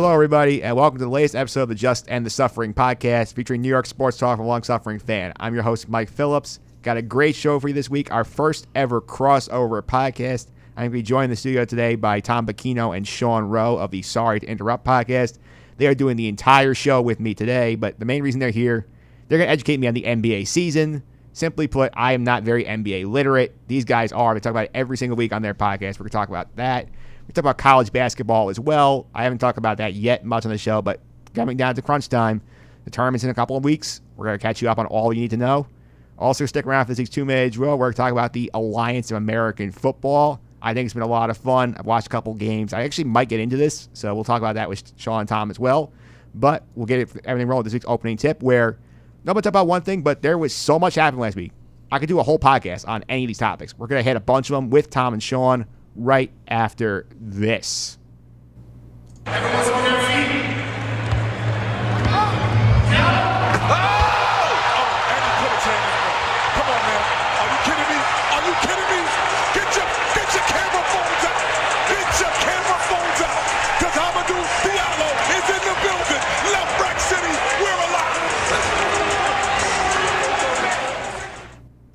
Hello, everybody, and welcome to the latest episode of the Just and the Suffering podcast featuring New York sports talk from long suffering fan. I'm your host, Mike Phillips. Got a great show for you this week, our first ever crossover podcast. I'm going to be joined in the studio today by Tom Bacchino and Sean Rowe of the Sorry to Interrupt podcast. They are doing the entire show with me today, but the main reason they're here, they're going to educate me on the NBA season. Simply put, I am not very NBA literate. These guys are. They talk about it every single week on their podcast. We're going to talk about that. We talk about college basketball as well. I haven't talked about that yet much on the show, but coming down to crunch time, the tournament's in a couple of weeks. We're going to catch you up on all you need to know. Also, stick around for this week's two minute drill. We're going to talk about the Alliance of American Football. I think it's been a lot of fun. I've watched a couple games. I actually might get into this, so we'll talk about that with Sean and Tom as well. But we'll get it, everything rolling this week's opening tip, where nobody talk about one thing, but there was so much happening last week. I could do a whole podcast on any of these topics. We're going to hit a bunch of them with Tom and Sean right after this.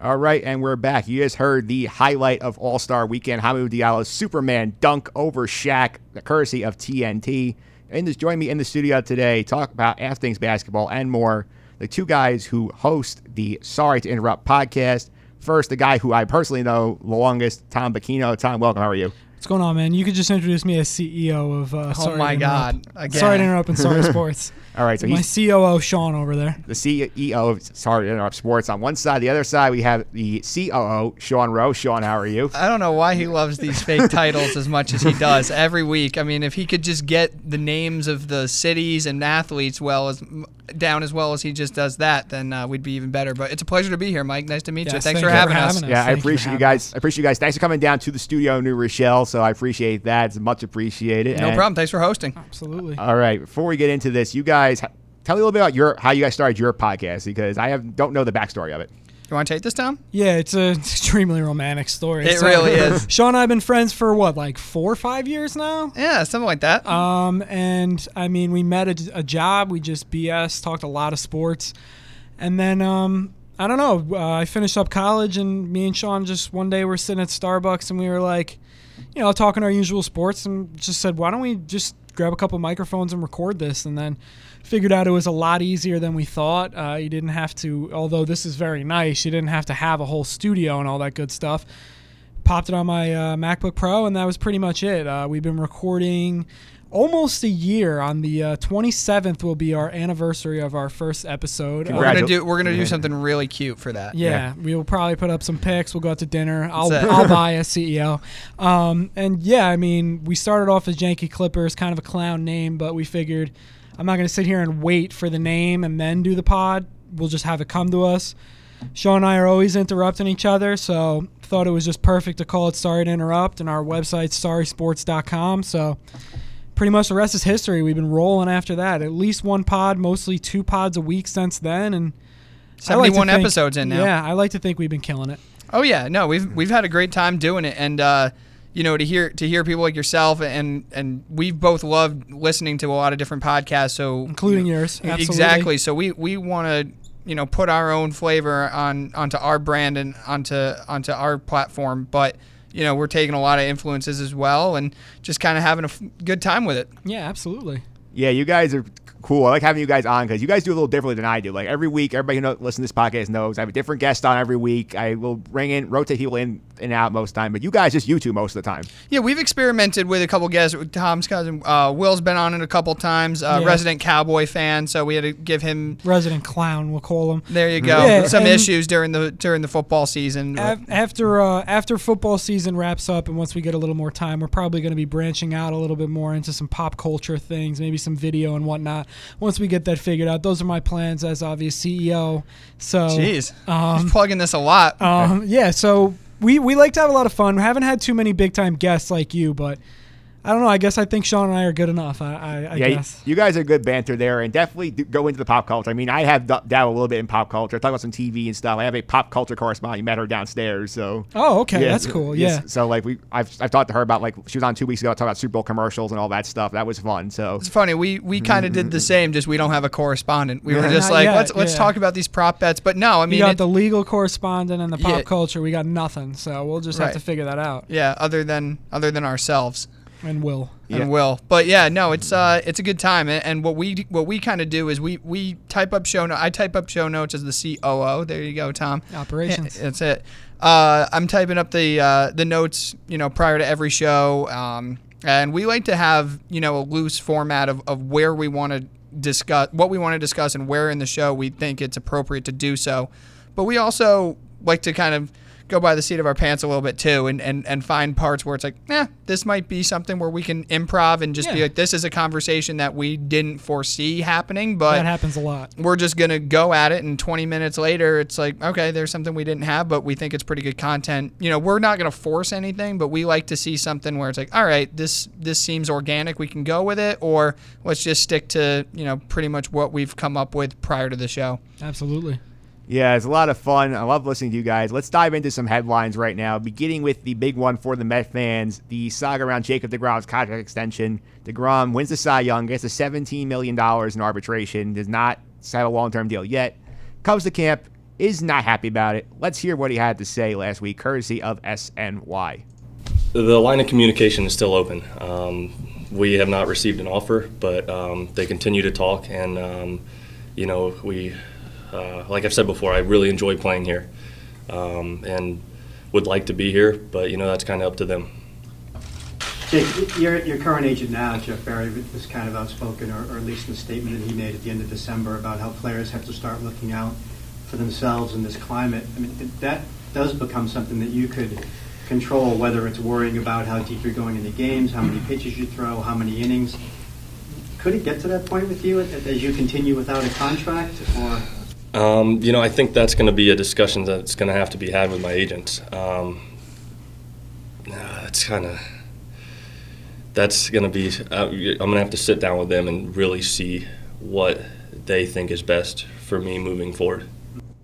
All right, and we're back. You just heard the highlight of All Star Weekend: Hamidou Diallo's Superman dunk over Shaq, the courtesy of TNT. And just join me in the studio today, talk about After Things basketball and more. The two guys who host the Sorry to Interrupt podcast. First, the guy who I personally know the longest, Tom Bacchino. Tom, welcome. How are you? What's going on, man? You could just introduce me as CEO of. Uh, Sorry Oh my to God! Again. Sorry to interrupt and sorry sports. All right, so my he's COO Sean over there. the CEO of Sorry to Interrupt Sports on one side. The other side, we have the COO, Sean Rowe. Sean, how are you? I don't know why he loves these fake titles as much as he does every week. I mean, if he could just get the names of the cities and athletes well as down as well as he just does that, then uh, we'd be even better. But it's a pleasure to be here, Mike. Nice to meet you. Thanks thank for you for having us. having us. Yeah, I Thank you for appreciate you having guys. I appreciate you guys. Thanks for coming down to the studio in New Rochelle. So I appreciate that. It's much appreciated. No And- problem. Thanks for hosting. Absolutely. All right. Before we get into this, you guys tell me a little bit about your how you guys started your podcast because I have don't know the backstory of it. You want to take this, Tom? yeah, it's an extremely romantic story. It really is. Sean and I have been friends for what, like four or five years now. Yeah, something like that. Um, and I mean, we met at a job. We just BS, talked a lot of sports, and then um, I don't know. Uh, I finished up college, and me and Sean just one day were sitting at Starbucks, and we were like, you know, talking our usual sports, and just said, why don't we just grab a couple microphones and record this, and then figured out it was a lot easier than we thought. Uh, you didn't have to, although this is very nice, you didn't have to have a whole studio and all that good stuff popped it on my uh, MacBook Pro, and that was pretty much it. Uh, we've been recording almost a year. On the uh, 27th will be our anniversary of our first episode. Uh, we're gonna do we're gonna do something really cute for that. yeah, we will probably put up some pics. We'll go out to dinner. I'll, I'll buy a CEO. Um, and yeah, I mean, we started off as Yankee Clippers, kind of a clown name, but we figured I'm not going to sit here and wait for the name and then do the pod. We'll just have it come to us. Sean and I are always interrupting each other, so thought it was just perfect to call it Sorry to Interrupt, and our website's sorrysports.com. So pretty much the rest is history. We've been rolling after that. At least one pod, mostly two pods a week since then, and I like to 71 think- episodes in now. Yeah, I like to think we've been killing it. Oh yeah, no, we've we've had a great time doing it, and uh, you know to hear to hear people like yourself and and we've both loved listening to a lot of different podcasts, so Including you know, yours, absolutely. exactly. So we we want to you know put our own flavor on onto our brand and onto onto our platform, but you know we're taking a lot of influences as well, and just kind of having a f- good time with it. Yeah, absolutely. Yeah, you guys are cool. I like having you guys on because you guys do a little differently than I do. Like every week, everybody who know, listens to this podcast knows I have a different guest on every week. I will bring in, rotate people in and out most time, but you guys just you two most of the time. Yeah, we've experimented with a couple guests. Tom's cousin uh, Will's been on it a couple times. Uh, Yeah. Resident cowboy fan, so we had to give him Resident clown, we'll call him. There you go. Yeah, Some issues during the during the football season. Af- After uh, after football season wraps up, and once we get a little more time, we're probably going to be branching out a little bit more into some pop culture things, maybe some video and whatnot. Once we get that figured out, those are my plans as obvious CEO. So, Jeez, um, he's plugging this a lot. um, yeah, so we we like to have a lot of fun. We haven't had too many big time guests like you, but I don't know. I guess I think Sean and I are good enough. I, I, I yeah, guess. you guys are good banter there, and definitely go into the pop culture. I mean, I have d- dabbled a little bit in pop culture. I talk about some TV and stuff. I have a pop culture correspondent. You met her downstairs, so. Oh, okay, Yeah, that's cool. yes. Yeah. So like we, I've, I've talked to her about like she was on two weeks ago talking about Super Bowl commercials and all that stuff. That was fun. So It's funny. We we mm-hmm, kind of did the mm-hmm. same. Just we don't have a correspondent. We were just like, yet, let's let's yeah. talk about these prop bets. But no, I We mean, got it- the legal correspondent and the pop Yeah. culture. We got nothing, so we'll just have to figure that out. yeah. Other than other than ourselves. And will. Yeah. and will. But yeah, no, it's uh, it's a good time. And, and what we what we kind of do is we we type up show notes. I type up show notes as the COO. There you go, Tom. Operations. That's it. Uh, I'm typing up the uh, the notes, you know, prior to every show. Um, and we like to have you know a loose format of, of where we want to discuss what we want to discuss and where in the show we think it's appropriate to do so. But we also like to kind of go by the seat of our pants a little bit too and, and, and find parts where it's like, eh, this might be something where we can improv and just be like, this is a conversation that we didn't foresee happening, but that happens a lot. we're just gonna go at it and 20 minutes later it's like okay there's something we didn't have but we think it's pretty good content you know we're not gonna force anything but we like to see something where it's like all right this this seems organic we can go with it or let's just stick to you know pretty much what we've come up with prior to the show Absolutely. Yeah, it's a lot of fun. I love listening to you guys. Let's dive into some headlines right now, beginning with the big one for the Met fans the saga around Jacob DeGrom's contract extension. DeGrom wins the Cy Young, gets a $17 million in arbitration, does not sign a long term deal yet. Comes to camp, is not happy about it. Let's hear what he had to say last week, courtesy of SNY. The line of communication is still open. Um, we have not received an offer, but um, they continue to talk, and um, you know, we, uh, like I've said before, I really enjoy playing here, um, and would like to be here, but you know, that's kind of up to them. Jake, your, your current agent now, Jeff Berry, was kind of outspoken, or, or at least in the statement that he made at the end of December about how players have to start looking out for themselves in this climate. I mean, that does become something that you could control, whether it's worrying about how deep you're going into games, how many pitches you throw, how many innings. Could it get to that point with you as you continue without a contract, or Um, you know, I think that's going to be a discussion that's going to have to be had with my agents. Um, nah, that's kind of that's going to be. Uh, I'm going to have to sit down with them and really see what they think is best for me moving forward.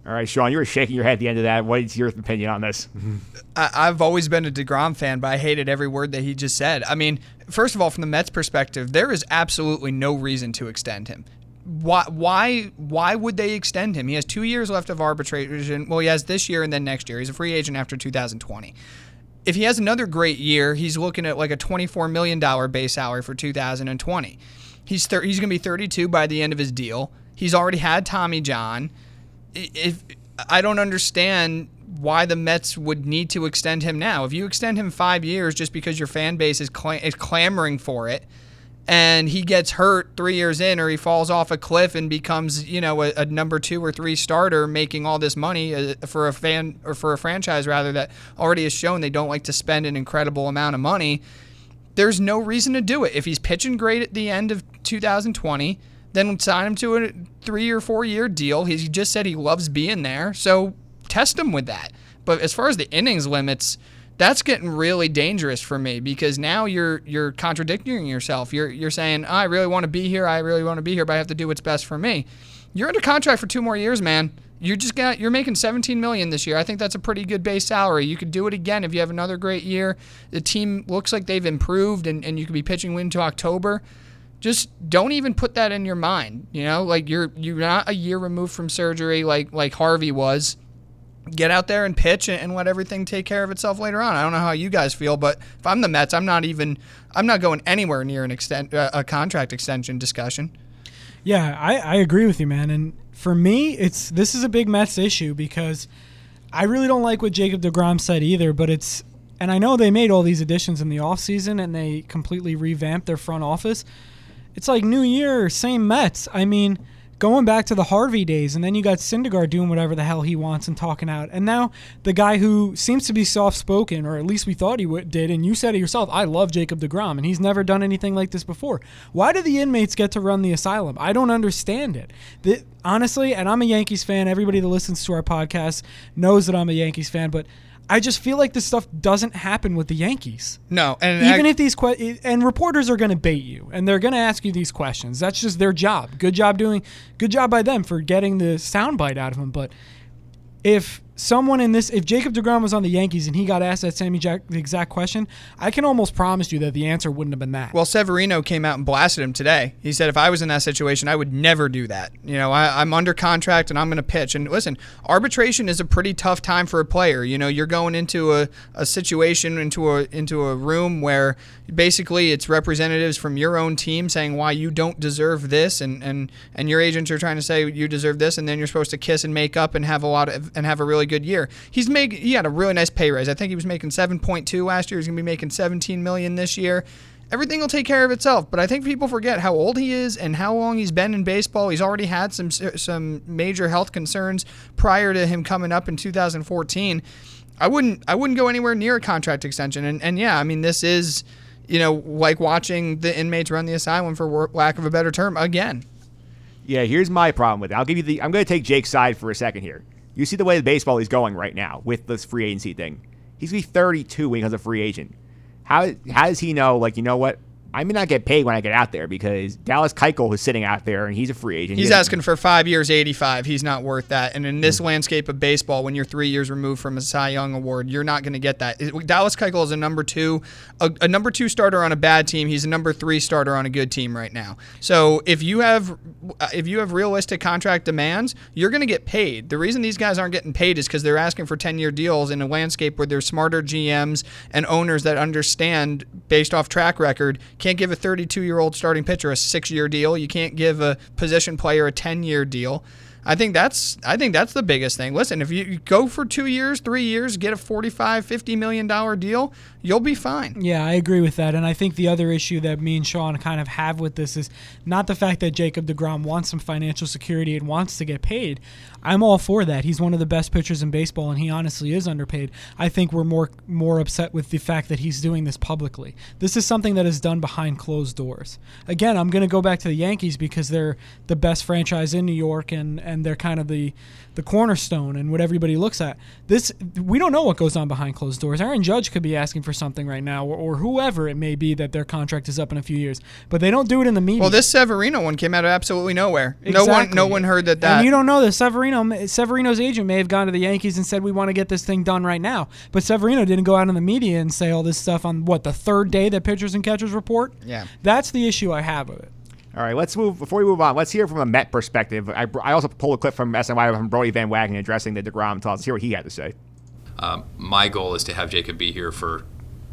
All right, Sean, you were shaking your head at the end of that. What is your opinion on this? I, I've always been a DeGrom fan, but I hated every word that he just said. I mean, first of all, from the Mets' perspective, there is absolutely no reason to extend him. Why? Why? Why would they extend him? He has two years left of arbitration. Well, he has this year and then next year. He's a free agent after 2020. If he has another great year, he's looking at like a 24 million dollar base salary for 2020. He's thir- he's going to be 32 by the end of his deal. He's already had Tommy John if I don't understand why the Mets would need to extend him now. If you extend him five years just because your fan base is, cla- is clamoring for it, and he gets hurt three years in, or he falls off a cliff and becomes, you know, a, a number two or three starter, making all this money uh, for a fan or for a franchise rather that already has shown they don't like to spend an incredible amount of money. There's no reason to do it. If he's pitching great at the end of 2020, then sign him to a three or four year deal. He just said he loves being there, so test him with that. But as far as the innings limits, that's getting really dangerous for me because now you're you're contradicting yourself. You're you're saying I really want to be here, I really want to be here, but I have to do what's best for me. You're under contract for two more years, man. You're just got you're making 17 million this year. I think that's a pretty good base salary. You could do it again if you have another great year. The team looks like they've improved and, and you could be pitching into October just don't even put that in your mind. You know, like you're you're not a year removed from surgery like like Harvey was. Get out there and pitch and, and let everything take care of itself later on. I don't know how you guys feel, but if I'm the Mets, I'm not even I'm not going anywhere near an extent uh, a contract extension discussion. Yeah, I, I agree with you, man. And for me, it's this is a big Mets issue because I really don't like what Jacob DeGrom said either, but it's and I know they made all these additions in the offseason and they completely revamped their front office. It's like New Year, same Mets. I mean, going back to the Harvey days, and then you got Syndergaard doing whatever the hell he wants and talking out. And now the guy who seems to be soft spoken, or at least we thought he w- did, and you said it yourself, I love Jacob DeGrom, and he's never done anything like this before. Why do the inmates get to run the asylum? I don't understand it. The, honestly, and I'm a Yankees fan, everybody that listens to our podcast knows that I'm a Yankees fan, but I just feel like this stuff doesn't happen with the Yankees. No, and Even I- if these que- and reporters are going to bait you and they're going to ask you these questions. That's just their job. Good job doing. Good job by them for getting the soundbite out of them. But if someone in this, if Jacob Degrom was on the Yankees and he got asked that same exact, question, I can almost promise you that the answer wouldn't have been that. Well, Severino came out and blasted him today. He said, if I was in that situation, I would never do that. You know, I, I'm under contract and I'm going to pitch. And listen, arbitration is a pretty tough time for a player. You know, you're going into a, a situation, into a into a room where basically it's representatives from your own team saying why you don't deserve this, and and and your agents are trying to say you deserve this, and then you're supposed to kiss and make up and have a lot of and have a really good year. He's made he had a really nice pay raise. I think he was making 7.2 last year. He's going to be making 17 million this year everything will take care of itself. But I think people forget how old he is and how long he's been in baseball. He's already had some some major health concerns prior to him coming up in 2014. I wouldn't I wouldn't go anywhere near a contract extension. And and yeah, I mean this is you know like watching the inmates run the asylum for lack of a better term again. Yeah, here's my problem with it. I'll give you the. I'm going to take Jake's side for a second here. You see the way the baseball is going right now with this free agency thing. He's gonna be 32 when he becomes a free agent. How how does he know? Like, you know what? I may not get paid when I get out there because Dallas Keuchel is sitting out there and he's a free agent. He's doesn't- asking for five years, 85. He's not worth that. And in this hmm. landscape of baseball, when you're three years removed from a Cy Young award, you're not going to get that. Dallas Keuchel is a number two, a, a number two starter on a bad team. He's a number three starter on a good team right now. So if you have, if you have realistic contract demands, you're going to get paid. The reason these guys aren't getting paid is because they're asking for 10 year deals in a landscape where there's smarter GMs and owners that understand based off track record can't give a 32 year old starting pitcher a six year deal. You can't give a position player a 10 year deal. I think that's I think that's the biggest thing. Listen, if you go for 2 years, 3 years, get a 45, 50 million dollar deal, you'll be fine. Yeah, I agree with that. And I think the other issue that me and Sean kind of have with this is not the fact that Jacob DeGrom wants some financial security and wants to get paid. I'm all for that. He's one of the best pitchers in baseball and he honestly is underpaid. I think we're more more upset with the fact that he's doing this publicly. This is something that is done behind closed doors. Again, I'm going to go back to the Yankees because they're the best franchise in New York and and they're kind of the the cornerstone and what everybody looks at. This we don't know what goes on behind closed doors. Aaron Judge could be asking for something right now, or, or whoever it may be that their contract is up in a few years, but they don't do it in the media. Well, this Severino one came out of absolutely nowhere. No one no one heard that that And you don't know this. Severino, Severino's agent may have gone to the Yankees and said, "We want to get this thing done right now." But Severino didn't go out in the media and say all this stuff on what the third day that pitchers and catchers report. Yeah. that's the issue I have with it. All right, let's move. Before we move on, let's hear from a Met perspective. I, I also pulled a clip from SNY from Brodie Van Wagenen addressing the Degrom talk. Let's hear what he had to say. Um, my goal is to have Jacob be here for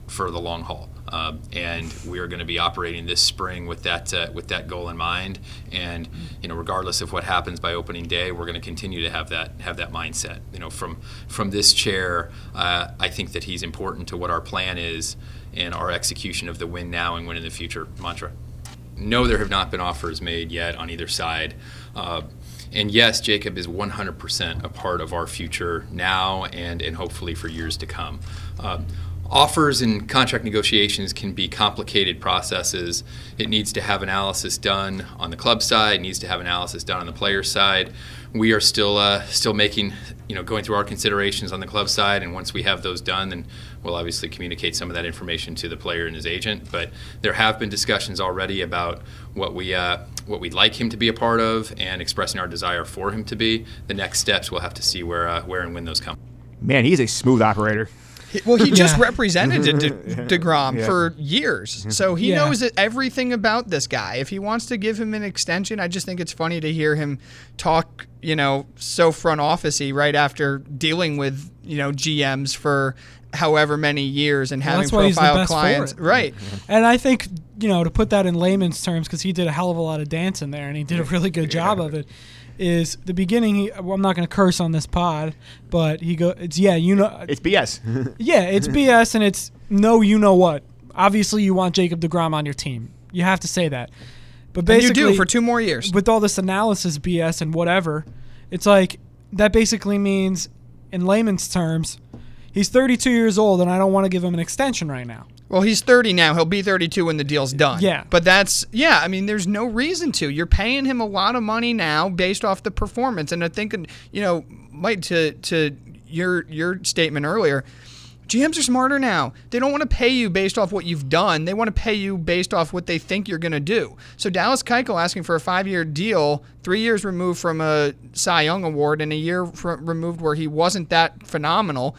for the long haul, um, and we are going to be operating this spring with that uh, with that goal in mind. And you know, regardless of what happens by opening day, we're going to continue to have that have that mindset. You know, from from this chair, uh, I think that he's important to what our plan is and our execution of the win now and win in the future mantra. No, there have not been offers made yet on either side. Uh, and yes, Jacob is 100% a part of our future now and, and hopefully for years to come. Uh, offers and contract negotiations can be complicated processes. It needs to have analysis done on the club side, it needs to have analysis done on the player side. We are still uh, still making, you know, going through our considerations on the club side, and once we have those done, then we'll obviously communicate some of that information to the player and his agent. But there have been discussions already about what we uh, what we'd like him to be a part of, and expressing our desire for him to be. The next steps, we'll have to see where uh, where and when those come. Man, he's a smooth operator. Well, he just Yeah. represented De- De- DeGrom for years. Mm-hmm. So he Yeah. knows everything about this guy. If he wants to give him an extension, I just think it's funny to hear him talk, you know, so front officey right after dealing with, you know, GMs for however many years and Well, having that's why he's the profile best for clients. it. Right. Mm-hmm. And I think, you know, to put that in layman's terms, because he did a hell of a lot of dancing there and he did a really good job of it, is the beginning. He, well, I'm not going to curse on this pod, but he go, it's, yeah, you know, It's BS. yeah, it's BS and it's no, you know what. Obviously, you want Jacob DeGrom on your team. You have to say that. But And you do for two more years. with all this analysis BS and whatever, it's like that basically means, in layman's terms, he's 32 years old and I don't want to give him an extension right now. Well, he's 30 now. He'll be 32 when the deal's done. Yeah. But that's, yeah, I mean, there's no reason to. You're paying him a lot of money now based off the performance. And I think, uh, you know, Mike, to, to your your statement earlier, GMs are smarter now. They don't want to pay you based off what you've done. They want to pay you based off what they think you're going to do. So Dallas Keuchel asking for a five-year deal, three years removed from a Cy Young award, and a year removed where he wasn't that phenomenal.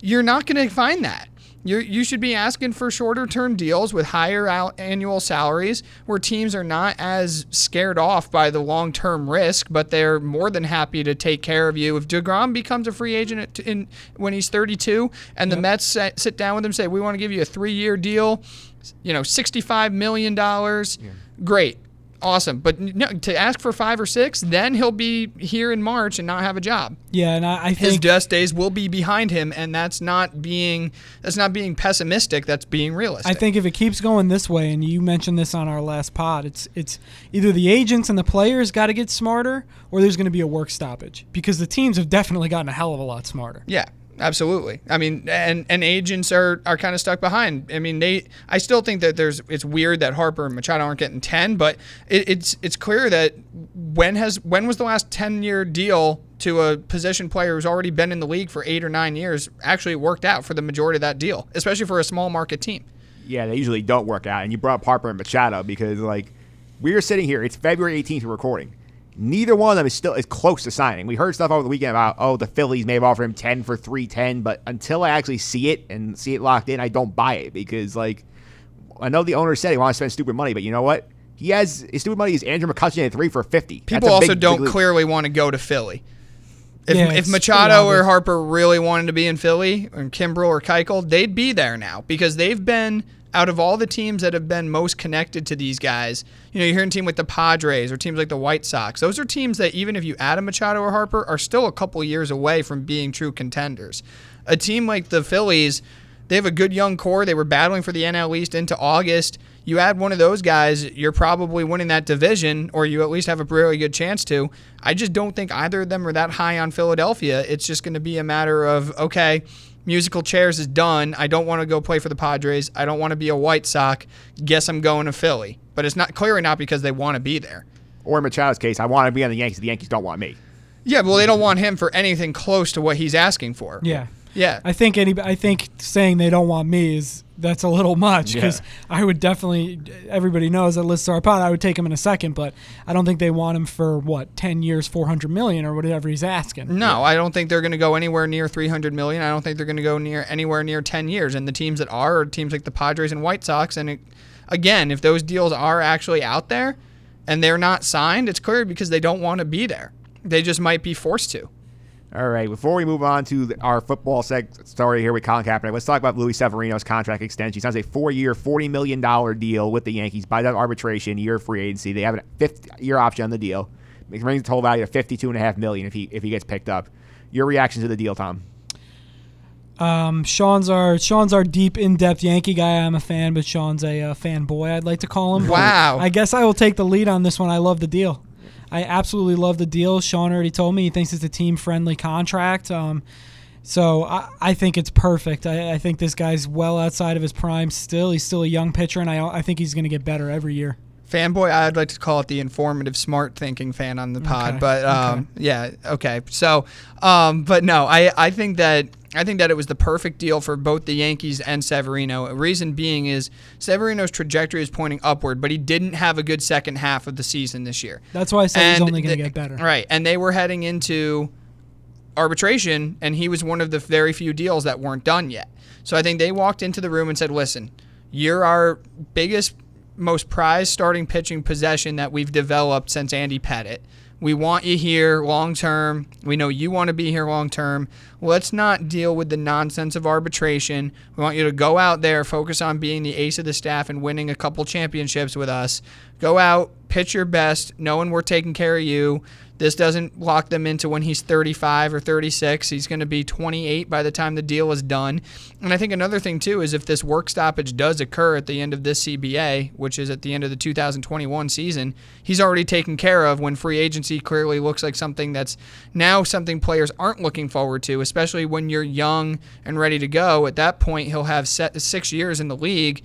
You're not going to find that. You you should be asking for shorter term deals with higher annual salaries where teams are not as scared off by the long term risk, but they're more than happy to take care of you. If DeGrom becomes a free agent at, in, when he's 32 and the Mets sit, sit down with him and say, We want to give you a three year deal, you know, $65 million, great. Awesome, but no, to ask for five or six, then he'll be here in March and not have a job Yeah, and I, I his think best days will be behind him, and that's not being that's not being pessimistic. That's being realistic. I think if it keeps going this way, and you mentioned this on our last pod, it's it's either the agents and the players got to get smarter, or there's going to be a work stoppage because the teams have definitely gotten a hell of a lot smarter. Yeah, absolutely. I mean, and and agents are are kind of stuck behind. I mean, they. I still think that there's. It's weird that Harper and Machado aren't getting ten, but it, it's it's clear that when has when was the last ten year deal to a position player who's already been in the league for eight or nine years actually worked out for the majority of that deal, especially for a small market team. Yeah, they usually don't work out. And you brought up Harper and Machado because like we are sitting here. It's February 18th. We're recording. Neither one of them is still is close to signing. We heard stuff over the weekend about oh the Phillies may have offered him 10 for 310, but until I actually see it and see it locked in, I don't buy it because like I know the owner said he wants to spend stupid money, but you know what? He has his stupid money is Andrew McCutchen at three for 50. People also big- don't big clearly want to go to Philly. If, Yeah, if Machado or. Harper really wanted to be in Philly, or Kimbrel or Keuchel, they'd be there now because they've been out of all the teams that have been most connected to these guys. You know, you're hearing team like the Padres or teams like the White Sox. Those are teams that even if you add a Machado or Harper, are still a couple years away from being true contenders. A team like the Phillies, they have a good young core. They were battling for the NL East into August. You add one of those guys, you're probably winning that division, or you at least have a really good chance to. I just don't think either of them are that high on Philadelphia. It's just going to be a matter of, okay, musical chairs is done. I don't want to go play for the Padres. I don't want to be a White Sox. Guess I'm going to Philly. But it's not clearly not because they want to be there. Or in Machado's case, I want to be on the Yankees. The Yankees don't want me. Yeah, well, they don't want him for anything close to what he's asking for. Yeah. Yeah. I think any. I think saying they don't want me is that's a little much because I would definitely. Everybody knows that listens to our pod. I would take him in a second, but I don't think they want him for what ten years, four hundred million or whatever he's asking. No, I don't think they're going to go anywhere near 300 million. I don't think they're going to go near anywhere near 10 years. And the teams that are are teams like the Padres and White Sox. And it, again, if those deals are actually out there and they're not signed, it's clear because they don't want to be there. They just might be forced to. All right, before we move on to the, our football seg- story here with Colin Kaepernick, let's talk about Luis Severino's contract extension. He signs a four-year, $40 million deal with the Yankees by that arbitration, year of free agency. They have a fifth-year option on the deal. It brings the total value to 52.5 million if he, if he gets picked up. Your reaction to the deal, Tom? Um, Sean's our Sean's our deep, in-depth Yankee guy. I'm a fan, but Sean's a uh, fanboy. I'd like to call him. Wow. I guess I will take the lead on this one. I love the deal. I absolutely love the deal. Sean already told me he thinks it's a team-friendly contract. Um, so I, I think it's perfect. I, I think this guy's well outside of his prime still. He's still a young pitcher, and I, I think he's going to get better every year. Fanboy, I'd like to call it the informative, smart thinking fan on the pod. Okay, But um, yeah, okay. So, um, but no, I, I think that I think that it was the perfect deal for both the Yankees and Severino. A reason being is Severino's trajectory is pointing upward, but he didn't have a good second half of the season this year. That's why I said he's only going to get better. Right, and they were heading into arbitration, and he was one of the very few deals that weren't done yet. So I think they walked into the room and said, "Listen, you're our biggest, most prized starting pitching possession that we've developed since Andy Pettitte. We want you here long term. We know you want to be here long term. Let's not deal with the nonsense of arbitration. We want you to go out there, focus on being the ace of the staff and winning a couple championships with us. Go out, pitch your best, knowing we're taking care of you. This doesn't lock them into when he's 35 or 36. He's going to be 28 by the time the deal is done. And I think another thing, too, is if this work stoppage does occur at the end of this CBA, which is at the end of the 2021 season, he's already taken care of when free agency clearly looks like something that's now something players aren't looking forward to, especially when you're young and ready to go. At that point, he'll have set six years in the league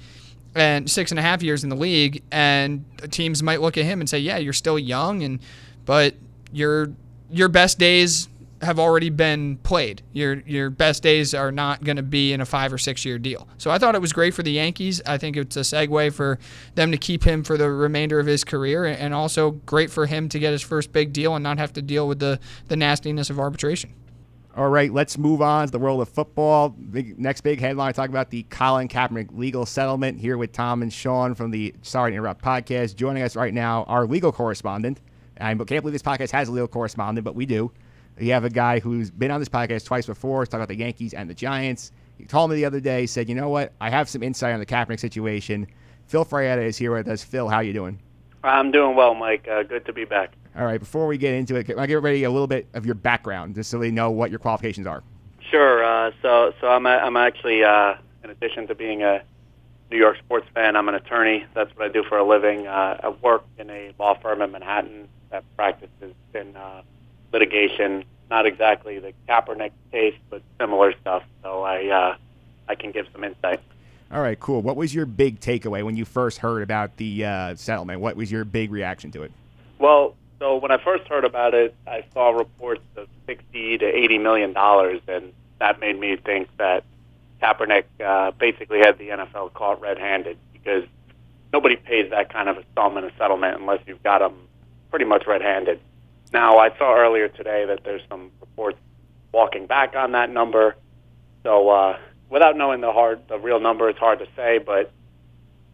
and six and a half years in the league, and teams might look at him and say, "Yeah, you're still young, and but your your best days have already been played. Your your best days are not going to be in a five or six year deal. So I thought it was great for the Yankees. I think it's a segue for them to keep him for the remainder of his career, and also great for him to get his first big deal and not have to deal with the the nastiness of arbitration. All right, let's move on to the world of football. Big, next big headline, talk about the Colin Kaepernick legal settlement here with Tom and Sean from the Sorry to Interrupt podcast. Joining us right now, our legal correspondent. I can't believe this podcast has a legal correspondent, but we do. You have a guy who's been on this podcast twice before, talking about the Yankees and the Giants. He called me the other day, said, you know what, I have some insight on the Kaepernick situation. Phil Frietta is here with us. Phil, how are you doing? I'm doing well, Mike. Uh, good to be back. All right, before we get into it, I get ready a little bit of your background, just so they know what your qualifications are. Sure. Uh, so, so I'm a, I'm actually, uh, in addition to being a New York sports fan, I'm an attorney. That's what I do for a living. Uh, I work in a law firm in Manhattan that practices in uh, litigation. Not exactly the Kaepernick case, but similar stuff. So I, uh, I can give some insight. All right, cool. What was your big takeaway when you first heard about the uh, settlement? What was your big reaction to it? Well, so when I first heard about it, I saw reports of 60 to 80 million dollars, and that made me think that Kaepernick uh, basically had the NFL caught red-handed because nobody pays that kind of a sum in a settlement unless you've got them pretty much red-handed. Now, I saw earlier today that there's some reports walking back on that number. So, uh, without knowing the hard, the real number, it's hard to say. But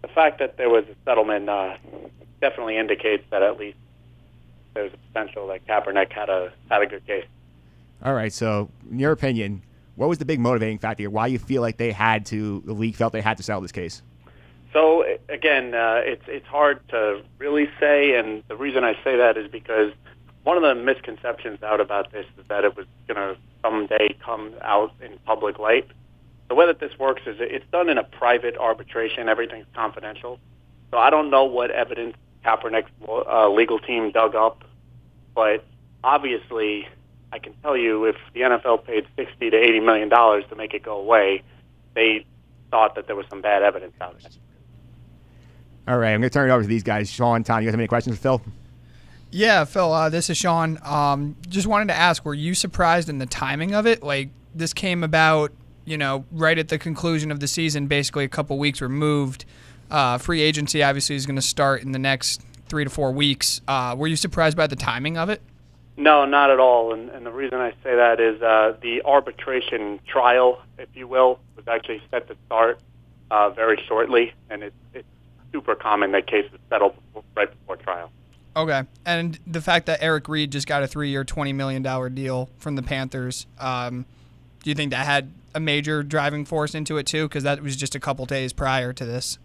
the fact that there was a settlement uh, definitely indicates that at least there's a potential that Kaepernick had a had a good case. All right. So, in your opinion, what was the big motivating factor? Why you feel like they had to, the league felt they had to settle this case? So again, uh, it's it's hard to really say, and the reason I say that is because one of the misconceptions out about this is that it was going to someday come out in public light. The way that this works is it's done in a private arbitration. Everything's confidential. So I don't know what evidence Kaepernick's uh, legal team dug up, but obviously, I can tell you if the NFL paid sixty to eighty million dollars to make it go away, they thought that there was some bad evidence out there. All right, I'm going to turn it over to these guys. Sean, Tom, you guys have any questions for Phil? Yeah, Phil, uh, this is Sean. Um, just wanted to ask, were you surprised in the timing of it? Like, this came about, you know, right at the conclusion of the season, basically a couple weeks removed. Uh, free agency obviously is going to start in the next three to four weeks. Uh, were you surprised by the timing of it? No, not at all. And, and the reason I say that is uh, the arbitration trial, if you will, was actually set to start uh, very shortly, and it's, it's super common that cases settle before, right before trial. Okay, and the fact that Eric Reid just got a three-year, twenty million dollar deal from the Panthers, um, do you think that had a major driving force into it too? Because that was just a couple days prior to this.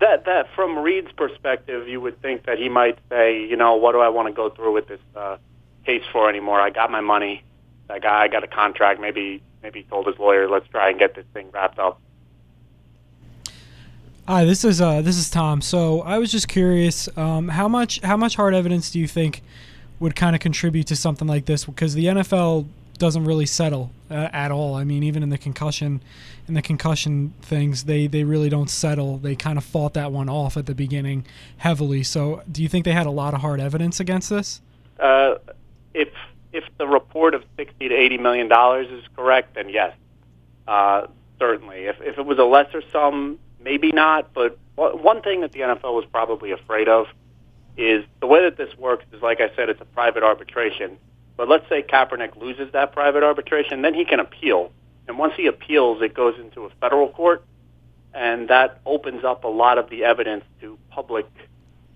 That that from Reid's perspective, you would think that he might say, you know, what do I want to go through with this uh, case for anymore? I got my money. That guy, I got a contract. Maybe maybe he told his lawyer, let's try and get this thing wrapped up. Hi, this is uh, this is Tom. So I was just curious, um, how much how much hard evidence do you think would kind of contribute to something like this? Because the NFL doesn't really settle uh, at all. I mean, even in the concussion, in the concussion things, they they really don't settle. They kind of fought that one off at the beginning heavily. So, do you think they had a lot of hard evidence against this? Uh, if if the report of sixty to eighty million dollars is correct, then yes, uh, certainly. If if it was a lesser sum, maybe not. But one thing that the NFL was probably afraid of is the way that this works is, like I said, it's a private arbitration. But let's say Kaepernick loses that private arbitration, then he can appeal. And once he appeals, it goes into a federal court, and that opens up a lot of the evidence to public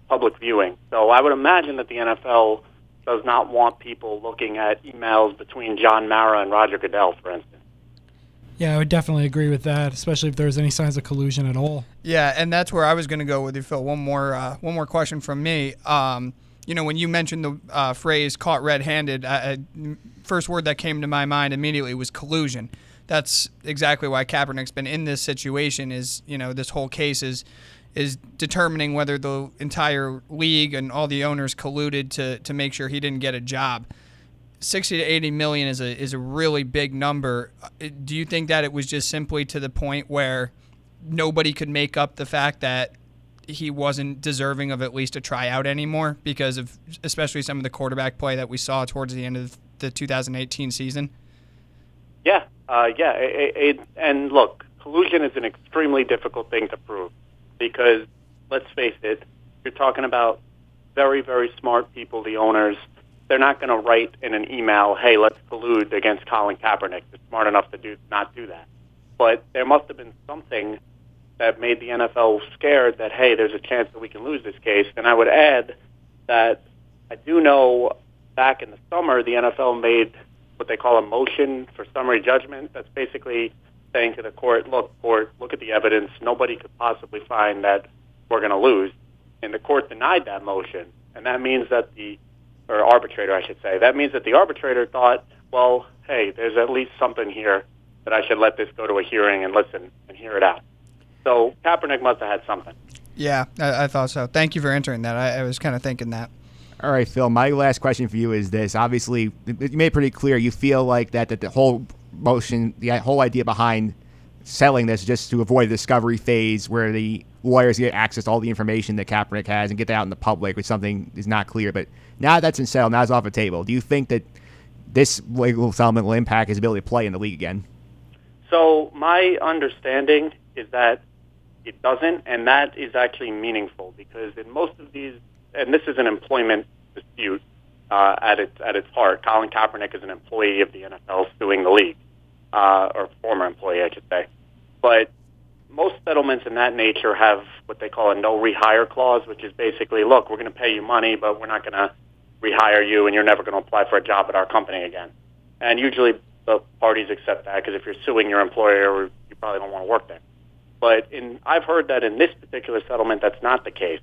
public viewing. So I would imagine that the NFL does not want people looking at emails between John Mara and Roger Goodell, for instance. Yeah, I would definitely agree with that, especially if there's any signs of collusion at all. Yeah, and that's where I was going to go with you, Phil. One more, uh, one more question from me. Um, you know, when you mentioned the uh, phrase "caught red-handed," I, I, first word that came to my mind immediately was collusion. That's exactly why Kaepernick's been in this situation. Is you know, this whole case is is determining whether the entire league and all the owners colluded to to make sure he didn't get a job. 60 to 80 million is a is a really big number. Do you think that it was just simply to the point where nobody could make up the fact that he wasn't deserving of at least a tryout anymore because of especially some of the quarterback play that we saw towards the end of the 2018 season? Yeah, uh, yeah. It, it, and look, collusion is an extremely difficult thing to prove because, let's face it, you're talking about very, very smart people, the owners. They're not going to write in an email, "Hey, let's collude against Colin Kaepernick." They're smart enough to do not do that. But there must have been something that made the NFL scared that hey, there's a chance that we can lose this case. And I would add that I do know back in the summer the NFL made what they call a motion for summary judgment. That's basically saying to the court, look, court, look at the evidence. Nobody could possibly find that we're going to lose. And the court denied that motion. And that means that the, or arbitrator, I should say, that means that the arbitrator thought, well, hey, there's at least something here that I should let this go to a hearing and listen and hear it out. So Kaepernick must have had something. Yeah, I, I thought so. Thank you for entering that. I, I was kind of thinking that. All right, Phil. My last question for you is this: Obviously, you made it pretty clear you feel like that that the whole motion, the whole idea behind selling this, is just to avoid the discovery phase where the lawyers get access to all the information that Kaepernick has and get that out in the public, which something is not clear. But now that's in settled, now it's off the table. Do you think that this legal settlement will impact his ability to play in the league again? So my understanding is that it doesn't, and that is actually meaningful because in most of these and this is an employment dispute uh, at its at its heart. Colin Kaepernick is an employee of the NFL suing the league, uh, or former employee, I should say. But most settlements in that nature have what they call a no rehire clause, which is basically, look, we're going to pay you money, but we're not going to rehire you, and you're never going to apply for a job at our company again. And usually the parties accept that because if you're suing your employer, you probably don't want to work there. But in, I've heard that in this particular settlement, that's not the case.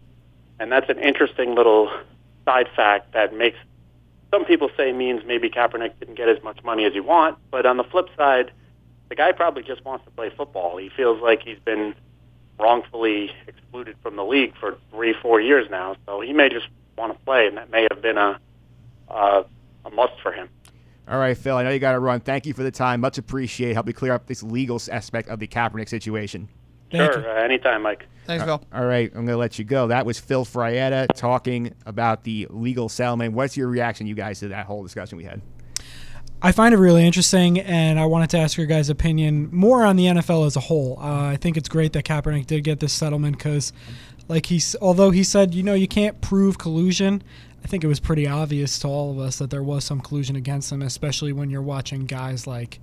And that's an interesting little side fact that makes some people say means maybe Kaepernick didn't get as much money as he want. But on the flip side, the guy probably just wants to play football. He feels like he's been wrongfully excluded from the league for three, four years now. So he may just want to play, and that may have been a uh, a must for him. All right, Phil. I know you got to run. Thank you for the time. Much appreciated. Help me clear up this legal aspect of the Kaepernick situation. Thank sure, uh, anytime, Mike. Thanks, Phil. All right, I'm going to let you go. That was Phil Frietta talking about the legal settlement. What's your reaction, you guys, to that whole discussion we had? I find it really interesting, and I wanted to ask your guys' opinion more on the NFL as a whole. Uh, I think it's great that Kaepernick did get this settlement because, like he's, although he said, you know, you can't prove collusion. I think it was pretty obvious to all of us that there was some collusion against him, especially when you're watching guys like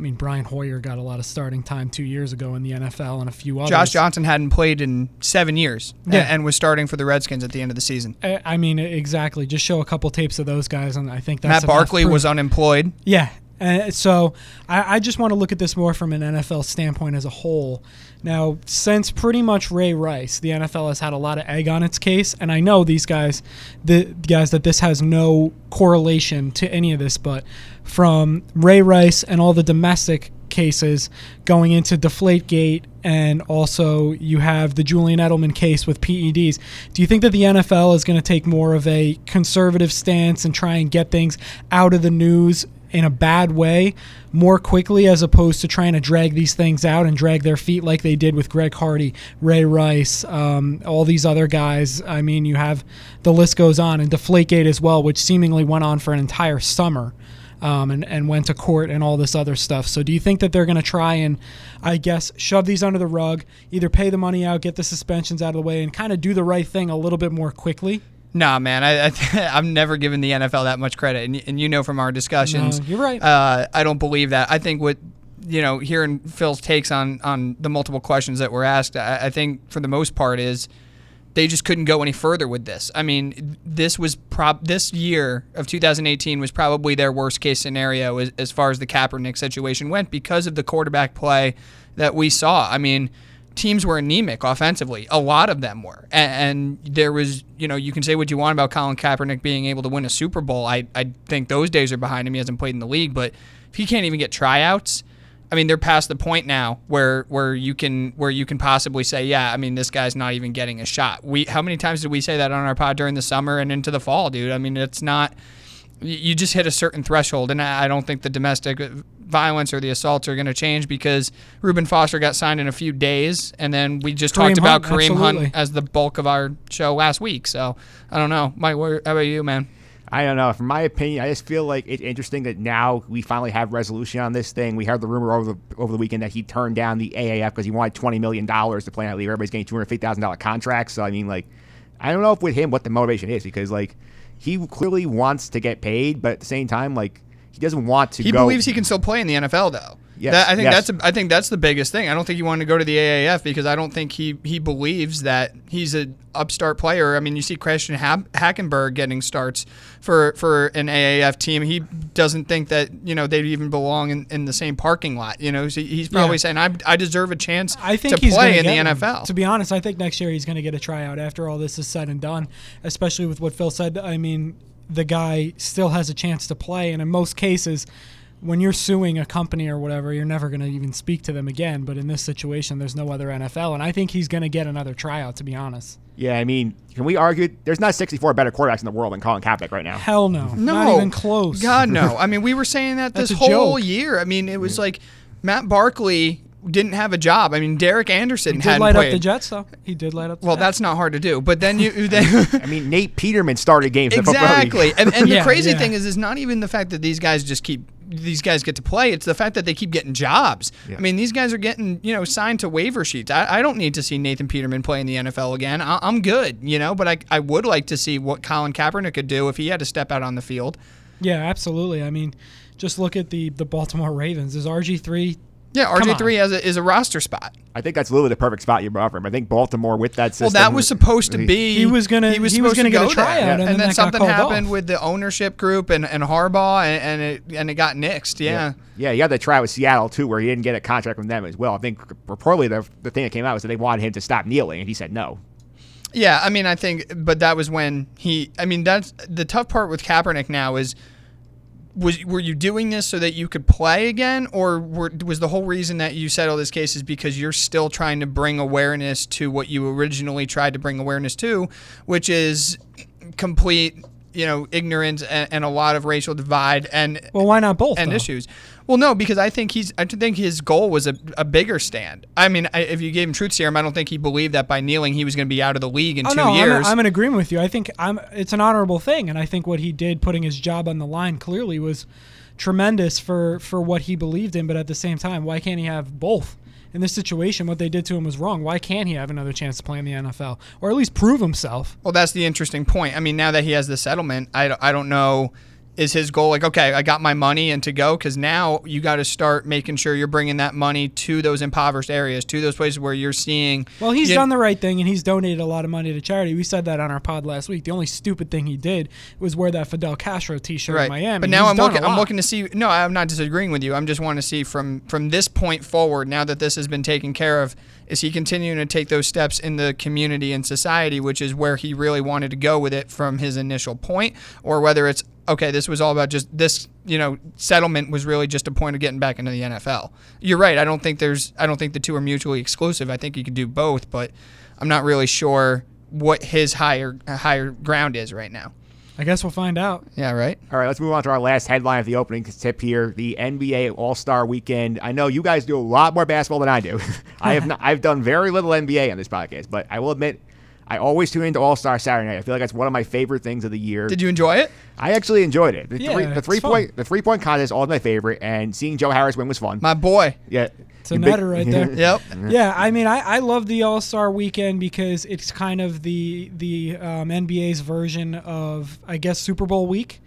I mean, Brian Hoyer got a lot of starting time two years ago in the NFL, and a few others. Josh Johnson hadn't played in seven years, Yeah. and was starting for the Redskins at the end of the season. I I mean, exactly. Just show a couple tapes of those guys, and I think that's Matt Barkley was unemployed. Yeah. Uh, so I, I just want to look at this more from an NFL standpoint as a whole. Now, since pretty much Ray Rice, the NFL has had a lot of egg on its case, and I know these guys, the guys, that this has no correlation to any of this, but from Ray Rice and all the domestic cases going into Deflategate, and also you have the Julian Edelman case with PEDs. Do you think that the NFL is going to take more of a conservative stance and try and get things out of the news in a bad way more quickly as opposed to trying to drag these things out and drag their feet like they did with Greg Hardy, Ray Rice, um, all these other guys. I mean, you have the list goes on, and Deflategate as well, which seemingly went on for an entire summer. Um, and, and went to court and all this other stuff. So, do you think that they're going to try and, I guess, shove these under the rug, either pay the money out, get the suspensions out of the way, and kind of do the right thing a little bit more quickly? Nah, man, I, I I'm never given the NFL that much credit, and, and you know from our discussions, No, you're right. Uh, I don't believe that. I think what you know, hearing Phil's takes on on the multiple questions that were asked, I, I think for the most part is they just couldn't go any further with this. I mean, this was prob this year of 2018 was probably their worst case scenario as, as far as the Kaepernick situation went because of the quarterback play that we saw. I mean, teams were anemic offensively. A lot of them were, and, and there was, you know, you can say what you want about Colin Kaepernick being able to win a Super Bowl. I I think those days are behind him. He hasn't played in the league, but if he can't even get tryouts. I mean, they're past the point now where where you can where you can possibly say, yeah, I mean, this guy's not even getting a shot. We how many times did we say that on our pod during the summer and into the fall, dude? I mean, it's not. You you just hit a certain threshold, and I I don't think the domestic violence or the assaults are going to change because Reuben Foster got signed in a few days, and then we just Kareem talked about Kareem absolutely. Hunt as the bulk of our show last week. So I don't know, Mike. How about you, man? I don't know. From my opinion, I just feel like it's interesting that now we finally have resolution on this thing. We heard the rumor over the over the weekend that he turned down the AAF because he wanted twenty million dollars to play in that league. Everybody's getting two hundred fifty thousand dollar contracts. So I mean, like, I don't know if with him what the motivation is because like he clearly wants to get paid, but at the same time, like he doesn't want to. He go. believes he can still play in the NFL though. Yes, That- I think yes. that's a, I think that's the biggest thing. I don't think he wanted to go to the AAF because I don't think he he believes that he's an upstart player. I mean, you see Christian ha- Hackenberg getting starts for for an AAF team. He doesn't think that you know they'd even belong in, in the same parking lot. You know, so he's probably Yeah. saying I, I deserve a chance I think to he's play gonna in the get one. NFL. To be honest, I think next year he's going to get a tryout after all this is said and done. Especially with what Phil said. I mean, the guy still has a chance to play, and in most cases, when you're suing a company or whatever, you're never going to even speak to them again. But in this situation, there's no other NFL, and I think he's going to get another tryout. To be honest, Yeah, I mean, can we argue? There's not 64 better quarterbacks in the world than Colin Kaepernick right now. hell no, No, not even close. God no. I mean, we were saying that this whole joke. year. I mean, it was like Matt Barkley didn't have a job. I mean, Derek Anderson he did hadn't light played. up the Jets though. He did light up. The well, Jets. that's not hard to do. But then you then I mean, Nate Peterman started games. in the football league. exactly. And, and the Yeah, crazy yeah. thing is, is not even the fact that these guys just keep these guys get to play. It's the fact that they keep getting jobs. Yeah. I mean, these guys are getting you know signed to waiver sheets. I, I don't need to see Nathan Peterman play in the NFL again. I, I'm good, you know. But I I would like to see what Colin Kaepernick could do if he had to step out on the field. yeah, absolutely. I mean, just look at the the Baltimore Ravens. Is RG three? Yeah, Come RG three has a, is a roster spot. I think that's literally the perfect spot you brought for him. I think Baltimore with that system. Well, that was supposed to be. He was gonna- He was he was gonna to get a go tryout, there. and and, then then something happened off. with the ownership group and, and Harbaugh, and, and it and it got nixed. Yeah. Yeah, he had that try with Seattle too, where he didn't get a contract from them as well. I think reportedly the, the thing that came out was that they wanted him to stop kneeling, and he said no. Yeah, I mean, I think, but that was when he. I mean, that's the tough part with Kaepernick now is. Was were you doing this so that you could play again, or were, was the whole reason that you settled this case is because you're still trying to bring awareness to what you originally tried to bring awareness to, which is complete, you know, ignorance and, and a lot of racial divide and Well, why not both? and though? issues. Well, no, because I think he's. I think his goal was a, a bigger stand. I mean, I, if you gave him truth serum, I don't think he believed that by kneeling he was going to be out of the league in Oh two no, I'm, years. I'm in agreement with you. I think I'm. It's an honorable thing, and I think what he did, putting his job on the line, clearly was tremendous for for what he believed in. But at the same time, why can't he have both? In this situation, what they did to him was wrong. Why can't he have another chance to play in the NFL, or at least prove himself? well, that's the interesting point. I mean, now that he has the settlement, I, I don't know. Is his goal like okay? I got my money and to go because now you got to start making sure you're bringing that money to those impoverished areas, to those places where you're seeing. Well, he's done the right thing, and he's donated a lot of money to charity. We said that on our pod last week. The only stupid thing he did was wear that Fidel Castro T-shirt in Miami. But now I'm looking. I'm looking to see. No, I'm not disagreeing with you. I'm just wanting to see from from this point forward. Now that this has been taken care of, is he continuing to take those steps in the community and society, which is where he really wanted to go with it from his initial point, or whether it's okay. This was all about just this. You know, settlement was really just a point of getting back into the NFL. You're right. I don't think there's. I don't think the two are mutually exclusive. I think you could do both, but I'm not really sure what his higher uh, higher ground is right now. I guess we'll find out. Yeah. Right. All right, let's move on to our last headline of the opening tip here: the NBA All Star Weekend. I know you guys do a lot more basketball than I do. I have not, I've done very little NBA on this podcast, but I will admit. I always tune into All Star Saturday Night. I feel like that's one of my favorite things of the year. Did you enjoy it? I actually enjoyed it. The Yeah, three, the it's three fun. point the three point contest is always my favorite, and seeing Joe Harris win was fun. My boy. yeah, It's a You big- netter right there. Yep. Yeah, I mean, I, I love the All Star Weekend because it's kind of the the um, NBA's version of I guess Super Bowl week,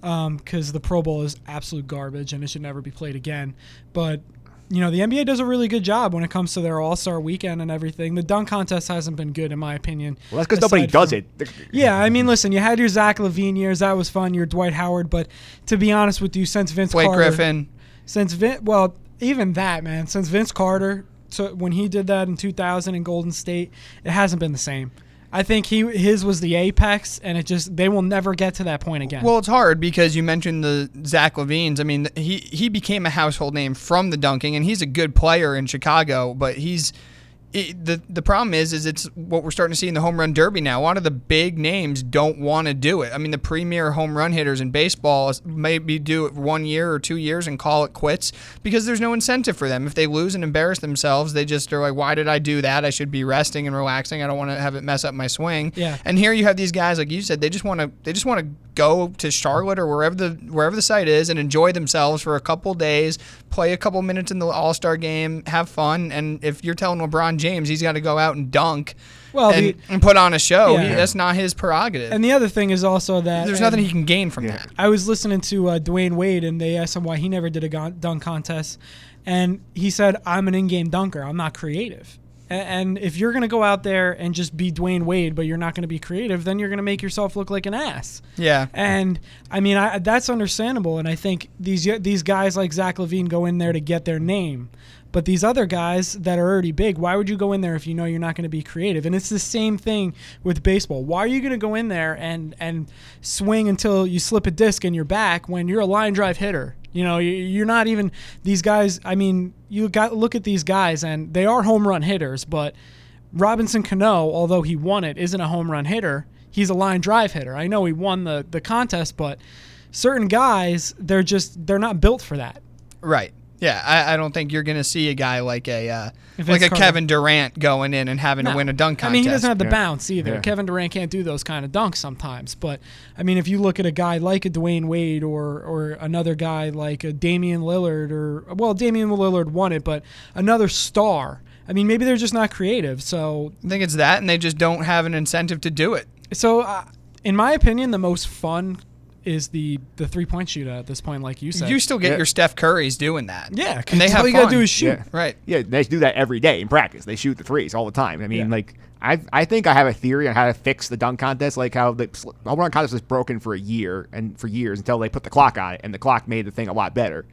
because the Pro Bowl is absolute garbage and it should never be played again. But you know, the NBA does a really good job when it comes to their All Star Weekend and everything. The dunk contest hasn't been good in my opinion. Well, that's because nobody aside does from- it. Yeah, I mean, listen, you had your Zach LaVine years, that was fun. Your Dwight Howard, but to be honest with you, since Vince Blake Carter, Griffin. since Vin, well, even that man, since Vince Carter, so when he did that in 2000 in Golden State, it hasn't been the same. I think he his was the apex, and it just they will never get to that point again. Well, it's hard because you mentioned the Zach LaVines. I mean, he he became a household name from the dunking, and he's a good player in Chicago. But he's it, the the problem is is it's what we're starting to see in the home run derby now. A lot of the big names don't want to do it. I mean, the premier home run hitters in baseball maybe do it one year or two years and call it quits because there's no incentive for them. If they lose and embarrass themselves, they just are like, "Why did I do that? I should be resting and relaxing. I don't want to have it mess up my swing." Yeah. And here you have these guys, like you said, they just want to they just want to go to Charlotte or wherever the wherever the site is and enjoy themselves for a couple days, play a couple minutes in the All Star game, have fun. And if you're telling LeBron James he's got to go out and dunk, Well, and, the- and put on a show, Yeah. he, that's not his prerogative. And the other thing is also that There's nothing he can gain from that. I was listening to uh, Dwyane Wade, and they asked him why he never did a dunk contest, and he said, "I'm an in-game dunker. I'm not creative." And if you're going to go out there and just be Dwyane Wade, but you're not going to be creative, then you're going to make yourself look like an ass. Yeah. And I mean, I, that's understandable. And I think these these guys like Zach LaVine go in there to get their name. But these other guys that are already big, why would you go in there if you know you're not going to be creative? And it's the same thing with baseball. Why are you going to go in there and and swing until you slip a disc in your back when you're a line drive hitter? You know, you- you're not even these guys. I mean, you got look at these guys, and they are home run hitters, but Robinson Cano, although he won it, isn't a home run hitter. He's a line drive hitter. I know he won the the contest, but certain guys, they're just they're not built for that. Right. Yeah, I, I don't think you're going to see a guy like a uh, like a Carter. Kevin Durant going in and having No. to win a dunk contest. I mean, he doesn't have the Yeah. bounce either. Yeah. Kevin Durant can't do those kind of dunks sometimes. But I mean, if you look at a guy like a Dwyane Wade or or another guy like a Damian Lillard or well, Damian Lillard won it, but another star. I mean, maybe they're just not creative. So I think it's that, and they just don't have an incentive to do it. so uh, in my opinion, the most fun is the the three point shootout at this point, like you said. You still get Yeah. your Steph Currys doing that. yeah, and they have all have you gotta fun. do is shoot. Yeah. Right. Yeah, they do that every day in practice. They shoot the threes all the time. I mean, Yeah. like I I think I have a theory on how to fix the dunk contest, like how the sl- home run contest was broken for a year and for years until they put the clock on it, and the clock made the thing a lot better.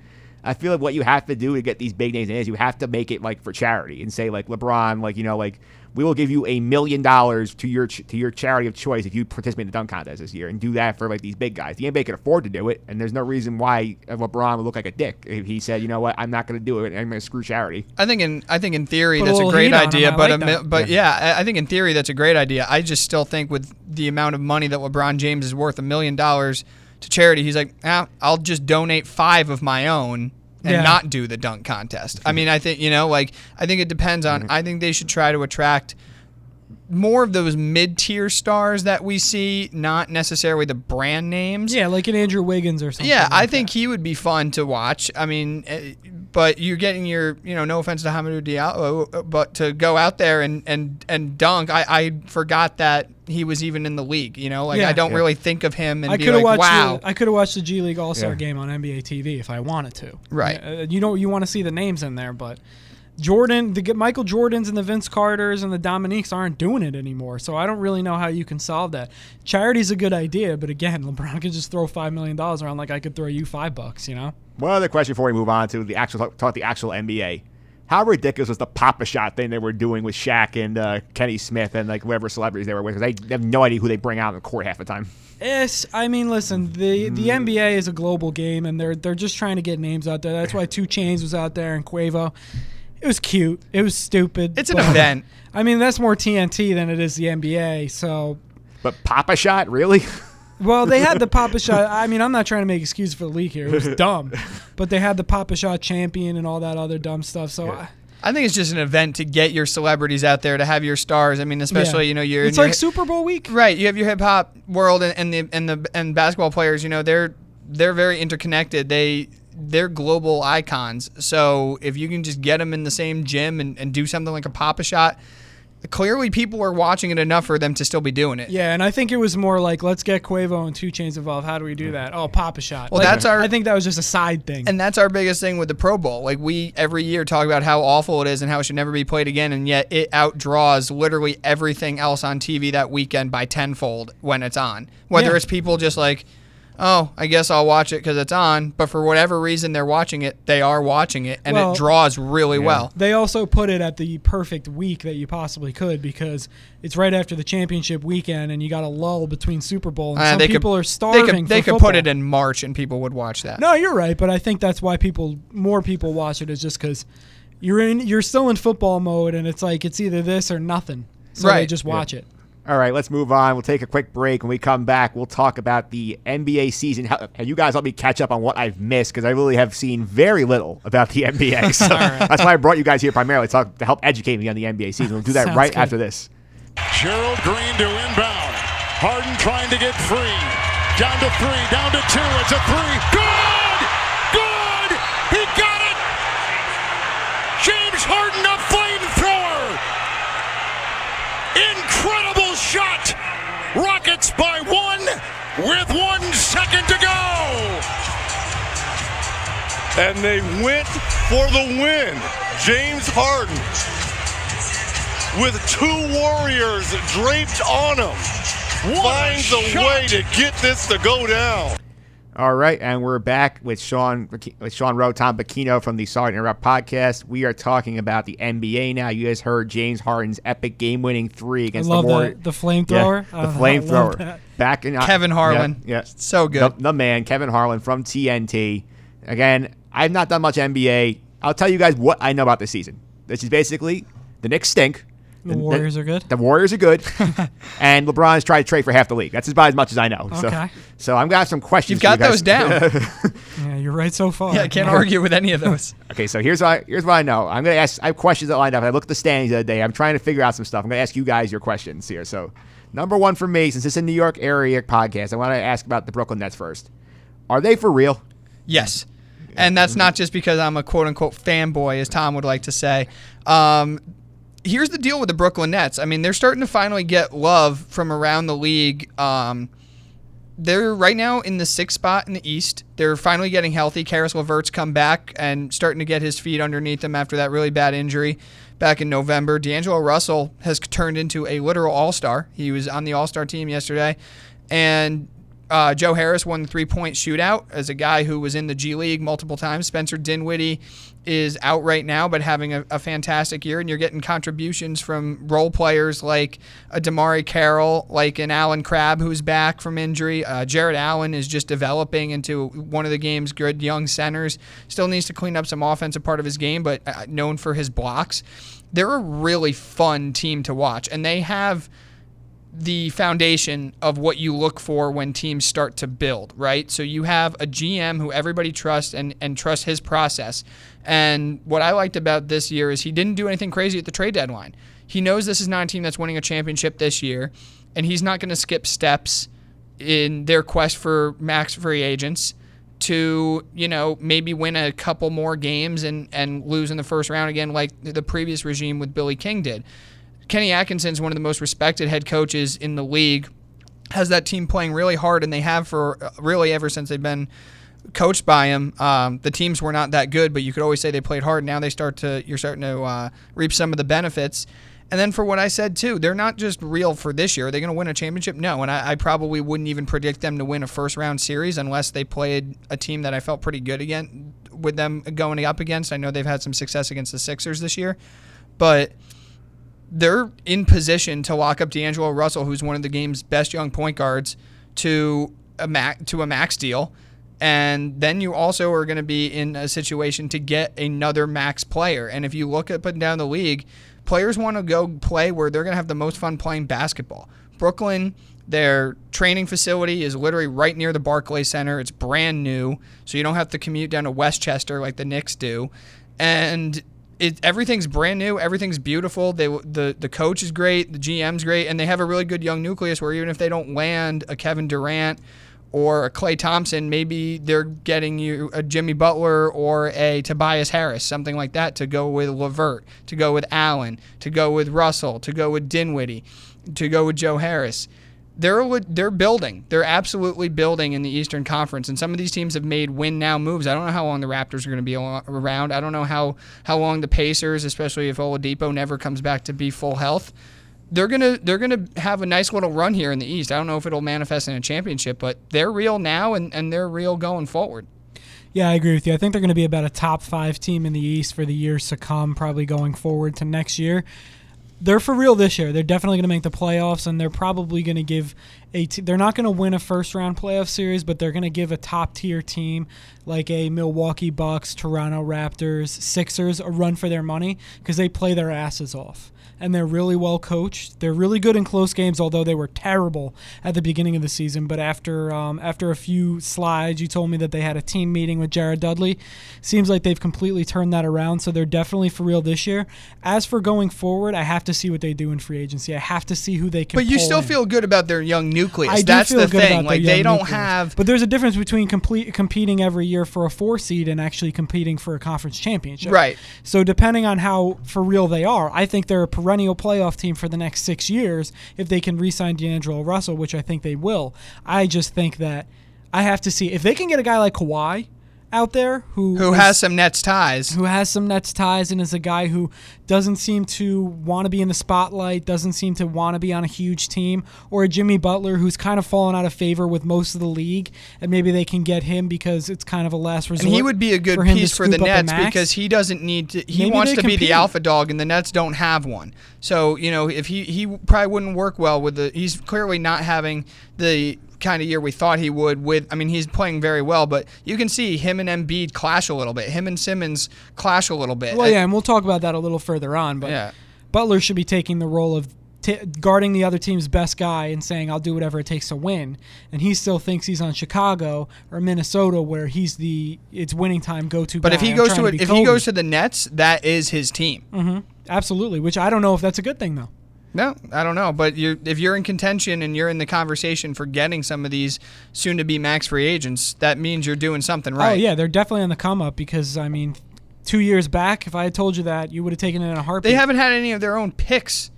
I feel like what you have to do to get these big names in is you have to make it like for charity and say like LeBron, like you know, like we will give you a million dollars to your ch- to your charity of choice if you participate in the dunk contest this year, and do that for like these big guys. The NBA can afford to do it, and there's no reason why LeBron would look like a dick if he said, you know what, I'm not going to do it, I'm going to screw charity. I think in I think in theory Put that's a little great heat on 'em, idea, but like a, that. but yeah. I I think in theory that's a great idea. I just still think with the amount of money that LeBron James is worth a million dollars to charity, he's like, ah, I'll just donate five of my own and Yeah. not do the dunk contest. I mean, I think you know, like I think it depends Mm-hmm. on. I think they should try to attract more of those mid-tier stars that we see, not necessarily the brand names. Yeah, like an Andrew Wiggins or something. Yeah, I think that. he would be fun to watch. I mean, eh, but you're getting your, you know, no offense to Hamidou Diallo, uh, but to go out there and and and dunk, I, I forgot that he was even in the league. You know, like Yeah. I don't Yeah. really think of him and I be could have like, watched. wow. The, I could have watched the G League All Star Yeah. game on NBA TV if I wanted to. Right. Uh, you know, you want to see the names in there, but Jordan, the Michael Jordans and the Vince Carters and the Dominiques aren't doing it anymore. So I don't really know how you can solve that. Charity's a good idea, but again, LeBron could just throw five million dollars around like I could throw you five bucks. You know. One other question before we move on to the actual talk the actual NBA. How ridiculous was the Pop-A-Shot thing they were doing with Shaq and uh, Kenny Smith and like whatever celebrities they were with? 'Cause they have no idea who they bring out on the court half the time. Yes, I mean, listen, the the NBA is a global game, and they're they're just trying to get names out there. That's why 2 Chainz was out there and Quavo. It was cute. It was stupid. It's an but- event. I mean, that's more TNT than it is the NBA. So, But Pop-A-Shot, really? well, they had the Pop-A-Shot. I mean, I'm not trying to make excuses for the league here. It was dumb, but they had the Pop-A-Shot champion and all that other dumb stuff. So. I, I think it's just an event to get your celebrities out there to have your stars. I mean, especially yeah. you know you're It's in your like Super Bowl week. Right, you have your hip hop world and, and the and the and basketball players. You know, they're they're very interconnected. They they're global icons. So if you can just get them in the same gym and, and do something like a pop a shot, clearly people are watching it enough for them to still be doing it. Yeah, and I think it was more like, let's get Quavo and 2 Chainz involved. How do we do that? Oh, pop a shot. Well, Like, that's our- I think that was just a side thing. And that's our biggest thing with the Pro Bowl. Like we every year talk about how awful it is and how it should never be played again, and yet it outdraws literally everything else on TV that weekend by tenfold when it's on. Whether Yeah. it's people just like, oh, I guess I'll watch it because it's on, but for whatever reason they're watching it, they are watching it, and Well- it draws really well. They also put it at the perfect week that you possibly could because it's right after the championship weekend and you got a lull between Super Bowl and Uh, some they people could, are starving They could, they for could football. put it in March and people would watch that. No, you're right, but I think that's why people more people watch it is just because you're in you're still in football mode, and it's like it's either this or nothing. So they Right. just watch it. All right, let's move on. We'll take a quick break. When we come back, we'll talk about the NBA season. How, and you guys help me catch up on what I've missed because I really have seen very little about the NBA. So that's why I brought you guys here primarily to, talk, to help educate me on the NBA season. We'll do that Sounds right good. after this. Gerald Green to inbound. Harden trying to get free. Down to three, down to two. It's a three. Good! Good! He got it! James Harden, a flamethrower! Rockets by one with one second to go! and they went for the win. James Harden with two Warriors draped on him finds a way to get this to go down. All right, and we're back with Sean with Sean Rowe, Tom Bacchino from the Sorry to Interrupt podcast. We are talking about the NBA now. You guys heard James Harden's epic game-winning three I against love the Warriors. the, the flamethrower. Yeah, the oh, I flamethrower. Back in uh, Kevin Harlan. Yeah, yeah. So good. The, the man, Kevin Harlan from TNT. Again, I've not done much NBA. I'll tell you guys what I know about this season. This is basically the Knicks stink. The Warriors are good. The Warriors are good, and LeBron's tried to trade for half the league. That's about as much as I know. So, Okay. so I'm gonna have some questions. You've for you got guys. those down. Yeah, you're right so far. yeah, I can't argue with any of those. Okay, so here's what I, here's what I know. I'm gonna ask. I have questions that lined up. I looked at the standings the other day. I'm trying to figure out some stuff. I'm gonna ask you guys your questions here. So, number one for me, since it's a New York area podcast, I want to ask about the Brooklyn Nets first. Are they for real? Yes. And that's not just because I'm a quote unquote fanboy, as Tom would like to say. Um, here's the deal with the Brooklyn Nets. I mean, they're starting to finally get love from around the league. Um, they're right now in the sixth spot in the East. They're finally getting healthy. Caris LeVert's come back and starting to get his feet underneath him after that really bad injury back in November. D'Angelo Russell has turned into a literal all star. He was on the all star team yesterday. And uh, Joe Harris won the three point shootout as a guy who was in the G League multiple times. Spencer Dinwiddie is out right now, but having a, a fantastic year. And you're getting contributions from role players like a DeMarre Carroll, like an Allen Crabbe who's back from injury. Uh, Jarrett Allen is just developing into one of the game's good young centers. Still needs to clean up some offensive part of his game, but uh, known for his blocks. They're a really fun team to watch, and they have the foundation of what you look for when teams start to build, right? So you have a GM who everybody trusts and, and trusts his process. And what I liked about this year is he didn't do anything crazy at the trade deadline. He knows this is not a team that's winning a championship this year, and he's not going to skip steps in their quest for max free agents to, you know, maybe win a couple more games and, and lose in the first round again like the previous regime with Billy King did. Kenny Atkinson is one of the most respected head coaches in the league. Has that team playing really hard, and they have for uh, really ever since they've been coached by him. Um, the teams were not that good, but you could always say they played hard. Now they start to you're starting to uh, reap some of the benefits. And then for what I said too, they're not just real for this year. Are they going to win a championship? No, and I, I probably wouldn't even predict them to win a first round series unless they played a team that I felt pretty good again with them going up against. I know they've had some success against the Sixers this year, but they're in position to lock up D'Angelo Russell, who's one of the game's best young point guards, to a max to a max deal. And then you also are going to be in a situation to get another max player. And if you look up and down the league, players want to go play where they're going to have the most fun playing basketball. Brooklyn, their training facility is literally right near the Barclays Center. It's brand new, so you don't have to commute down to Westchester like the Knicks do. And it, everything's brand new. Everything's beautiful. They the the coach is great. The GM's great, and they have a really good young nucleus. Where even if they don't land a Kevin Durant or a Klay Thompson, maybe they're getting you a Jimmy Butler or a Tobias Harris, something like that, to go with LeVert, to go with Allen, to go with Russell, to go with Dinwiddie, to go with Joe Harris they're they're building. They're absolutely building in the Eastern Conference, and some of these teams have made win now moves. I don't know how long the Raptors are going to be around. I don't know how how long the Pacers, especially if Oladipo never comes back to be full health, they're gonna they're gonna have a nice little run here in the East. I don't know if it'll manifest in a championship, but they're real now, and, and they're real going forward. Yeah, I agree with you. I think they're going to be about a top five team in the East for the years to come, probably going forward to next year. They're for real this year. They're definitely going to make the playoffs, and they're probably going to give a. T- they're not going to win a first round playoff series, but they're going to give a top tier team like a Milwaukee Bucks, Toronto Raptors, Sixers a run for their money because they play their asses off and they're really well coached. They're really good in close games, although they were terrible at the beginning of the season. But after um, after a few slides, you told me that they had a team meeting with Jared Dudley. Seems like they've completely turned that around, so they're definitely for real this year. As for going forward, I have to see what they do in free agency. I have to see who they can. But you still in. feel good about their young nucleus. I do That's feel the good thing. about Like they don't nucleus. have. But there's a difference between complete competing every year for a four seed and actually competing for a conference championship. Right. So depending on how for real they are, I think they're a perennial playoff team for the next six years if they can re-sign D'Angelo Russell, which I think they will. I just think that I have to see if they can get a guy like Kawhi out there who Who is- has some Nets ties? who has some Nets ties and is a guy who doesn't seem to want to be in the spotlight, doesn't seem to want to be on a huge team, or a Jimmy Butler who's kind of fallen out of favor with most of the league, and maybe they can get him because it's kind of a last resort. And he would be a good for piece for the scoop up a Nets because he doesn't need to. He Maybe wants to be the alpha dog, and the Nets don't have one. So you know, if he he probably wouldn't work well with the. He's clearly not having the kind of year we thought he would. With I mean, he's playing very well, but you can see him and Embiid clash a little bit. Him and Simmons clash a little bit. Well, yeah, and we'll talk about that a little further on. But Yeah. Butler should be taking the role of t- guarding the other team's best guy and saying, "I'll do whatever it takes to win." And he still thinks he's on Chicago or Minnesota, where he's the it's winning time go to. But if he I'm goes to, a, if he goes to the Nets, that is his team. hmm absolutely, which I don't know if that's a good thing though. No, I don't know. But you're, if you're in contention and you're in the conversation for getting some of these soon-to-be max free agents, that means you're doing something oh, right. Oh yeah, they're definitely on the come up because I mean, two years back, if I had told you that, you would have taken it in a heartbeat. They haven't had any of their own picks.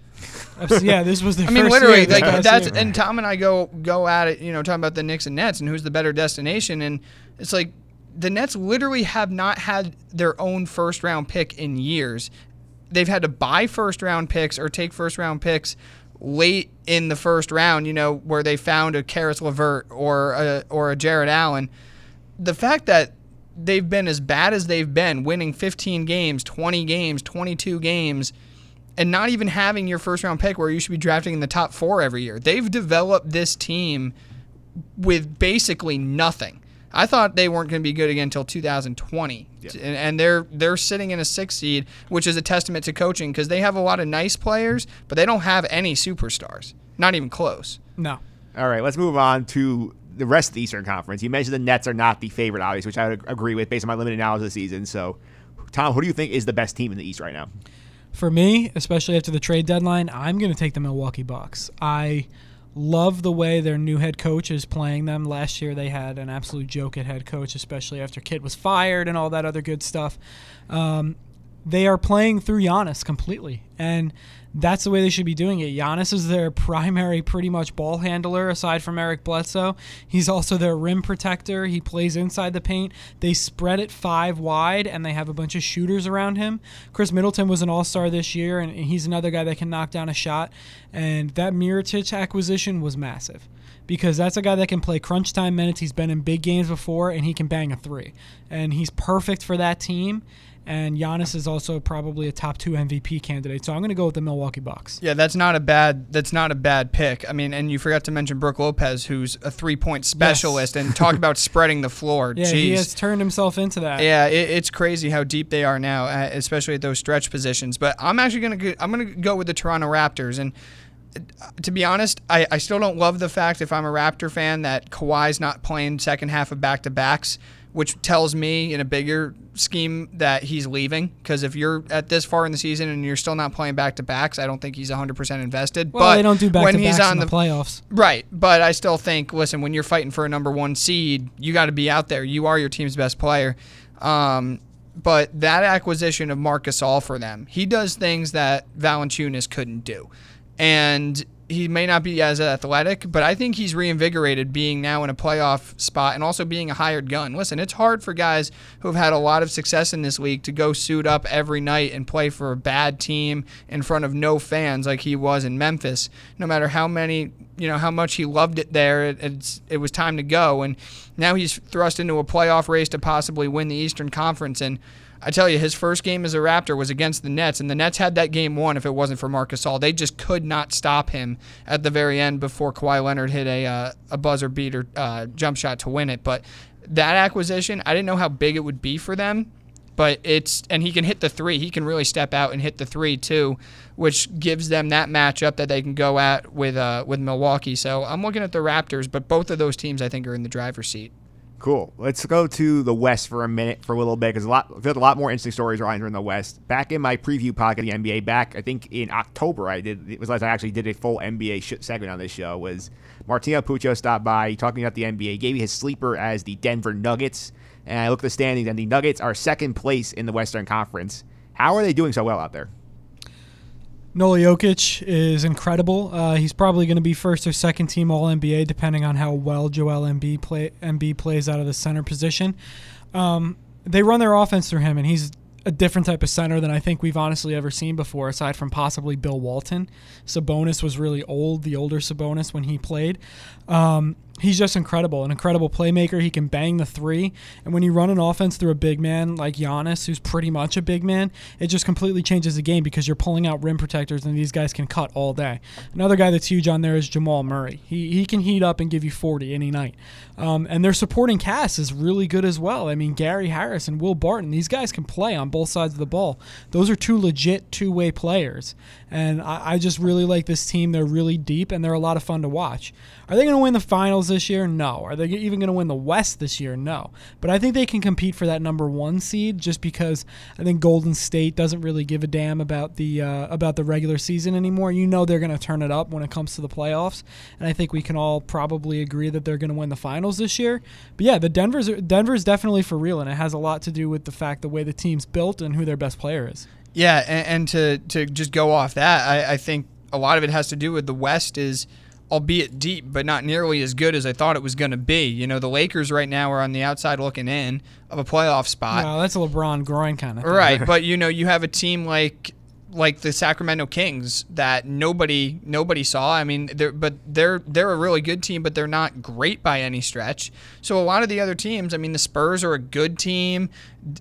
yeah, this was the I mean, literally, like that's year. and Tom and I go go at it, you know, talking about the Knicks and Nets and who's the better destination, and it's like the Nets literally have not had their own first round pick in years. They've had to buy first round picks or take first round picks late in the first round, you know, where they found a Caris LeVert or a, or a Jarrett Allen. The fact that they've been as bad as they've been, winning 15 games, 20 games, 22 games, and not even having your first round pick where you should be drafting in the top four every year. They've developed this team with basically nothing. I thought they weren't going to be good again until 2020, and, and they're they're sitting in a six seed, which is a testament to coaching because they have a lot of nice players, but they don't have any superstars, not even close. no. All right, let's move on to the rest of the Eastern Conference. You mentioned the Nets are not the favorite, obviously, which I would agree with based on my limited knowledge of the season. So, Tom, who do you think is the best team in the East right now? For me, especially after the trade deadline, I'm going to take the Milwaukee Bucks. I love the way their new head coach is playing them. Last year, they had an absolute joke at head coach, especially after Kidd was fired and all that other good stuff. Um, they are playing through Giannis completely, and that's the way they should be doing it. Giannis is their primary, pretty much ball handler aside from Eric Bledsoe. He's also their rim protector. He plays inside the paint. They spread it five wide, and they have a bunch of shooters around him. Khris Middleton was an All Star this year, and he's another guy that can knock down a shot. And that Mirotic acquisition was massive because that's a guy that can play crunch time minutes. He's been in big games before, and he can bang a three. And he's perfect for that team. And Giannis is also probably a top two MVP candidate. So I'm going to go with the Milwaukee Bucks. Yeah, that's not a bad that's not a bad pick. I mean, and you forgot to mention Brook Lopez, who's a three point specialist, and talk about spreading the floor. Yeah, Jeez. he has turned himself into that. Yeah, it, it's crazy how deep they are now, uh, especially at those stretch positions. But I'm actually gonna go, I'm gonna go with the Toronto Raptors, and uh, to be honest, I, I still don't love the fact if I'm a Raptor fan that Kawhi's not playing second half of back to backs, which tells me in a bigger scheme that he's leaving. Because if you're at this far in the season and you're still not playing back to backs, I don't think he's 100% invested. Well, but they don't do back when to he's backs on in the, playoffs. Right, but I still think, listen, when you're fighting for a number one seed, you got to be out there. You are your team's best player. Um, but that acquisition of Marc Gasol for them, he does things that Valanciunas couldn't do, and he may not be as athletic, but I think he's reinvigorated being now in a playoff spot and also being a hired gun. Listen, it's hard for guys who have had a lot of success in this league to go suit up every night and play for a bad team in front of no fans like he was in Memphis. No matter how many, you know, how much he loved it there, it, it was time to go. And now he's thrust into a playoff race to possibly win the Eastern Conference. And I tell you, his first game as a Raptor was against the Nets, and the Nets had that game won if it wasn't for Marc Gasol. They just could not stop him at the very end before Kawhi Leonard hit a uh, a buzzer beater uh, jump shot to win it. But that acquisition, I didn't know how big it would be for them but it's and he can hit the three. He can really step out and hit the three too, which gives them that matchup that they can go at with uh, with Milwaukee. So I'm looking at the Raptors, but both of those teams I think are in the driver's seat. Cool. Let's go to the West for a minute for a little bit because a lot, like a lot more interesting stories are in the West. Back in my preview podcast of the NBA, back I think in October, I did it was like I actually did a full NBA segment on this show. Was Martino Puccio stopped by talking about the NBA, gave me his sleeper as the Denver Nuggets, and I look at the standings, and the Nuggets are second place in the Western Conference. How are they doing so well out there? Nikola Jokic is incredible. Uh, he's probably going to be first or second team All NBA, depending on how well Joel Embiid, play, Embiid plays out of the center position. Um, they run their offense through him, and he's a different type of center than I think we've honestly ever seen before, aside from possibly Bill Walton. Sabonis was really old, the older Sabonis when he played. Um, he's just incredible, an incredible playmaker. He can bang the three, and when you run an offense through a big man like Giannis, who's pretty much a big man, it just completely changes the game because you're pulling out rim protectors, and these guys can cut all day. Another guy that's huge on there is Jamal Murray. He he can heat up and give you 40 any night, um, and their supporting cast is really good as well. I mean, Gary Harris and Will Barton, these guys can play on both sides of the ball. Those are two legit two-way players, and I, I just really like this team. They're really deep, and they're a lot of fun to watch. Are they going to win the finals this year? No. Are they even going to win the West this year? No. But I think they can compete for that number one seed just because I think Golden State doesn't really give a damn about the uh, about the regular season anymore. You know they're going to turn it up when it comes to the playoffs, and I think we can all probably agree that they're going to win the finals this year. But yeah, the Denver's Denver's definitely for real, and it has a lot to do with the fact the way the team's built and who their best player is. Yeah, and, and to to just go off that, I, I think a lot of it has to do with the West is albeit deep, but not nearly as good as I thought it was going to be. You know, the Lakers right now are on the outside looking in of a playoff spot. No, that's a LeBron groin kind of thing. Right, but you know, you have a team like like the Sacramento Kings that nobody nobody saw. I mean, they're but they're they're a really good team, but they're not great by any stretch. So a lot of the other teams, I mean, the Spurs are a good team.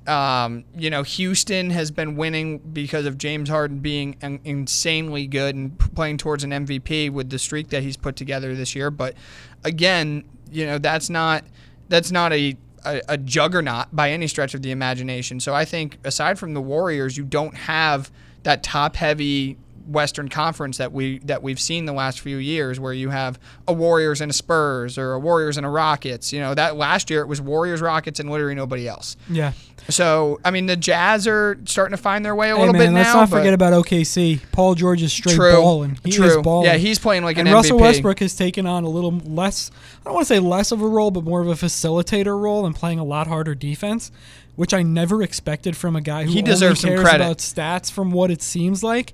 Um, you know, Houston has been winning because of James Harden being in- insanely good and playing towards an MVP with the streak that he's put together this year. But again, you know, that's not that's not a a, a juggernaut by any stretch of the imagination. So I think aside from the Warriors, you don't have that top heavy Western Conference that we that we've seen the last few years, where you have a Warriors and a Spurs or a Warriors and a Rockets. You know that last year it was Warriors, Rockets, and literally nobody else. Yeah. So I mean the Jazz are starting to find their way a Hey little man, bit now. let's not forget about OKC. Paul George is straight True. balling. He True. balling. Yeah, he's playing like and an Russell MVP. Westbrook has taken on a little less. I don't want to say less of a role, but more of a facilitator role and playing a lot harder defense, which I never expected from a guy who He only deserves some cares credit. about stats. From what it seems like,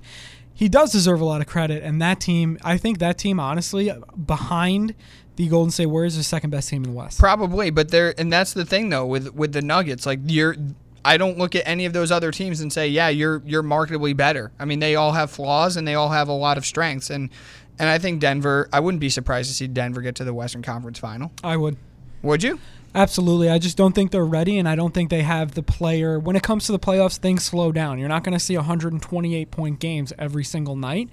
he does deserve a lot of credit. And that team, I think that team, honestly, behind the Golden State Warriors, is the second best team in the West. Probably, but they're and that's the thing though with with the Nuggets. Like you're, I don't look at any of those other teams and say, yeah, you're you're markedly better. I mean, they all have flaws and they all have a lot of strengths. And and I think Denver. I wouldn't be surprised to see Denver get to the Western Conference Final. I would. Would you? Absolutely. I just don't think they're ready, and I don't think they have the player. When it comes to the playoffs, things slow down. You're not going to see 128 point games every single night.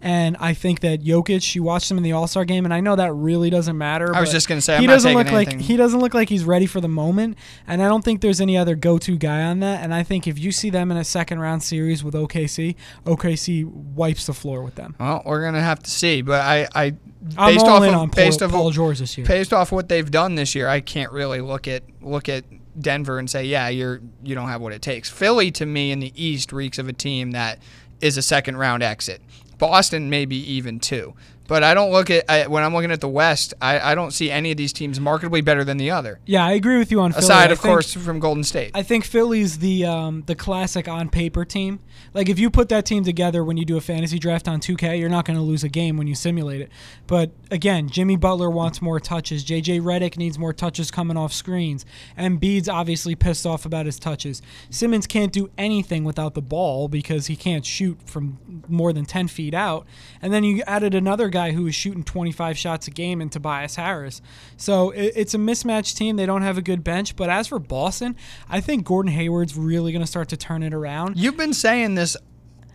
And I think that Jokic, you watched him in the All Star game, and I know that really doesn't matter. I was just gonna say, he I'm not doesn't look like he doesn't look like he's ready for the moment, and I don't think there's any other go to guy on that. And I think if you see them in a second round series with OKC, OKC wipes the floor with them. Well, we're gonna have to see. But I, I I'm based off of on based off Paul George this year. based off what they've done this year, I can't really look at look at Denver and say, yeah, you're you don't have what it takes. Philly to me in the East reeks of a team that is a second round exit. Boston maybe even two. But I don't look at I, when I'm looking at the West. I, I don't see any of these teams markedly better than the other. Yeah, I agree with you on Philly. Aside, of think- course, from Golden State. I think Philly's the um, the classic on paper team. Like if you put that team together when you do a fantasy draft on 2K, you're not going to lose a game when you simulate it. But again, Jimmy Butler wants more touches. JJ Redick needs more touches coming off screens. And Embiid's obviously pissed off about his touches. Simmons can't do anything without the ball because he can't shoot from more than 10 feet out. And then you added another guy guy who is shooting 25 shots a game in Tobias Harris. So it, it's a mismatched team. They don't have a good bench. But as for Boston, I think Gordon Hayward's really going to start to turn it around. You've been saying this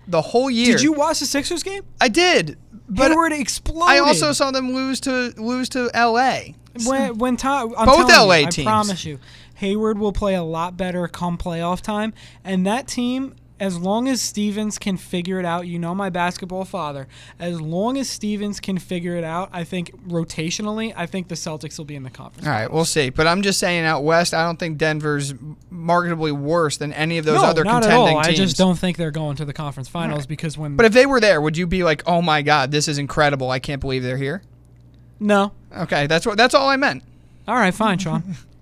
the whole year. Did you watch the Sixers game? I did. But Hayward exploded. I also saw them lose to lose to L.A. when when Tom, I'm Both LA you, teams. I promise you, Hayward will play a lot better come playoff time, and that team. As long as Stevens can figure it out, you know my basketball father. As long as Stevens can figure it out, I think rotationally, I think the Celtics will be in the conference. All right, we'll see. But I'm just saying, out west, I don't think Denver's marketably worse than any of those no, other not at contending all. teams. I just don't think they're going to the conference finals because when But if they were there, would you be like, "Oh my God, this is incredible! I can't believe they're here"? no, Okay, that's what. That's all I meant. all right, fine, Sean.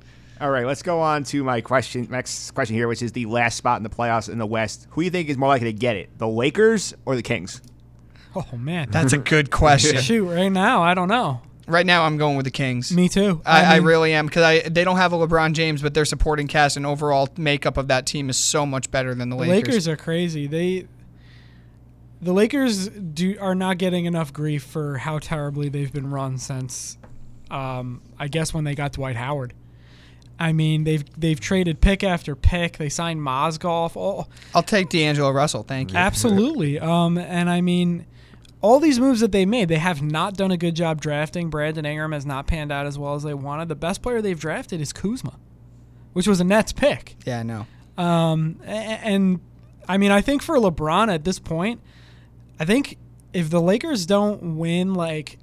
All right, let's go on to my question. Next question here, which is the last spot in the playoffs in the West. Who do you think is more likely to get it, the Lakers or the Kings? oh man, That's a good question. shoot right now. I don't know. right now, I'm going with the Kings. Me too. I, I, mean, really am because I they don't have a LeBron James, but their supporting cast and overall makeup of that team is so much better than the The Lakers. Lakers are crazy. They the Lakers do are not getting enough grief for how terribly they've been run since um, I guess when they got Dwight Howard. I mean, they've they've traded pick after pick. They signed Mozgov. All I'll take D'Angelo Russell. Thank you. absolutely. Um, and I mean, all these moves that they made, they have not done a good job drafting. Brandon Ingram has not panned out as well as they wanted. The best player they've drafted is Kuzma, which was a Nets pick. Yeah, I know. Um, a- and I mean, I think for LeBron at this point, I think if the Lakers don't win like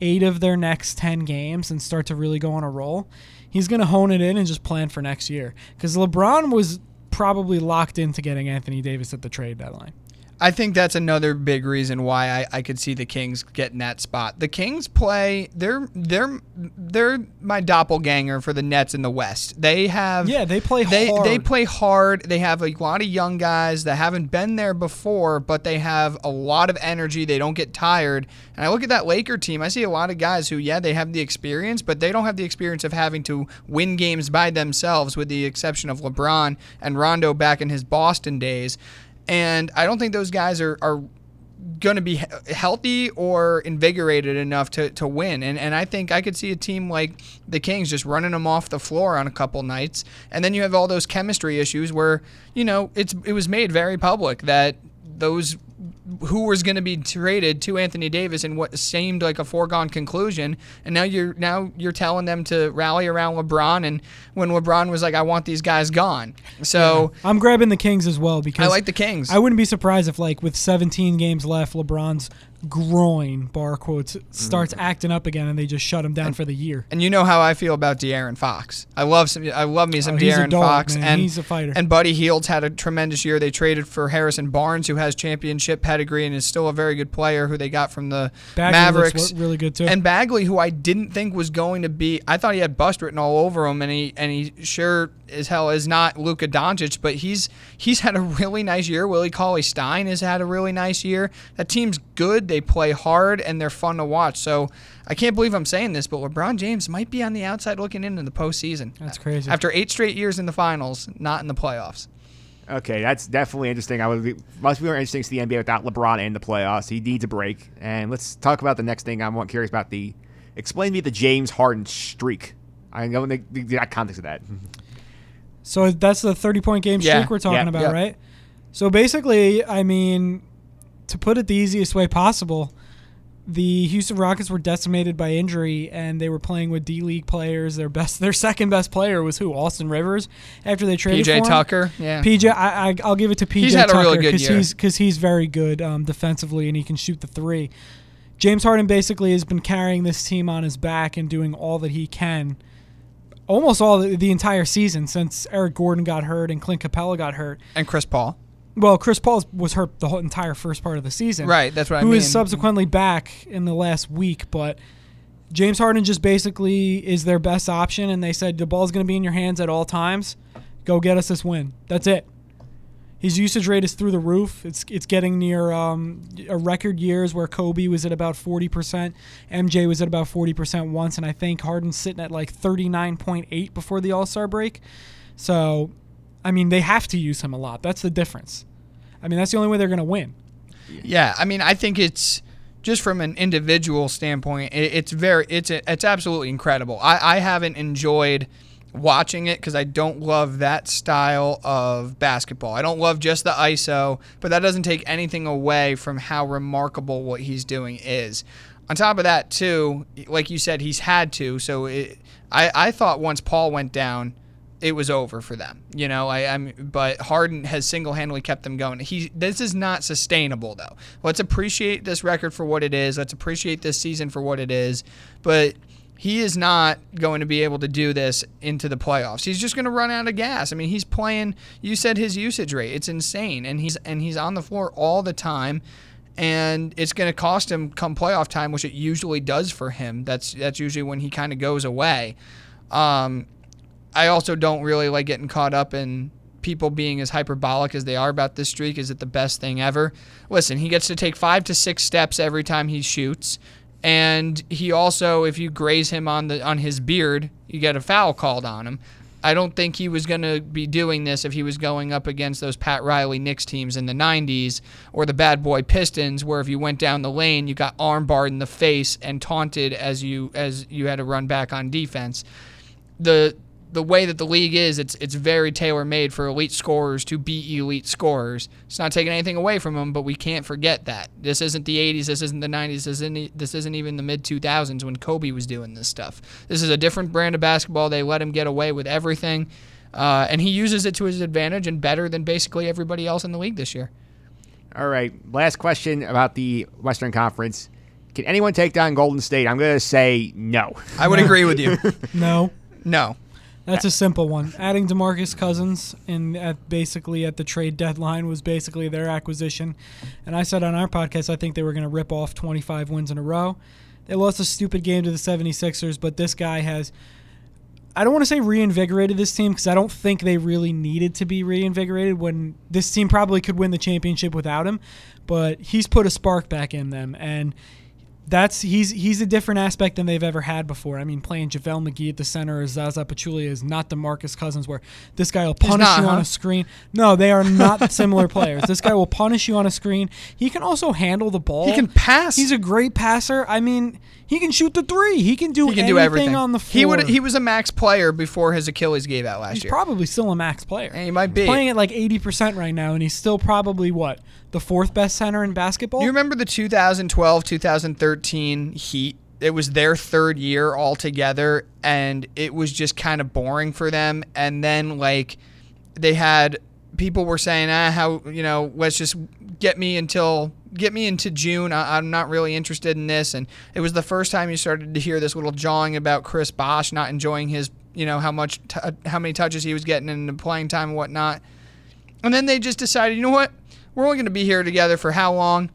eight of their next 10 games and start to really go on a roll, he's going to hone it in and just plan for next year. Because LeBron was probably locked into getting Anthony Davis at the trade deadline. I think that's another big reason why I, I could see the Kings getting that spot. The Kings play they're they're they're my doppelganger for the Nets in the West. They have Yeah, they play they hard. they play hard. They have a lot of young guys that haven't been there before, but they have a lot of energy. They don't get tired. And I look at that Laker team. I see a lot of guys who yeah they have the experience, but they don't have the experience of having to win games by themselves, with the exception of LeBron and Rondo back in his Boston days. And I don't think those guys are, are going to be healthy or invigorated enough to, to win. And, and I think I could see a team like the Kings just running them off the floor on a couple nights. And then you have all those chemistry issues where, you know, it's it was made very public that those who was going to be traded to Anthony Davis in what seemed like a foregone conclusion, and now you're now you're telling them to rally around LeBron, and when LeBron was like, "I want these guys gone," so I'm grabbing the Kings as well because I like the Kings. I wouldn't be surprised if, like, with 17 games left, LeBron's groin, bar quotes, starts mm-hmm. acting up again and they just shut him down for the year. And you know how I feel about De'Aaron Fox. I love some. I love me oh, some Oh, he's a De'Aaron dog, Fox, man. and He's a fighter. And Buddy Hield's had a tremendous year. They traded for Harrison Barnes, who has championship pedigree and is still a very good player, who they got from the Bagley Mavericks. really good, too. And Bagley, who I didn't think was going to be, I thought he had bust written all over him, and he and he sure as hell is not Luka Doncic, but he's he's had a really nice year. Willie Cauley Stein has had a really nice year. That team's good. They play hard and they're fun to watch. So I can't believe I'm saying this, but LeBron James might be on the outside looking in in the postseason. That's crazy. After eight straight years in the finals, not in the playoffs. Okay, that's definitely interesting. I would be, must be more interesting to see the NBA without LeBron in the playoffs. He needs a break. And let's talk about the next thing. I'm curious about the. Explain to me the James Harden streak. I know the, the, the context of that. So that's the 30 point game streak Yeah. we're talking Yeah. about, Yep. right? So basically, I mean, to put it the easiest way possible, the Houston Rockets were decimated by injury, and they were playing with D League players. Their best, their second best player was who? Austin Rivers. After they traded PJ for him. Tucker, yeah. PJ, I, I, I'll give it to PJ. He's had a Tucker really good cause year. He's because he's very good um, defensively and he can shoot the three. James Harden basically has been carrying this team on his back and doing all that he can, almost all the, the entire season since Eric Gordon got hurt and Clint Capela got hurt. And Chris Paul. Well, Chris Paul was hurt the whole entire first part of the season. Right, that's what I Who is mean. subsequently back in the last week, but James Harden just basically is their best option, and they said the ball's going to be in your hands at all times. Go get us this win. That's it. His usage rate is through the roof. It's it's getting near um, a record years where Kobe was at about forty percent, MJ was at about forty percent once, and I think Harden's sitting at like thirty nine point eight before the All Star break. So, I mean, they have to use him a lot. That's the difference. I mean, that's the only way they're going to win. Yeah, I mean, I think it's just from an individual standpoint, it, it's very it's it's absolutely incredible. I, I haven't enjoyed watching it because I don't love that style of basketball. I don't love just the ISO, but that doesn't take anything away from how remarkable what he's doing is. On top of that, too, like you said, he's had to. So it, I I thought once Paul went down it was over for them. You know, I, I'm but Harden has single-handedly kept them going. He this is not sustainable though. Let's appreciate this record for what it is. Let's appreciate this season for what it is. But he is not going to be able to do this into the playoffs. He's just going to run out of gas. I mean, he's playing. You said his usage rate; it's insane, and he's and he's on the floor all the time, and it's going to cost him come playoff time, which it usually does for him. That's that's usually when he kind of goes away. Um, I also don't really like getting caught up in people being as hyperbolic as they are about this streak. Is it the best thing ever? Listen, he gets to take five to six steps every time he shoots. And he also, if you graze him on the on his beard, you get a foul called on him. I don't think he was going to be doing this if he was going up against those Pat Riley Knicks teams in the 90s or the bad boy Pistons, where if you went down the lane, you got armbarred in the face and taunted as you as you had to run back on defense. The the way that the league is, it's it's very tailor made for elite scorers to be elite scorers. It's not taking anything away from them, but we can't forget that this isn't the 80s, this isn't the 90s, this isn't this isn't even the mid 2000s when Kobe was doing this stuff. This is a different brand of basketball. They let him get away with everything, uh, and he uses it to his advantage and better than basically everybody else in the league this year. All right, last question about the Western Conference. Can anyone take down Golden State? I'm going to say no. I would agree with you. No. No. That's a simple one. Adding DeMarcus Cousins in at basically at the trade deadline was basically their acquisition. And I said on our podcast I think they were going to rip off 25 wins in a row. They lost a stupid game to the 76ers, but this guy has I don't want to say reinvigorated this team because I don't think they really needed to be reinvigorated when this team probably could win the championship without him, but he's put a spark back in them and that's he's he's a different aspect than they've ever had before. I mean, playing JaVale McGee at the center or Zaza Pachulia is not DeMarcus Cousins, where this guy will punish not, you on a screen. No, they are not similar players. This guy will punish you on a screen. He can also handle the ball. He can pass. He's a great passer. I mean, he can shoot the three. He can do He can anything do everything on the floor. He would he was a max player before his Achilles gave out last year. He's year. probably still a max player. And he might be. He's playing at like 80% right now, and he's still probably what the fourth best center in basketball. You remember the 2012 2013 Heat? It was their third year altogether, and it was just kind of boring for them. And then, like, they had people were saying, ah, how, you know, let's just get me until. Get me into June. I, I'm not really interested in this. And it was the first time you started to hear this little jawing about Chris Bosh not enjoying his, you know, how much, t- how many touches he was getting in the playing time and whatnot. And then they just decided, you know what? We're only going to be here together for how long?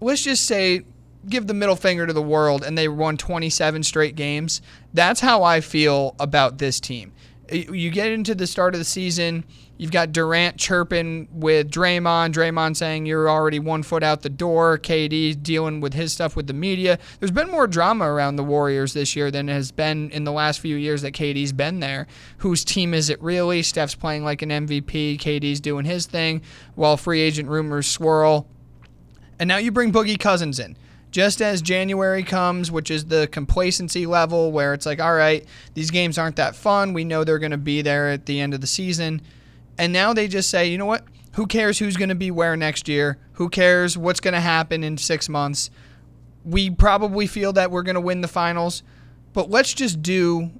Let's just say, give the middle finger to the world, and they won 27 straight games. That's how I feel about this team. You get into the start of the season, you've got Durant chirping with Draymond, Draymond saying you're already one foot out the door, KD dealing with his stuff with the media. There's been more drama around the Warriors this year than has been in the last few years that KD's been there. Whose team is it really? Steph's playing like an MVP, KD's doing his thing, while free agent rumors swirl. And now you bring Boogie Cousins in. Just as January comes, which is the complacency level where it's like, all right, these games aren't that fun. We know they're going to be there at the end of the season. And now they just say, you know what? Who cares who's going to be where next year? Who cares what's going to happen in six months? We probably feel that we're going to win the finals, but let's just do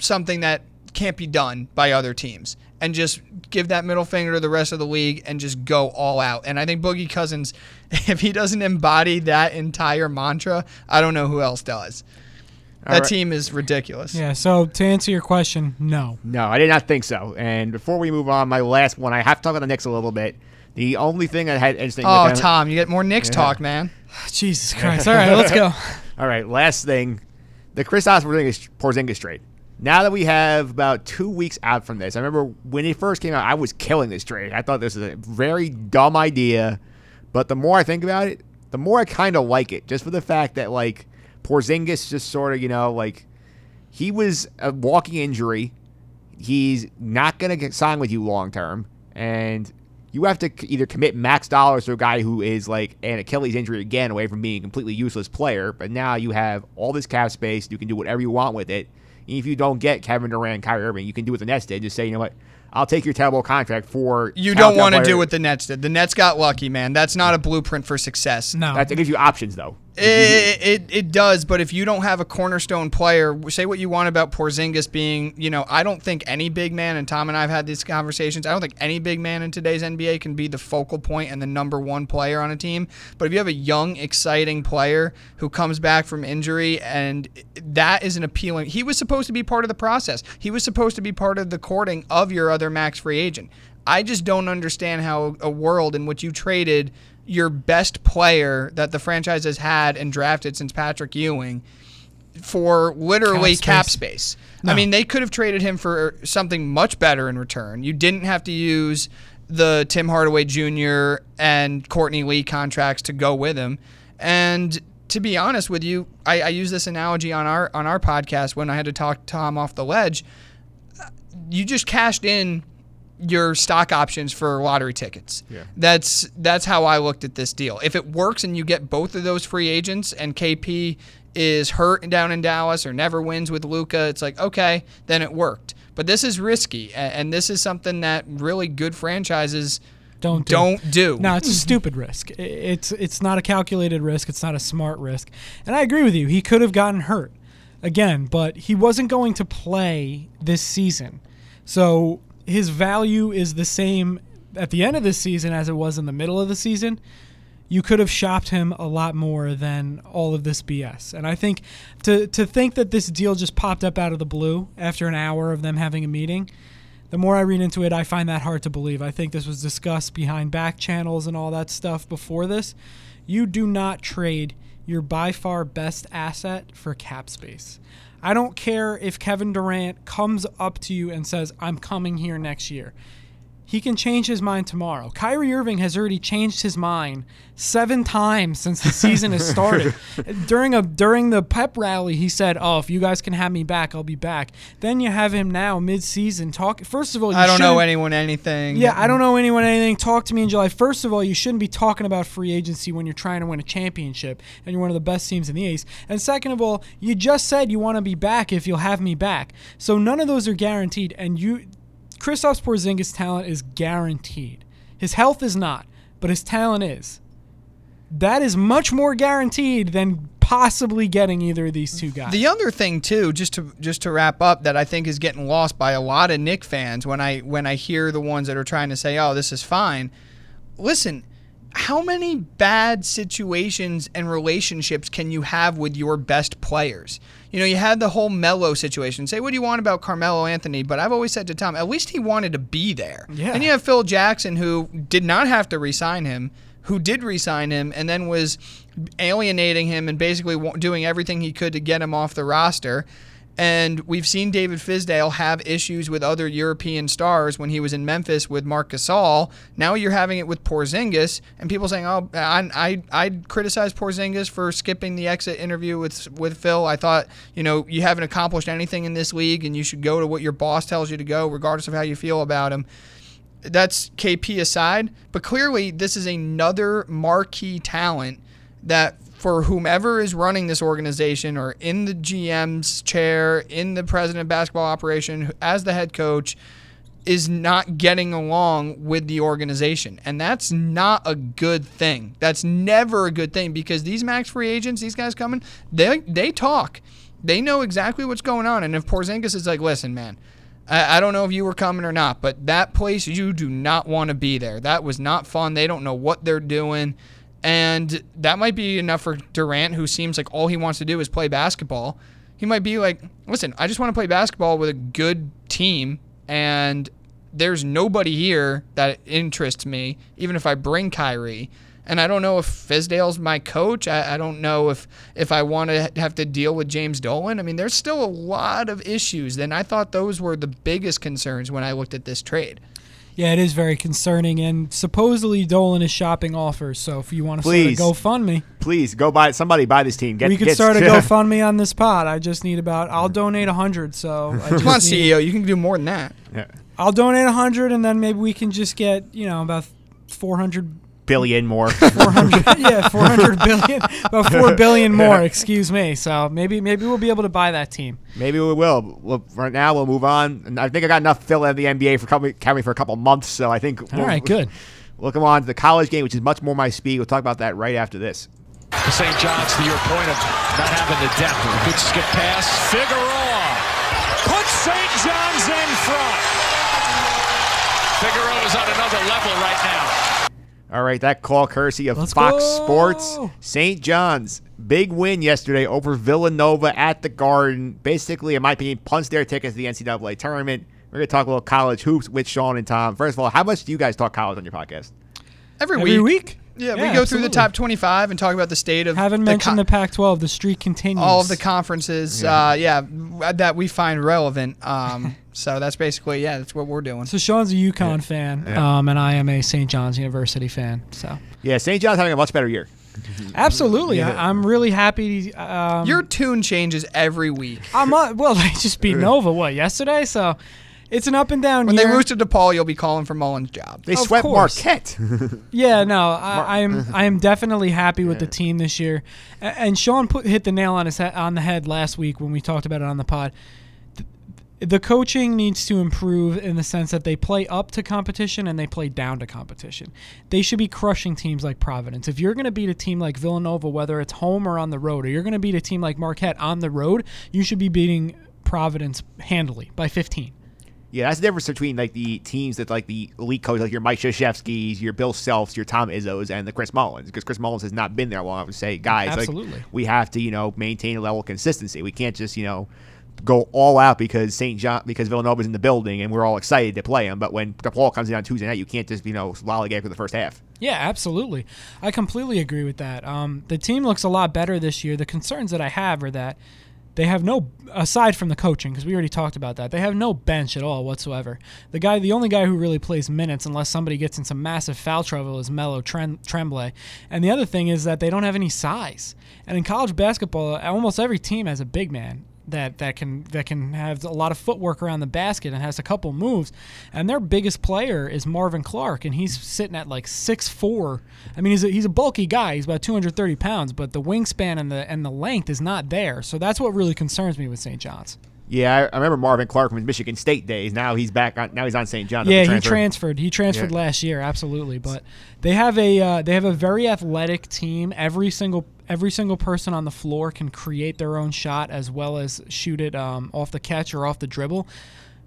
something that can't be done by other teams and just give that middle finger to the rest of the league and just go all out. And I think Boogie Cousins, if he doesn't embody that entire mantra, I don't know who else does. All that right. team is ridiculous. yeah. So to answer your question, no. No, I did not think so. And before we move on, my last one, I have to talk about the Knicks a little bit. The only thing I had interesting. Oh, with them- Tom, you get more Knicks Yeah. talk, man. Jesus Christ. All right, let's go. All right, last thing, the Chris Porzingis, Porzingis trade. Now that we have about two weeks out from this, I remember when it first came out, I was killing this trade. I thought this was a very dumb idea, but the more I think about it, the more I kind of like it, just for the fact that like Porzingis just sort of, you know, like he was a walking injury. He's not gonna get signed with you long term, and you have to either commit max dollars to a guy who is like an Achilles injury again away from being a completely useless player, but now you have all this cap space. You can do whatever you want with it. And if you don't get Kevin Durant, Kyrie Irving, you can do what the Nets did. Just say, you know what, I'll take your terrible contract for You don't want to player. do what the Nets did. The Nets got lucky, man. That's not a blueprint for success. No. That, that gives you options though. It, it it does, but if you don't have a cornerstone player, say what you want about Porzingis being, you know, I don't think any big man, and Tom and I have had these conversations. I don't think any big man in today's NBA can be the focal point and the number one player on a team. But if you have a young, exciting player who comes back from injury, and that is an appealing, he was supposed to be part of the process. He was supposed to be part of the courting of your other max free agent. I just don't understand how a world in which you traded your best player that the franchise has had and drafted since Patrick Ewing for literally Cap cap space. space. No. I mean, they could have traded him for something much better in return. You didn't have to use the Tim Hardaway Jr. and Courtney Lee contracts to go with him. And to be honest with you, I, I use this analogy on our on our podcast when I had to talk Tom off the ledge. You just cashed in your stock options for lottery tickets. Yeah. That's that's how I looked at this deal. If it works and you get both of those free agents and KP is hurt down in Dallas or never wins with Luka, it's like okay, then it worked. But this is risky, and this is something that really good franchises don't do. don't do. No, it's a stupid risk. It's it's not a calculated risk. It's not a smart risk. And I agree with you. He could have gotten hurt again, but he wasn't going to play this season. So his value is the same at the end of the season as it was in the middle of the season. You could have shopped him a lot more than all of this BS. And I think to to think that this deal just popped up out of the blue after an hour of them having a meeting, the more I read into it, I find that hard to believe. I think this was discussed behind back channels and all that stuff before this. You do not trade your by far best asset for cap space. I don't care if Kevin Durant comes up to you and says, I'm coming here next year. He can change his mind tomorrow. Kyrie Irving has already changed his mind seven times since the season has started. during a during the pep rally, he said, "Oh, if you guys can have me back, I'll be back." Then you have him now mid-season talk. First of all, you I don't know anyone anything. yeah, I don't know anyone anything. Talk to me in July. First of all, you shouldn't be talking about free agency when you're trying to win a championship and you're one of the best teams in the East. And second of all, you just said you want to be back if you'll have me back. So none of those are guaranteed. And you, Kristaps Porzingis' talent is guaranteed. His health is not, but his talent is. That is much more guaranteed than possibly getting either of these two guys. The other thing too, just to just to wrap up, that I think is getting lost by a lot of Knick fans when I when I hear the ones that are trying to say, "Oh, this is fine." Listen, how many bad situations and relationships can you have with your best players? You know, you had the whole Melo situation. Say what do you want about Carmelo Anthony, but I've always said to Tom, at least he wanted to be there. Yeah. And you have Phil Jackson who did not have to re-sign him, who did re-sign him, and then was alienating him and basically doing everything he could to get him off the roster. And we've seen David Fizdale have issues with other European stars when he was in Memphis with Marc Gasol. Now you're having it with Porzingis, and people saying, "Oh, I I I'd criticize Porzingis for skipping the exit interview with with Phil. I thought, you know, you haven't accomplished anything in this league, and you should go to what your boss tells you to go, regardless of how you feel about him." that's KP aside, but clearly this is another marquee talent that for whomever is running this organization or in the GM's chair, in the president of basketball operation, as the head coach, is not getting along with the organization. And that's not a good thing. That's never a good thing because these max free agents, these guys coming, they they talk. They know exactly what's going on. And if Porzingis is like, listen, man, I, I don't know if you were coming or not, but that place you do not want to be there. That was not fun. They don't know what they're doing. And that might be enough for Durant, who seems like all he wants to do is play basketball. He might be like, listen, I just want to play basketball with a good team, and there's nobody here that interests me, even if I bring Kyrie. And I don't know if Fizdale's my coach. I, I don't know if if I want to have to deal with James Dolan. I mean, there's still a lot of issues. And I thought those were the biggest concerns when I looked at this trade. Yeah, it is very concerning. And supposedly Dolan is shopping offers. So if you want to Please. start a GoFundMe, Please go buy somebody buy this team. Get, we could get, start a GoFundMe on this pod. I just need about. I'll donate a hundred. So I just Come on, need- CEO, you can do more than that. Yeah. I'll donate a hundred, and then maybe we can just get you know about 400 Billion more. 400 yeah 400 billion about 4 billion more excuse me so maybe maybe we'll be able to buy that team Maybe we will. Well, right now we'll move on. And I think I got enough fill in the NBA for coming, coming for a couple months. So I think. all we'll, right good We'll come on to the college game, which is much more my speed. We'll talk about that right after this. St. John's to your point of not having the depth. A good skip pass. Figueroa puts St. John's in front. Figueroa is on another level right now. All right, that call courtesy of Let's Fox go. Sports. St. John's big win yesterday over Villanova at the Garden. Basically, in my opinion, punched their tickets to the NCAA tournament. We're gonna talk a little college hoops with Sean and Tom. First of all, how much do you guys talk college on your podcast? Every, every week. week Yeah, we Yeah, go through the top 25 and talk about the state of haven't the mentioned co- the Pac-12 the streak continues all of the conferences. Uh, yeah, that we find relevant. Um, so that's basically yeah, that's what we're doing. so Sean's a UConn fan um, and I am a St. John's University fan so Yeah, St. John's having a much better year. absolutely Yeah. I, I'm really happy um, Your tune changes every week. I'm uh, well they just beat Nova what yesterday so it's an up and down When year. they roosted DePaul, you'll be calling for Mullin's job. They Of swept course. Marquette. Yeah, no, I, I'm I am definitely happy with the team this year, and Sean put hit the nail on his he- on the head last week when we talked about it on the pod. Th- The coaching needs to improve in the sense that they play up to competition and they play down to competition. They should be crushing teams like Providence. If you're going to beat a team like Villanova, whether it's home or on the road, or you're going to beat a team like Marquette on the road, you should be beating Providence handily by 15. Yeah, that's the difference between like the teams that like the elite coaches, like your Mike Krzyzewski's, your Bill Selfs, your Tom Izzo's, and the Chris Mullins. Because Chris Mullins has not been there long I would say, guys, Absolutely. like we have to, you know, maintain a level of consistency. We can't just, you know, go all out because St. John because Villanova's in the building and we're all excited to play them. But when DePaul comes in on Tuesday night, you can't just, you know, lollygag for the first half. Yeah, absolutely. I completely agree with that. Um, the team looks a lot better this year. The concerns that I have are that they have no, aside from the coaching, because we already talked about that, they have no bench at all whatsoever. The guy, the only guy who really plays minutes, unless somebody gets in some massive foul trouble, is Mello Trem- Tremblay. And the other thing is that they don't have any size. And in college basketball, almost every team has a big man that that can that can have a lot of footwork around the basket and has a couple moves. And their biggest player is Marvin Clark, and he's sitting at like six four. I mean, he's a, he's a bulky guy. He's about 230 pounds, but the wingspan and the and the length is not there. So that's what really concerns me with St. John's. Yeah, I, I remember Marvin Clark from his Michigan State days. Now he's back on. Now he's on St. John. Yeah, he transfer. transferred. He transferred Yeah. last year, absolutely. But they have a uh, they have a very athletic team. Every single every single person on the floor can create their own shot as well as shoot it um, off the catch or off the dribble.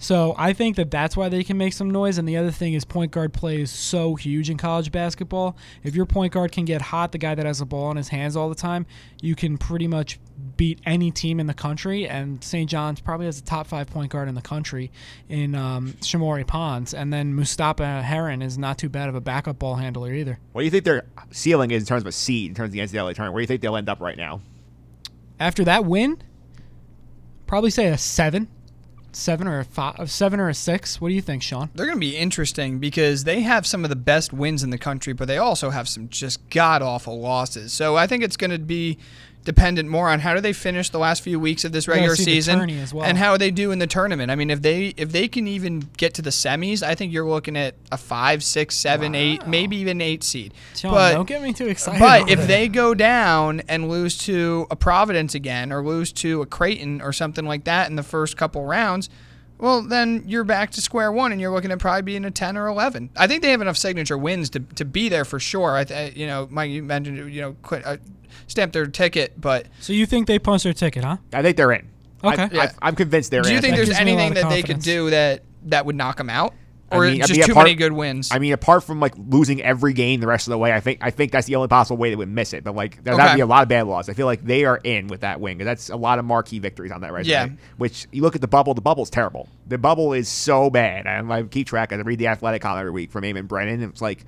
So I think that that's why they can make some noise. And the other thing is point guard play is so huge in college basketball. If your point guard can get hot, the guy that has the ball in his hands all the time, you can pretty much beat any team in the country. And St. John's probably has a top five point guard in the country in um, Shamorie Ponds. And then Mustapha Heron is not too bad of a backup ball handler either. What do you think their ceiling is in terms of a seed, in terms of the NCAA tournament? Where do you think they'll end up right now? After that win, probably say a seven. Seven or a five, uh, seven or a six. What do you think, Sean? They're going to be interesting because they have some of the best wins in the country, but they also have some just god awful losses. So I think it's going to be dependent more on how do they finish the last few weeks of this regular season as well. and how they do in the tournament. I mean, if they if they can even get to the semis, I think you're looking at a five, six, seven, eight, maybe even eight seed. Sean, but don't get me too excited. but if it. they go down and lose to a Providence again, or lose to a Creighton or something like that in the first couple rounds, well, then you're back to square one, and you're looking at probably being a ten or eleven. I think they have enough signature wins to, to be there for sure. I, th- you know, Mike, you mentioned you know quit, uh, stamp their ticket, but so you think they punch their ticket, huh? I think they're in. Okay. I, Yeah. I, am convinced they're do in. Do you think there's gives me a lot anything of that they could do that that would knock them out, I or mean, I just mean, too apart- many good wins? I mean, apart from like losing every game the rest of the way, I think I think that's the only possible way they would miss it. But like, there'd Okay. be a lot of bad losses. I feel like they are in with that win 'cause that's a lot of marquee victories on that resume. Yeah. Which you look at the bubble, the bubble's terrible. The bubble is so bad. And I keep track. I read the Athletic column every week from Eamonn Brennan. And it's like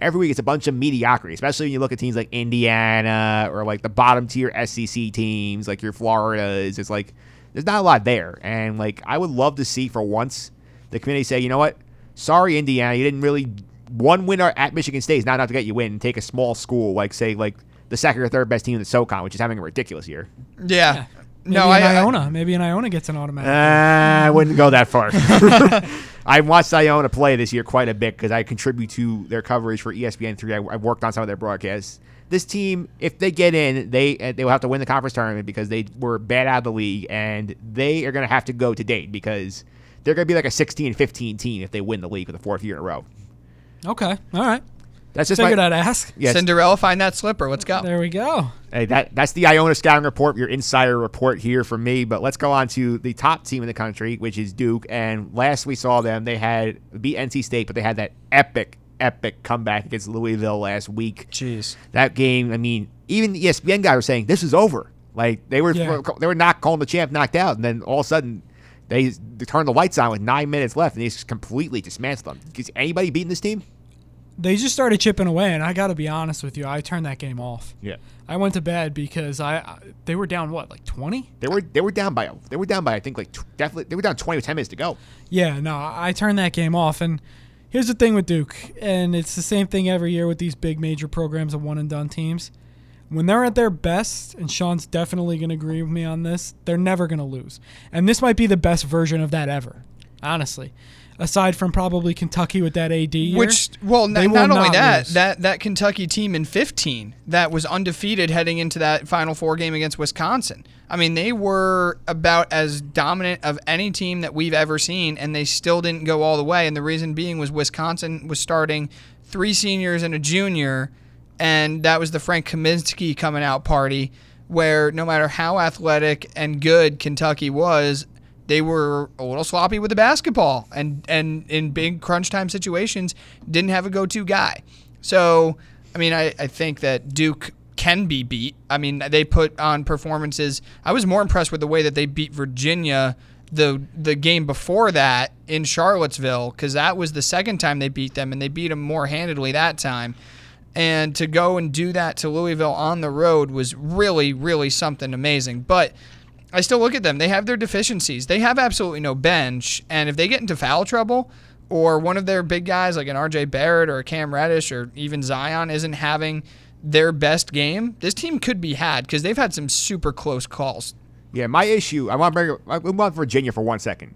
every week it's a bunch of mediocrity, especially when you look at teams like Indiana or like the bottom tier SEC teams, like your Floridas. It's like there's not a lot there. And like I would love to see for once the committee say, you know what? Sorry, Indiana, you didn't really one winner at Michigan State is not enough to get you in. Take a small school like say like the second or third best team in the SoCon, which is having a ridiculous year. yeah. Maybe No, an I- I- Iona. Maybe an Iona gets an automatic. Uh, I wouldn't go that far. I've watched Iona play this year quite a bit because I contribute to their coverage for ESPN three. I, I've worked on some of their broadcasts. This team, if they get in, they uh, they will have to win the conference tournament because they were bad out of the league, and they are going to have to go to date because they're going to be like a 16-15 team if they win the league for the fourth year in a row. okay, all right. That's just Figured my, I'd ask. Yes. Cinderella, find that slipper. Let's go. There we go. Hey, that that's the Iona scouting report, your insider report here from me. But let's go on to the top team in the country, which is Duke. And last we saw them, they had beat NC State, but they had that epic, epic comeback against Louisville last week. Jeez. That game, I mean, even the ESPN guy was saying this is over. Like they were Yeah. they were not calling the champ knocked out, and then all of a sudden. They, they turned the lights on with nine minutes left, and they just completely dismantled them. Is anybody beating this team? They just started chipping away, and I got to be honest with you. I turned that game off. Yeah. I went to bed because I, I they were down what like twenty. They were they were down by they were down by I think like tw- definitely they were down twenty with ten minutes to go. Yeah, no, I turned that game off. And here's the thing with Duke, and it's the same thing every year with these big major programs of one and done teams. When they're at their best, and Sean's definitely going to agree with me on this, they're never going to lose. And this might be the best version of that ever, honestly. Aside from probably Kentucky with that AD year, Which, well, n- not only not that, lose. that that Kentucky team in 15 that was undefeated heading into that Final Four game against Wisconsin. I mean, they were about as dominant of any team that we've ever seen, and they still didn't go all the way. And the reason being was Wisconsin was starting three seniors and a junior, and that was the Frank Kaminsky coming out party, where no matter how athletic and good Kentucky was, they were a little sloppy with the basketball and and in big crunch time situations didn't have a go-to guy. So, I mean, I, I think that Duke can be beat. I mean, they put on performances. I was more impressed with the way that they beat Virginia the the game before that in Charlottesville because that was the second time they beat them and they beat them more handedly that time. And to go and do that to Louisville on the road was really, really something amazing. But I still look at them. They have their deficiencies. They have absolutely no bench. And if they get into foul trouble, or one of their big guys like an RJ Barrett or a Cam Reddish or even Zion isn't having their best game, this team could be had because they've had some super close calls. Yeah, my issue. I want to bring. Want Virginia for one second.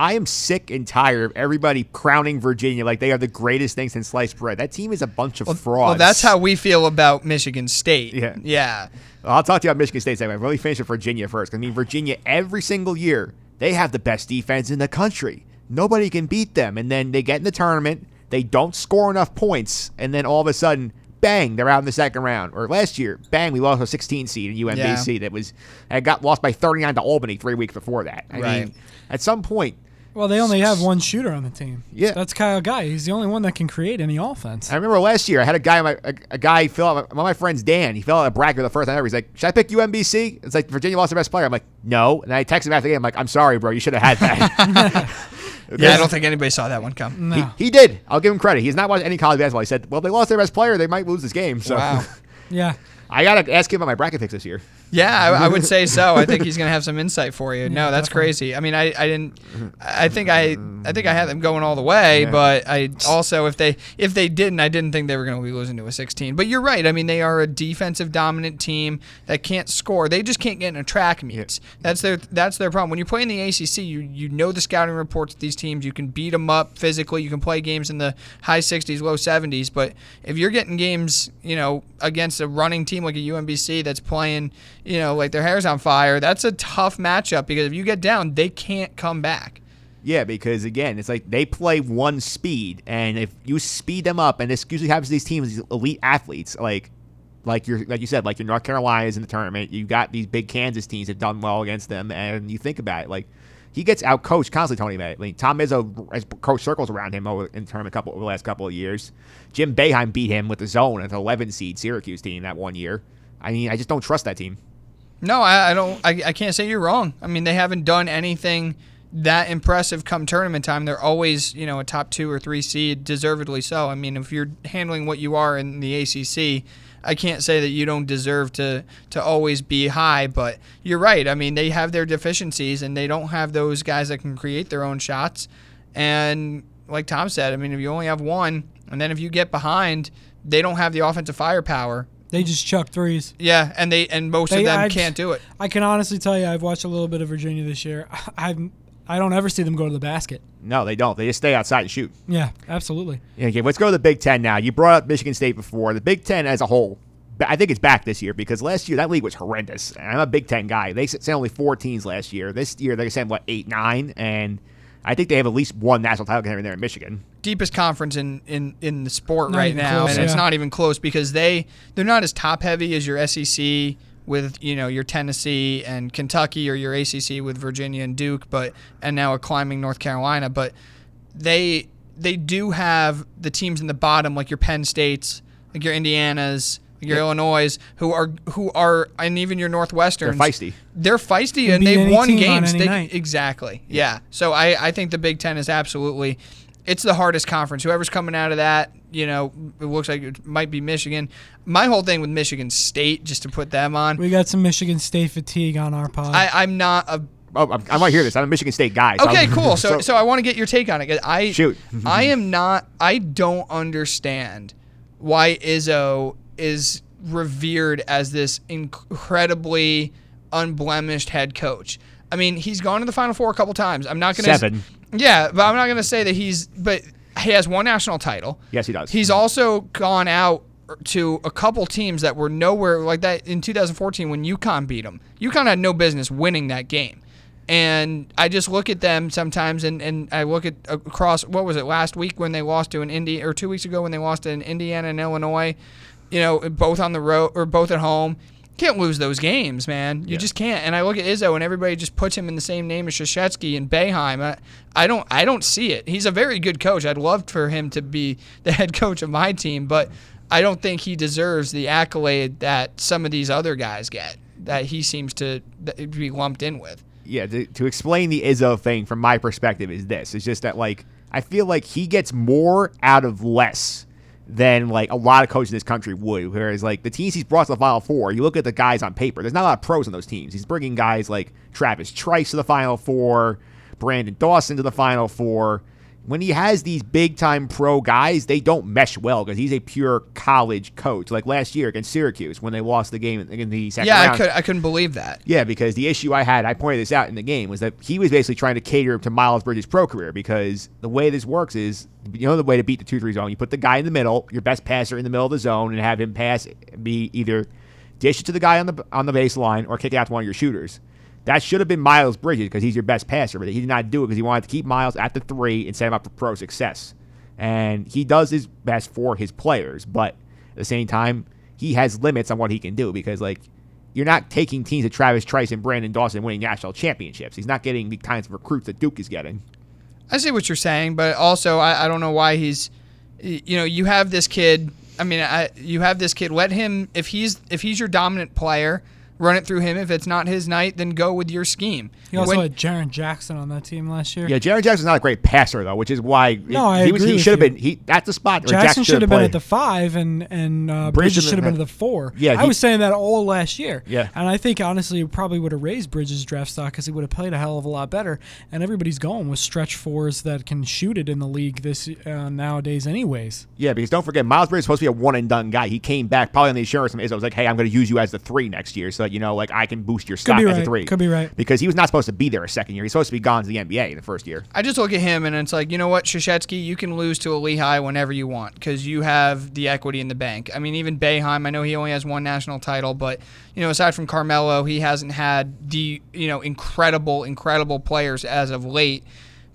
I am sick and tired of everybody crowning Virginia like they are the greatest thing since sliced bread. That team is a bunch of frauds. Well, that's how we feel about Michigan State. Yeah. Yeah. I'll talk to you about Michigan State second. I really finish with Virginia first. I mean, Virginia every single year they have the best defense in the country. Nobody can beat them, and then they get in the tournament. They don't score enough points, and then all of a sudden, bang, they're out in the second round. Or last year, bang, we lost a 16 seed in UMBC that was and got lost by 39 to Albany three weeks before that. I Right. mean, at some point, well, they only have one shooter on the team. Yeah. that's Kyle Guy. He's the only one that can create any offense. I remember last year I had a guy, my, a, a guy fill out, one of my friends, Dan, he fell out a bracket the first time ever. He's like, should I pick UMBC? It's like Virginia lost their best player. I'm like, no. And I texted him after the game. I'm like, I'm sorry, bro. You should have had that. Yeah, I don't think anybody saw that one come. No. he, he did. I'll give him credit. He's not watching any college basketball. He said, well, they lost their best player. They might lose this game. So Wow. yeah, I got to ask him about my bracket picks this year. Yeah, I, I would say so. I think he's gonna have some insight for you. no, that's definitely. crazy. I mean, I, I didn't. I think I I think I had them going all the way, Yeah. but I also if they if they didn't, I didn't think they were gonna be losing to a 16. But you're right. I mean, they are a defensive dominant team that can't score. They just can't get in a track meets. That's their that's their problem. When you play in the ACC, you you know the scouting reports of these teams. You can beat them up physically. You can play games in the high 60s, low 70s. But if you're getting games, you know, against a running team like a UMBC that's playing, you know, like their hair's on fire, that's a tough matchup because if you get down, they can't come back. Yeah, because again, it's like they play one speed, and if you speed them up, and this usually happens to these teams, these elite athletes, like like you like you said, like your North Carolinas in the tournament, you got these big Kansas teams that done well against them, and you think about it, like he gets out coached constantly. Tony Bennett. I mean, Tom Izzo has coached circles around him over in the tournament couple over the last couple of years. Jim Boeheim beat him with the zone at the 11 seed Syracuse team that one year. I mean, I just don't trust that team. No, I, I don't. I, I can't say you're wrong. I mean, they haven't done anything that impressive come tournament time. They're always, you know, a top two or three seed, deservedly so. I mean, if you're handling what you are in the ACC, I can't say that you don't deserve to to always be high. But you're right. I mean, they have their deficiencies, and they don't have those guys that can create their own shots. And like Tom said, I mean, if you only have one, and then if you get behind, they don't have the offensive firepower They just chuck threes. Yeah, and they and most They- of them I- can't do it. I can honestly tell you, I've watched a little bit of Virginia this year. I've I don't ever see them go to the basket. No, they don't. They just stay outside and shoot. Yeah, absolutely. Yeah, Okay, let's go to the Big Ten now. You brought up Michigan State before. The Big Ten as a whole, I think it's back this year because last year that league was horrendous. And I'm a Big Ten guy. They sent only four teams last year. This year they sent what eight, nine, and I think they have at least one national title contender in there in Michigan. deepest conference in, in, in the sport Not right now, close, and it's not even close because they they're not as top heavy as your SEC with you know your Tennessee and Kentucky or your ACC with Virginia and Duke, but and now a climbing North Carolina, but they they do have the teams in the bottom like your Penn States, like your Indianas. Your Illinois, who are who are, and even your Northwesterns, They're feisty. They're feisty, Can and they've won games. They. Exactly. Yeah. So I, I think the Big Ten is absolutely it's the hardest conference. Whoever's coming out of that, you know, it looks like it might be Michigan. My whole thing with Michigan State, just to put them on, We got some Michigan State fatigue on our pod. I, I'm not a Oh, I'm- I might hear this. I'm a Michigan State guy. so Okay, I'm- cool. So, so I want to get your take on it. I Shoot. I am not. I don't understand why Izzo is revered as this incredibly unblemished head coach. I mean, he's gone to the Final Four a couple times. I'm not going to Seven. Yeah, but I'm not going to say that he's. But he has one national title. Yes, he does. He's also gone out to a couple teams that were nowhere like that in 2014 when UConn beat him. UConn had no business winning that game. And I just look at them sometimes, and, and I look at across what was it last week when they lost to an Indi or two weeks ago when they lost to an Indiana and Illinois, you know, both on the road or both at home. Can't lose those games, man. You just can't. And I look at Izzo, and everybody just puts him in the same name as Krzyzewski and Boeheim. I, I don't, I don't see it. He's a very good coach. I'd love for him to be the head coach of my team, but I don't think he deserves the accolade that some of these other guys get. That he seems to be lumped in with. yeah, to, to explain the Izzo thing from my perspective is this. It's just that like I feel like he gets more out of less than like a lot of coaches in this country would. Whereas like the teams he's brought to the Final Four, you look at the guys on paper. There's not a lot of pros on those teams. He's bringing guys like Travis Trice to the Final Four, Branden Dawson to the Final Four. When he has these big time pro guys, they don't mesh well because he's a pure college coach. Like last year against Syracuse when they lost the game in the second Yeah, round. I could, I couldn't believe that. Yeah, because the issue I had, I pointed this out in the game, was that he was basically trying to cater to Miles Bridges' pro career because the way this works is, you know, the way to beat the 2 3 zone, you put the guy in the middle, your best passer in the middle of the zone, and have him pass, be either dish it to the guy on the on the baseline or kick it out to one of your shooters. That should have been Miles Bridges because he's your best passer, but he did not do it because he wanted to keep Miles at the three and set him up for pro success. And he does his best for his players, but at the same time, he has limits on what he can do because, like, you're not taking teams at Travis Trice and Branden Dawson winning national championships. He's not getting the kinds of recruits that Duke is getting. I see what you're saying, but also I, I don't know why he's, you know, you have this kid. I mean, I, you have this kid. Let him if he's if he's your dominant player, run it through him. If it's not his night, then go with your scheme. he also When- had Jaren Jackson on that team last year. Yeah, Jaren Jackson's not a great passer though, which is why No, I he was agree he should have been he that's the spot where Jackson should have been at the five, and and uh, Bridges Bridges should have been at the four. Yeah, I he- was saying that all last year. Yeah. and I think honestly, it probably would have raised Bridges' draft stock because he would have played a hell of a lot better. And everybody's going with stretch fours that can shoot it in the league this uh, nowadays, anyways. Yeah, because don't forget, Miles Bridges is supposed to be a one and done guy. He came back probably on the insurance from Izzo. was like, hey, I'm going to use you as the three next year, so that you know, like I can boost your stock be as a three. Could be right. Because he was not supposed to be there a second year. He's supposed to be gone to the NBA in the first year. I just look at him and it's like, you know what, Krzyzewski, you can lose to a Lehigh whenever you want because you have the equity in the bank. I mean, even Boeheim, I know he only has one national title, but you know, aside from Carmelo, he hasn't had the you know incredible, incredible players as of late.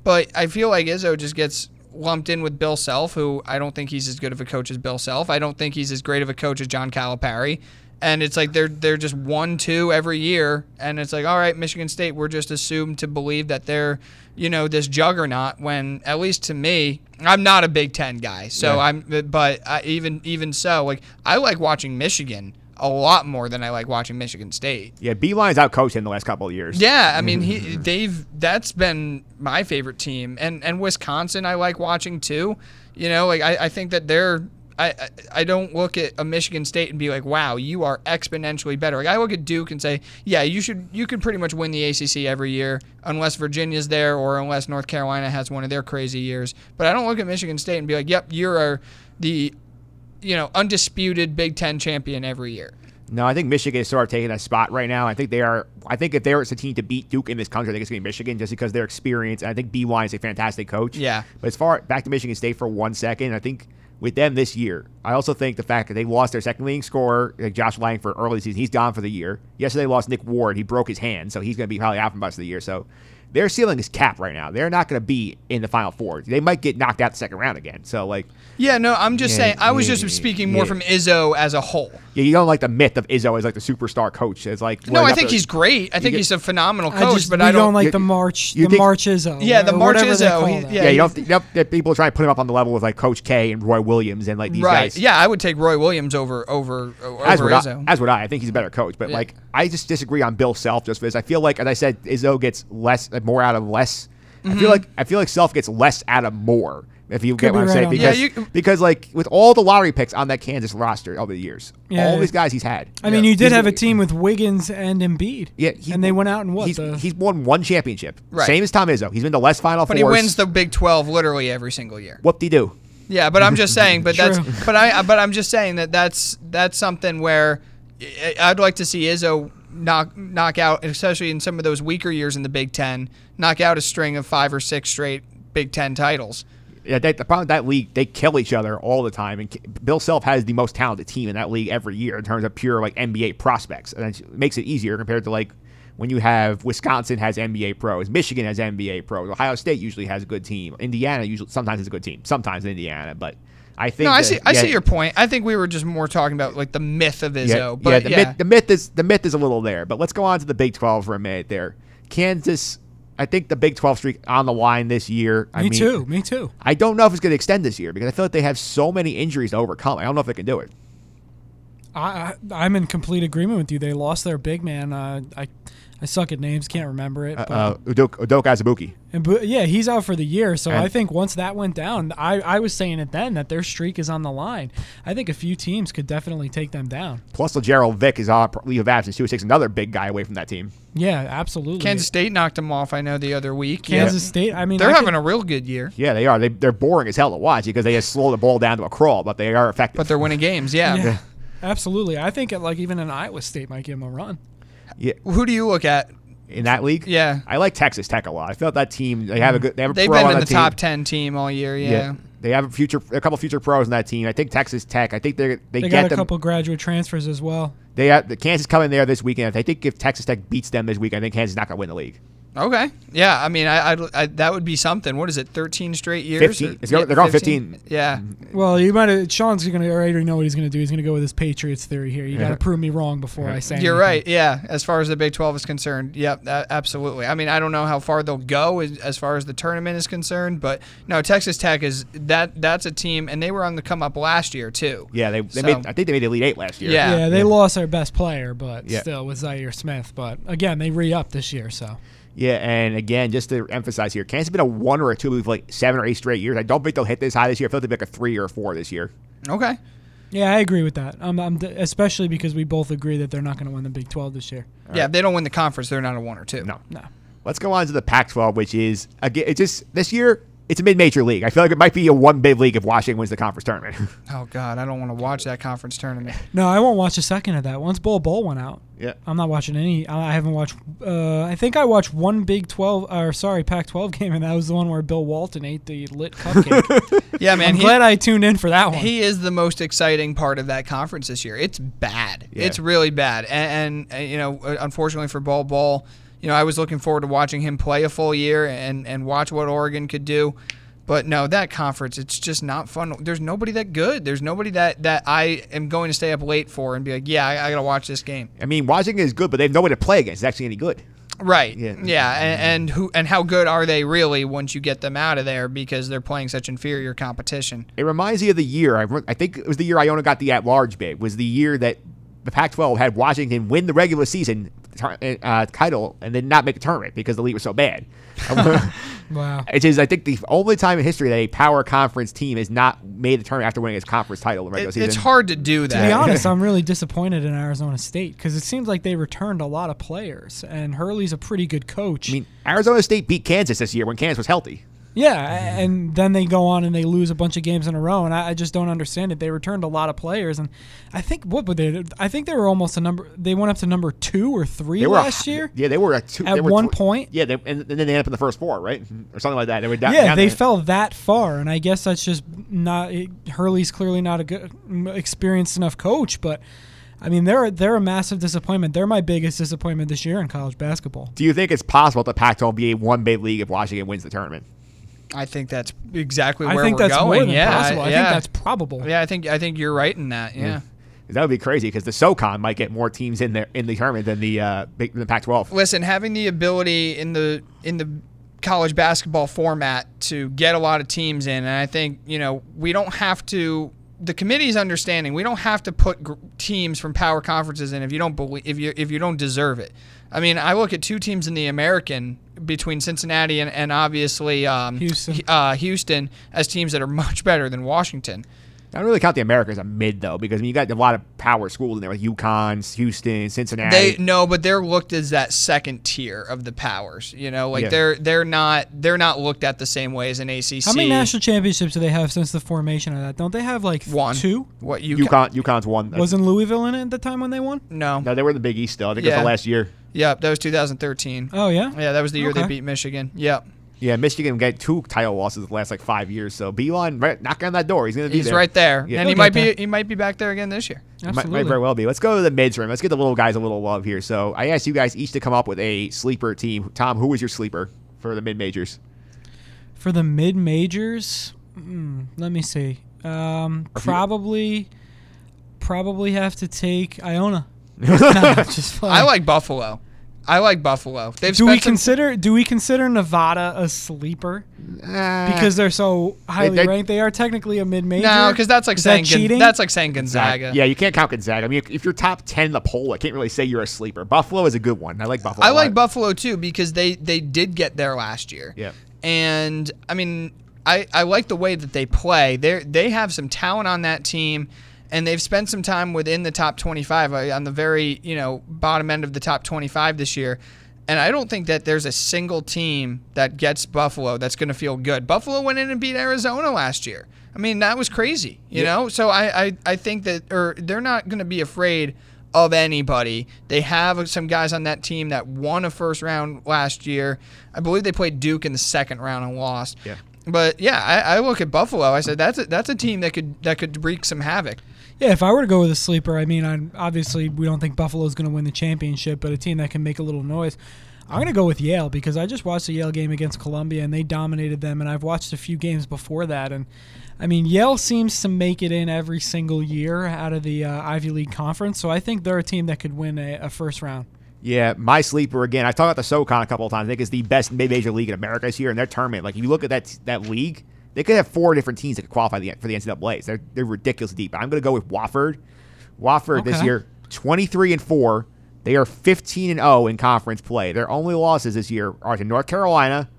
But I feel like Izzo just gets lumped in with Bill Self, who I don't think he's as good of a coach as Bill Self. I don't think he's as great of a coach as John Calipari. And it's like they're they're just one two every year, and it's like all right, Michigan State, we're just assumed to believe that they're you know this juggernaut. When at least to me, I'm not a Big Ten guy, so Yeah. I'm but I, even even so, like I like watching Michigan a lot more than I like watching Michigan State. Yeah, Beilein's out coached him the last couple of years. Yeah, I mean, he they've that's been my favorite team, and and Wisconsin I like watching too. You know, like I, I think that they're. I, I- I don't look at a Michigan State and be like, "Wow, you are exponentially better." Like I look at Duke and say, "Yeah, you should. You can pretty much win the ACC every year, unless Virginia's there or unless North Carolina has one of their crazy years." But I don't look at Michigan State and be like, "Yep, you're the you know, undisputed Big Ten champion every year. No, I think Michigan is sort of taking a spot right now. I think they are. I think if there is a team to beat Duke in this country, I think it's going to be Michigan, just because their experience. And I think Beilein is a fantastic coach. Yeah. But as far back to Michigan State for one second, I think with them this year, I also think the fact that they lost their second leading scorer, like Josh Langford, early season, he's gone for the year. Yesterday, they lost Nick Ward. He broke his hand, so he's going to be probably out for rest of the year. So their ceiling is capped right now. They're not going to be in the Final Four. They might get knocked out the second round again. So like, Yeah, no, I'm just Yeah, saying. I was yeah, just speaking more yeah. from Izzo as a whole. yeah, you don't like the myth of Izzo as like the superstar coach. It's like No, I think to- he's great. I think get- he's a phenomenal I coach, just but I don't, like the March, you the think- March Izzo. Yeah, the or March whatever Izzo, he- yeah, Yeah, you don't. You don't people are trying to put him up on the level with like Coach K and Roy Williams and like these right. guys. Yeah, I would take Roy Williams over over over as would Izzo. I. As would I. I think he's a better coach, but Yeah. like I just disagree on Bill Self just because I feel like, as I said, Izzo gets less, like, more out of less. I Mm-hmm. feel like I feel like Self gets less out of more. If you get what I'm right saying, on because Yeah, you- because like with all the lottery picks on that Kansas roster over the years, Yeah. all these guys he's had. I mean, you did have a team with Wiggins and Embiid. Yeah, he- and they went out and what? He's, the, he's won one championship, Right. same as Tom Izzo. He's been to less Final But Fours. he wins the Big 12 literally every single year. Whoop de do. Yeah, but I'm just saying. But that's. But I. But I'm just saying that that's that's something where I- I'd like to see Izzo knock knock out, especially in some of those weaker years in the Big Ten, knock out a string of five or six straight Big Ten titles. Yeah, they, the problem that league, they kill each other all the time. And Bill Self has the most talented team in that league every year in terms of pure like NBA prospects, and it makes it easier compared to like when you have Wisconsin has NBA pros, Michigan has NBA pros, Ohio State usually has a good team, Indiana usually sometimes has a good team, sometimes Indiana, but I think No, I that- see. I yeah, see your point. I think we were just more talking about like the myth of Izzo. Yeah, but yeah, the, yeah, Myth, the myth is the myth is a little there, but let's go on to the Big Twelve for a minute. There, Kansas. I think the Big Twelve streak on the line this year. I me mean, too. Me too. I don't know if it's going to extend this year because I feel like they have so many injuries to overcome. I don't know if they can do it. I, I I'm in complete agreement with you. They lost their big man. Uh, I I suck at names, can't remember it. But, Uh, Udok, Udoka Azubuike. and, but yeah, he's out for the year. So And- I think once that went down, I, I was saying it then that their streak is on the line. I think a few teams could definitely take them down. Plus, Gerald Vick is on leave of absence too. It takes another big guy away from that team. Yeah, absolutely. Kansas State knocked him off. I know the other week. Kansas State. I mean, They're I having could- a real good year, Yeah, they are. They, they're boring as hell to watch because they just slow the ball down to a crawl, but they are effective. but they're winning games. Yeah. yeah, absolutely. I think like even an Iowa State might give them a run. Yeah, Who do you look at? in that league, Yeah. I like Texas Tech a lot. I felt that team. They have a mm. good. They have a They've pro been on in the team. top ten team all year. Yeah. They have a future, a couple future pros in that team. I think Texas Tech. I think they they, They get got a them. couple graduate transfers as well. They have the Kansas coming there this weekend. I think if Texas Tech beats them this week, I think Kansas is not going to win the league. Okay. Yeah. I mean, I, I, I that would be something. What is it? Thirteen straight years. 15. Or- It's they're going 15. Yeah. Mm-hmm. Well, you might have. Sean's gonna already know what he's gonna do. He's gonna go with his Patriots theory here. You got to prove me wrong before I say. You're anything. right. Yeah. As far as the Big Twelve is concerned, yep, a- absolutely. I mean, I don't know how far they'll go as, as far as the tournament is concerned, but no, Texas Tech is that. That's a team, and they were on the come up last year too. Yeah, they, they So- made. I think they made the Elite Eight last year. Yeah. Yeah, they lost their best player, but Yeah. still with Zhaire Smith. But again, they re upped this year, so Yeah, and again, just to emphasize here, Kansas has been a one or a two for like seven or eight straight years. I don't think they'll hit this high this year. I feel like they'll be like a three or a four this year. Okay. yeah, I agree with that. Um, um, I'm, I'm especially because we both agree that they're not going to win the Big 12 this year. Yeah. If they don't win the conference, they're not a one or two. No. No. Let's go on to the Pac-12, which is again, it's just this year. It's a mid-major league. I feel like it might be a one big league if Washington wins the conference tournament. Oh God, I don't want to watch that conference tournament. No, I won't watch a second of that. Once Bol Bol went out, yeah. I'm not watching any. I I haven't watched. Uh, I think I watched one Big 12, or sorry, Pac-12 game, and that was the one where Bill Walton ate the lit cupcake. Yeah, man. I'm he- glad I tuned in for that one. He is the most exciting part of that conference this year. It's bad. Yeah. It's really bad. And, and uh, you know, uh, unfortunately for Bol Bol, you know, I was looking forward to watching him play a full year and and watch what Oregon could do. But no, that conference, it's just not fun. There's nobody that good. There's nobody that, that I am going to stay up late for and be like, yeah, I, I got to watch this game. I mean, Washington is good, but they have nobody to play against. It's actually any good. Right. Yeah. Yeah. And, and who and how good are they really once you get them out of there because they're playing such inferior competition? It reminds me of the year. I, I think it was the year Iona got the at-large bid. Was the year that the Pac-12 had Washington win the regular season uh, title and then not make a tournament because the league was so bad. wow. It is, I think, the only time in history that a power conference team has not made the tournament after winning its conference title in regular It, season. it's hard to do that. To be honest, I'm really disappointed in Arizona State because it seems like they returned a lot of players, and Hurley's a pretty good coach. I mean, Arizona State beat Kansas this year when Kansas was healthy. Yeah, and then they go on and they lose a bunch of games in a row, and I, I just don't understand it. They returned a lot of players, and I think what would they? I think they were almost a number. They went up to number two or three They last year. Yeah, they were at two. At they were one tw- point? Yeah, they, and, and then they ended up in the first four, right, or something like that. They were down, yeah, down they there. fell that far, and I guess that's just not. It, Hurley's clearly not a good, experienced enough coach, but I mean, they're they're a massive disappointment. They're my biggest disappointment this year in college basketball. Do you think it's possible that the Pac-12 be a one big league if Washington wins the tournament? I think that's exactly I where think we're that's going. more than yeah, possible. I yeah. think that's probable. Yeah, I think I think you're right in that. Yeah. That would be crazy because the SoCon might get more teams in there in the tournament than the uh, big, than the Pac-12. Listen, having the ability in the in the college basketball format to get a lot of teams in, and I think you know we don't have to. The committee's understanding we don't have to put gr- teams from power conferences in if you don't believe if you if you don't deserve it. I mean, I look at two teams in the American between Cincinnati and, and obviously um, Houston. uh, Houston as teams that are much better than Washington. I don't really count the America as a mid though because I mean, you got a lot of power schools in there like UConn, Houston, Cincinnati. They no, but they're looked as that second tier of the powers. You know, like Yeah. they're they're not they're not looked at the same way as an ACC. How many national championships do they have since the formation of that? Don't they have like One. two? What you UConn, UConn's one. Wasn't Louisville in it at the time when they won? No. No, they were in the Big East still. I think it was the last year. Yep, that was 2013. Oh yeah. Yeah, that was the year they beat Michigan. Yep. Yeah, Michigan got two title losses the last like five years. So Beilein right, knocking on that door. He's gonna be He's there. right there, Yeah. and he He'll might get be he might be back there again this year. Might, might very well be. Let's go to the mids room. Let's get the little guys a little love here. So I asked you guys each to come up with a sleeper team. Tom, who was your sleeper for the mid majors? For the mid majors, mm, let me see. Um, If you- probably, probably have to take Iona. no, just I like Buffalo. I like Buffalo. They've Do we spent some- consider do we consider Nevada a sleeper Uh, because they're so highly they- ranked? They are technically a mid major. no, because that's like Is saying that cheating. that's like saying Gonzaga. Yeah, you can't count Gonzaga. I mean, if you're top ten in the poll, I can't really say you're a sleeper. Buffalo is a good one. I like Buffalo. I a like lot. Buffalo too because they they did get there last year. Yeah. And I mean, I I like the way that they play. They they have some talent on that team. And they've spent some time within the top 25 uh, on the very, you know, bottom end of the top 25 this year. And I don't think that there's a single team that gets Buffalo that's going to feel good. Buffalo went in and beat Arizona last year. I mean, that was crazy, you Yeah. know? So I, I, I think that, or they're not going to be afraid of anybody. They have some guys on that team that won a first round last year. I believe they played Duke in the second round and lost. Yeah. But yeah, I, I look at Buffalo. I said that's a, that's a team that could that could wreak some havoc. Yeah, if I were to go with a sleeper, I mean, i obviously we don't think Buffalo's going to win the championship, but a team that can make a little noise. I'm going to go with Yale because I just watched the Yale game against Columbia and they dominated them, and I've watched a few games before that, and I mean Yale seems to make it in every single year out of the uh, Ivy League conference, so I think they're a team that could win a, a first round. Yeah, my sleeper again. I've talked about the SoCon a couple of times. I think it's the best mid-major league in America this year, and their tournament. Like if you look at that that league, they could have four different teams that could qualify the, for the NCAA's. They're they're ridiculously deep. I'm going to go with Wofford. Wofford this year, 23 and four. They are 15 and 0 in conference play. Their only losses this year are to North Carolina,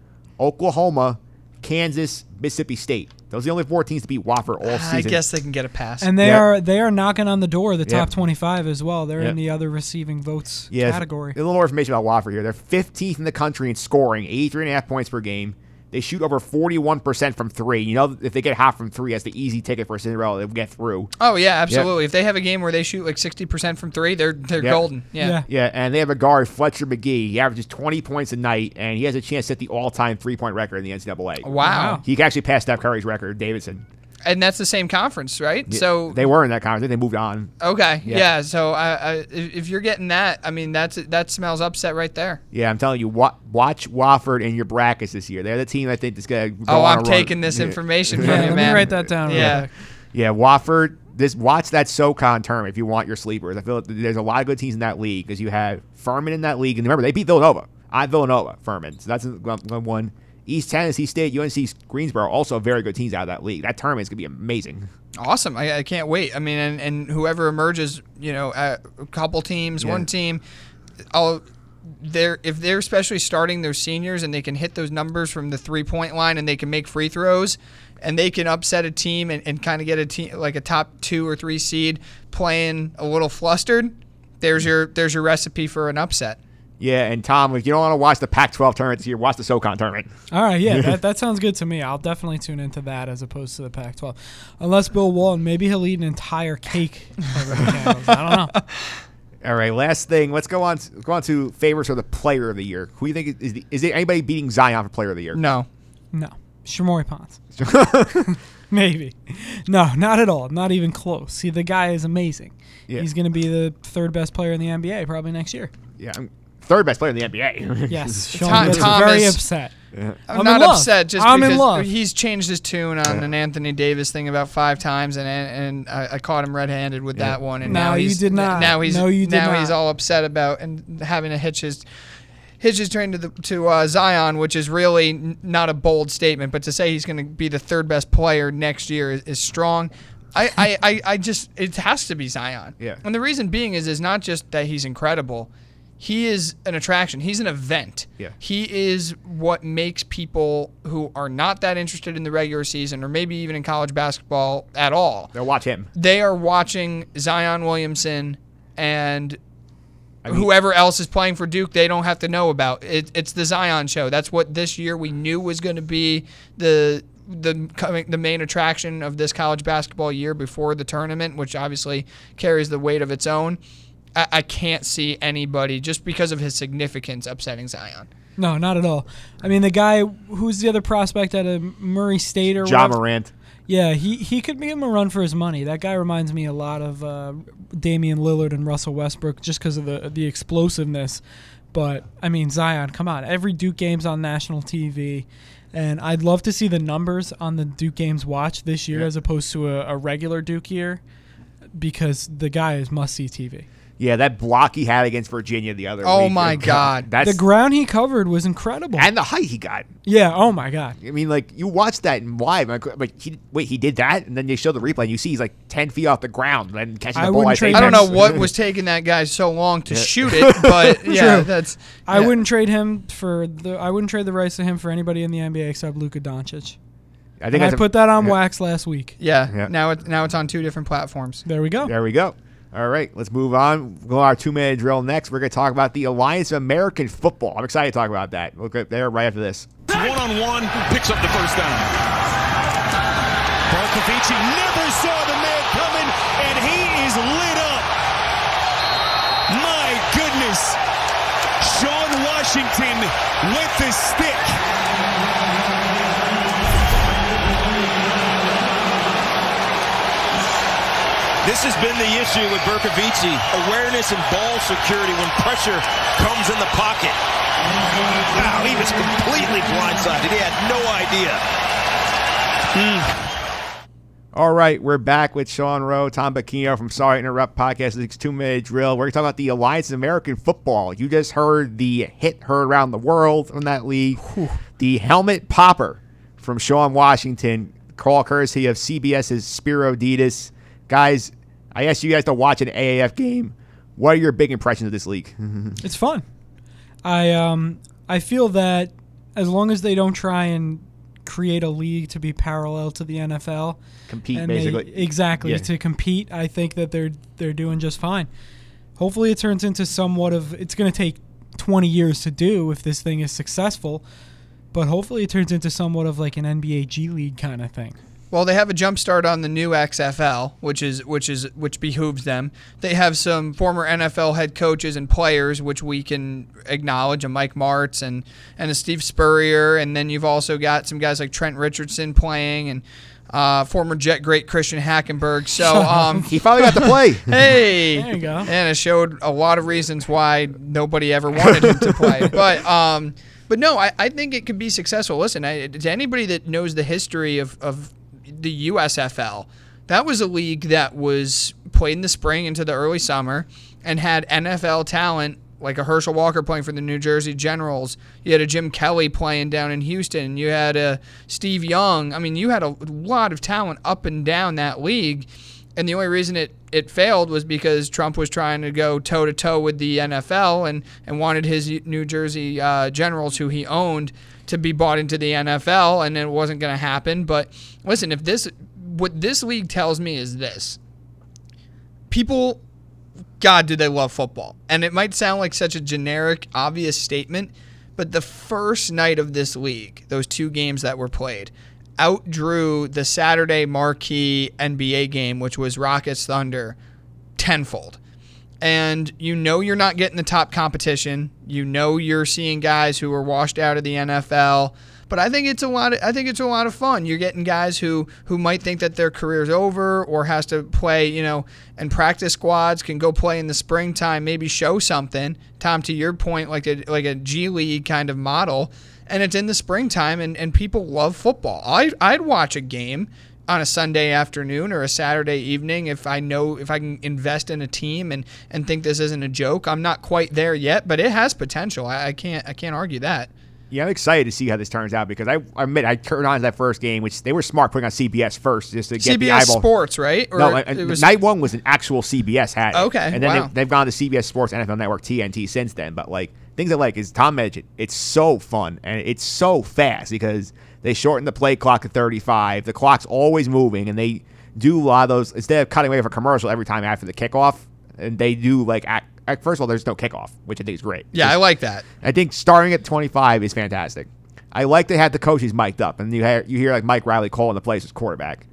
Oklahoma, Kansas, Mississippi State. Those are the only four teams to beat Wofford all season. I guess they can get a pass. And they Yeah. are they are knocking on the door of the Yeah. top 25 as well. They're Yeah. in the other receiving votes Yeah, category. A little more information about Wofford here. They're 15th in the country in scoring, 83 and a half points per game. They shoot over 41% from three. You know, if they get hot from three, that's the easy ticket for Cinderella. They'll get through. oh yeah, absolutely. If they have a game where they shoot like sixty percent from three, they're they're Yeah. golden. Yeah. Yeah. Yeah, and they have a guard, Fletcher Magee. He averages 20 points a night, and he has a chance to set the all-time three-point record in the NCAA. Wow. Wow. He can actually pass Steph Curry's record, Davidson. And that's the same conference, right? Yeah, So they were in that conference. They moved on. okay, Yeah. yeah. so I, I, if if you're getting that, I mean that's that smells upset right there. Yeah, I'm telling you, wa- watch Wofford in your brackets this year. They're the team I think that's going to go Oh, on I'm a run. taking this information from you, let man. me write that down. Yeah. quick. Yeah, Wofford. This watch that SoCon term if you want your sleepers. I feel like there's a lot of good teams in that league because you have Furman in that league, and remember they beat Villanova. I'm Villanova, Furman. So that's a one. East Tennessee State, UNC Greensboro, also very good teams out of that league. That tournament's gonna be amazing. Awesome. I, I can't wait. I mean, and, and whoever emerges, you know, a couple teams, Yeah. one team, I'll. They're if they're especially starting their seniors and they can hit those numbers from the three point line and they can make free throws and they can upset a team and, and kind of get a team like a top two or three seed playing a little flustered. There's your there's your recipe for an upset. Yeah, and Tom, if you don't want to watch the Pac-12 tournament this year, watch the SoCon tournament. All right, yeah, that, that sounds good to me. I'll definitely tune into that as opposed to the Pac-12. Unless Bill Walton, maybe he'll eat an entire cake. over the handles. I don't know. All right, last thing. Let's go on. Let's go on to favorites for the Player of the Year. Who do you think is the, is there anybody beating Zion for Player of the Year? No. No, Shamorie Ponds. maybe. No, not at all. Not even close. See, the guy is amazing. Yeah. He's going to be the third best player in the NBA probably next year. Yeah, I'm third best player in the NBA. Yes, Sean Tom- gets Tom very is- upset. I'm, I'm not love. upset just I'm in because love. he's changed his tune on an Anthony Davis thing about five times, and and I, I caught him red-handed with that one. And No, now you he's did not. Now he's No, you did now he's not. all upset about and having to hitch his hitch his train to the to uh, Zion, which is really n- not a bold statement, but to say he's going to be the third best player next year is, is strong. I, I, I, I just it has to be Zion. Yeah. And the reason being is is not just that he's incredible. He is an attraction. He's an event. Yeah. He is what makes people who are not that interested in the regular season or maybe even in college basketball at all. They'll watch him. They are watching Zion Williamson and I mean- whoever else is playing for Duke, they don't have to know about. It, it's the Zion show. That's what this year we knew was going to be the the coming the main attraction of this college basketball year before the tournament, which obviously carries the weight of its own. I, I can't see anybody just because of his significance upsetting Zion. No, not at all. I mean, the guy who's the other prospect at a Murray State or John whatever- Morant. Yeah, he, he could give him a run for his money. That guy reminds me a lot of uh, Damian Lillard and Russell Westbrook just because of the the explosiveness. But I mean, Zion, come on! Every Duke game's on national TV, and I'd love to see the numbers on the Duke games watched this year Yeah. as opposed to a, a regular Duke year, because the guy is must see TV. Yeah, that block he had against Virginia the other Oh week. my God. That's the ground he covered was incredible. and the height he got. yeah. Oh my God. I mean, like you watch that in live, like, like he wait, he did that, and then they show the replay, and you see he's like ten feet off the ground and catching I the ball. wouldn't trade I don't know what was taking that guy so long to shoot it, but yeah, True. that's. I yeah. wouldn't trade him for the. I wouldn't trade the rights to him for anybody in the NBA except Luka Doncic. I And think I that's a- put that on yeah. wax last week. Yeah, Yeah. Now it now it's on two different platforms. There we go. There we go. All right, let's move on. We'll go our two minute drill next. We're going to talk about the Alliance of American Football. I'm excited to talk about that. We'll get there right after this. One on one, picks up the first down. Bercovici never saw the man coming, and he is lit up. My goodness. Shaan Washington with the stick. This has been the issue with Bercovici. Awareness and ball security when pressure comes in the pocket. Wow, he was completely blindsided. He had no idea. Hmm. All right, we're back with Sean Rowe, Tom Bacchino from Sorry Interrupt Podcast. This two minute drill. We're going to talk about the Alliance of American Football. You just heard the hit heard around the world from that league. The helmet popper from Shaan Washington. Call courtesy of CBS's Spero Dedes. Guys, I asked you guys to watch an AAF game. What are your big impressions of this league? It's fun. I um I feel that as long as they don't try and create a league to be parallel to the NFL, Compete, and they- basically. exactly Yeah. to compete, I think that they're they're doing just fine. Hopefully, it turns into somewhat of. It's going to take 20 years to do if this thing is successful, but hopefully, it turns into somewhat of like an NBA G League kind of thing. Well, they have a jump start on the new XFL, which is which is which behooves them. They have some former NFL head coaches and players, which we can acknowledge, a Mike Martz and and a Steve Spurrier, and then you've also got some guys like Trent Richardson playing and. Uh, former Jet great Christian Hackenberg. So um, he finally got to play. hey, There you go. and it showed a lot of reasons why nobody ever wanted him to play. But um, but no, I, I think it could be successful. Listen, I, to anybody that knows the history of, of the USFL, that was a league that was played in the spring into the early summer and had NFL talent like a Herschel Walker playing for the New Jersey Generals. You had a Jim Kelly playing down in Houston. You had a Steve Young. I mean, you had a lot of talent up and down that league. And the only reason it, it failed was because Trump was trying to go toe to toe with the NFL and, and wanted his New Jersey uh, Generals, who he owned, to be bought into the NFL, and it wasn't going to happen. But listen, if this, what this league tells me is this people God, do they love football? And it might sound like such a generic, obvious statement, but the first night of this league, those two games that were played, outdrew the Saturday marquee NBA game, which was Rockets Thunder, tenfold. And you know you're not getting the top competition. You know you're seeing guys who are washed out of the NFL. But I think it's a lot. Of, I think it's a lot of fun. You're getting guys who who might think that their career's over or has to play, you know, and practice squads can go play in the springtime, maybe show something. Tom, to your point, like a like a G League kind of model, and it's in the springtime, and, and people love football. I I'd watch a game on a Sunday afternoon or a Saturday evening if I know if I can invest in a team and and think this isn't a joke. I'm not quite there yet, but it has potential. I, I can't I can't argue that. Yeah, I'm excited to see how this turns out because I, I admit I turned on that first game, which they were smart putting on CBS first just to get the CBS eyeball. Sports, right? Or no, it was- night one was an actual CBS had. it. Okay, and then wow. they, they've gone to CBS Sports, NFL Network, TNT since then. But like things I like is Tom mentioned, it's so fun and it's so fast because they shorten the play clock to 35. The clock's always moving, and they do a lot of those instead of cutting away for commercial every time after the kickoff. And they do like act, act, first of all, there's no kickoff, which I think is great. Yeah, I like that. I think starting at 25 is fantastic. I like they had the coaches mic'd up, and you hear, you hear like Mike Riley calling the plays as quarterback.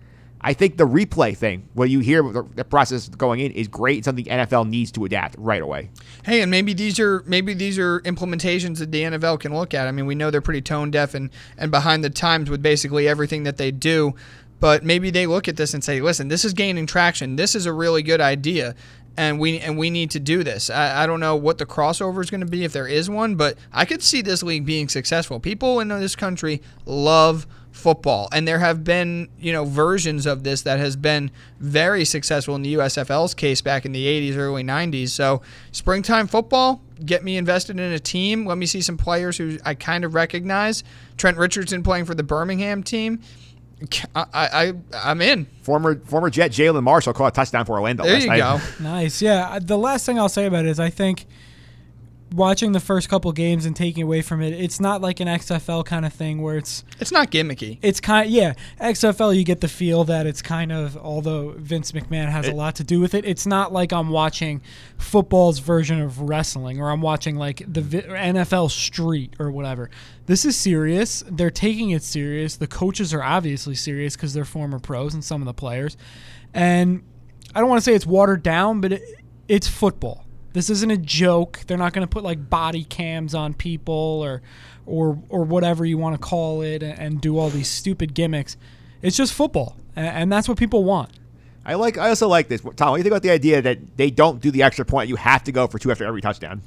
I think the replay thing, where you hear the, process going in, is great. Something NFL needs to adapt right away. Hey, and maybe these are maybe these are implementations that the NFL can look at. I mean, we know they're pretty tone deaf and and behind the times with basically everything that they do, but maybe they look at this and say, "Listen, this is gaining traction. This is a really good idea." And we and we need to do this. I, I don't know what the crossover is going to be if there is one, but I could see this league being successful. People in this country love football and there have been you know versions of this that has been very successful in the USFL's case back in the 80s early 90s so springtime football get me invested in a team let me see some players who I kind of recognize Trent Richardson playing for the Birmingham team I, I I'm in Former former Jet Jalin Marshall caught a touchdown for Orlando. There last you night. go. Nice. Yeah. The last thing I'll say about it is I think watching the first couple games and taking away from it, it's not like an XFL kind of thing where it's it's not gimmicky. It's kind yeah XFL you get the feel that it's kind of although Vince McMahon has a lot to do with it it's not like I'm watching football's version of wrestling or I'm watching like the vi- NFL Street or whatever. This is serious. They're taking it serious. The coaches are obviously serious because they're former pros and some of the players. And I don't want to say it's watered down but it, it's football this isn't a joke. They're not going to put like body cams on people or or or whatever you want to call it and, and do all these stupid gimmicks. It's just football, and, and that's what people want. I like. I also like this. Tom, what do you think about the idea that they don't do the extra point? You have to go for two after every touchdown.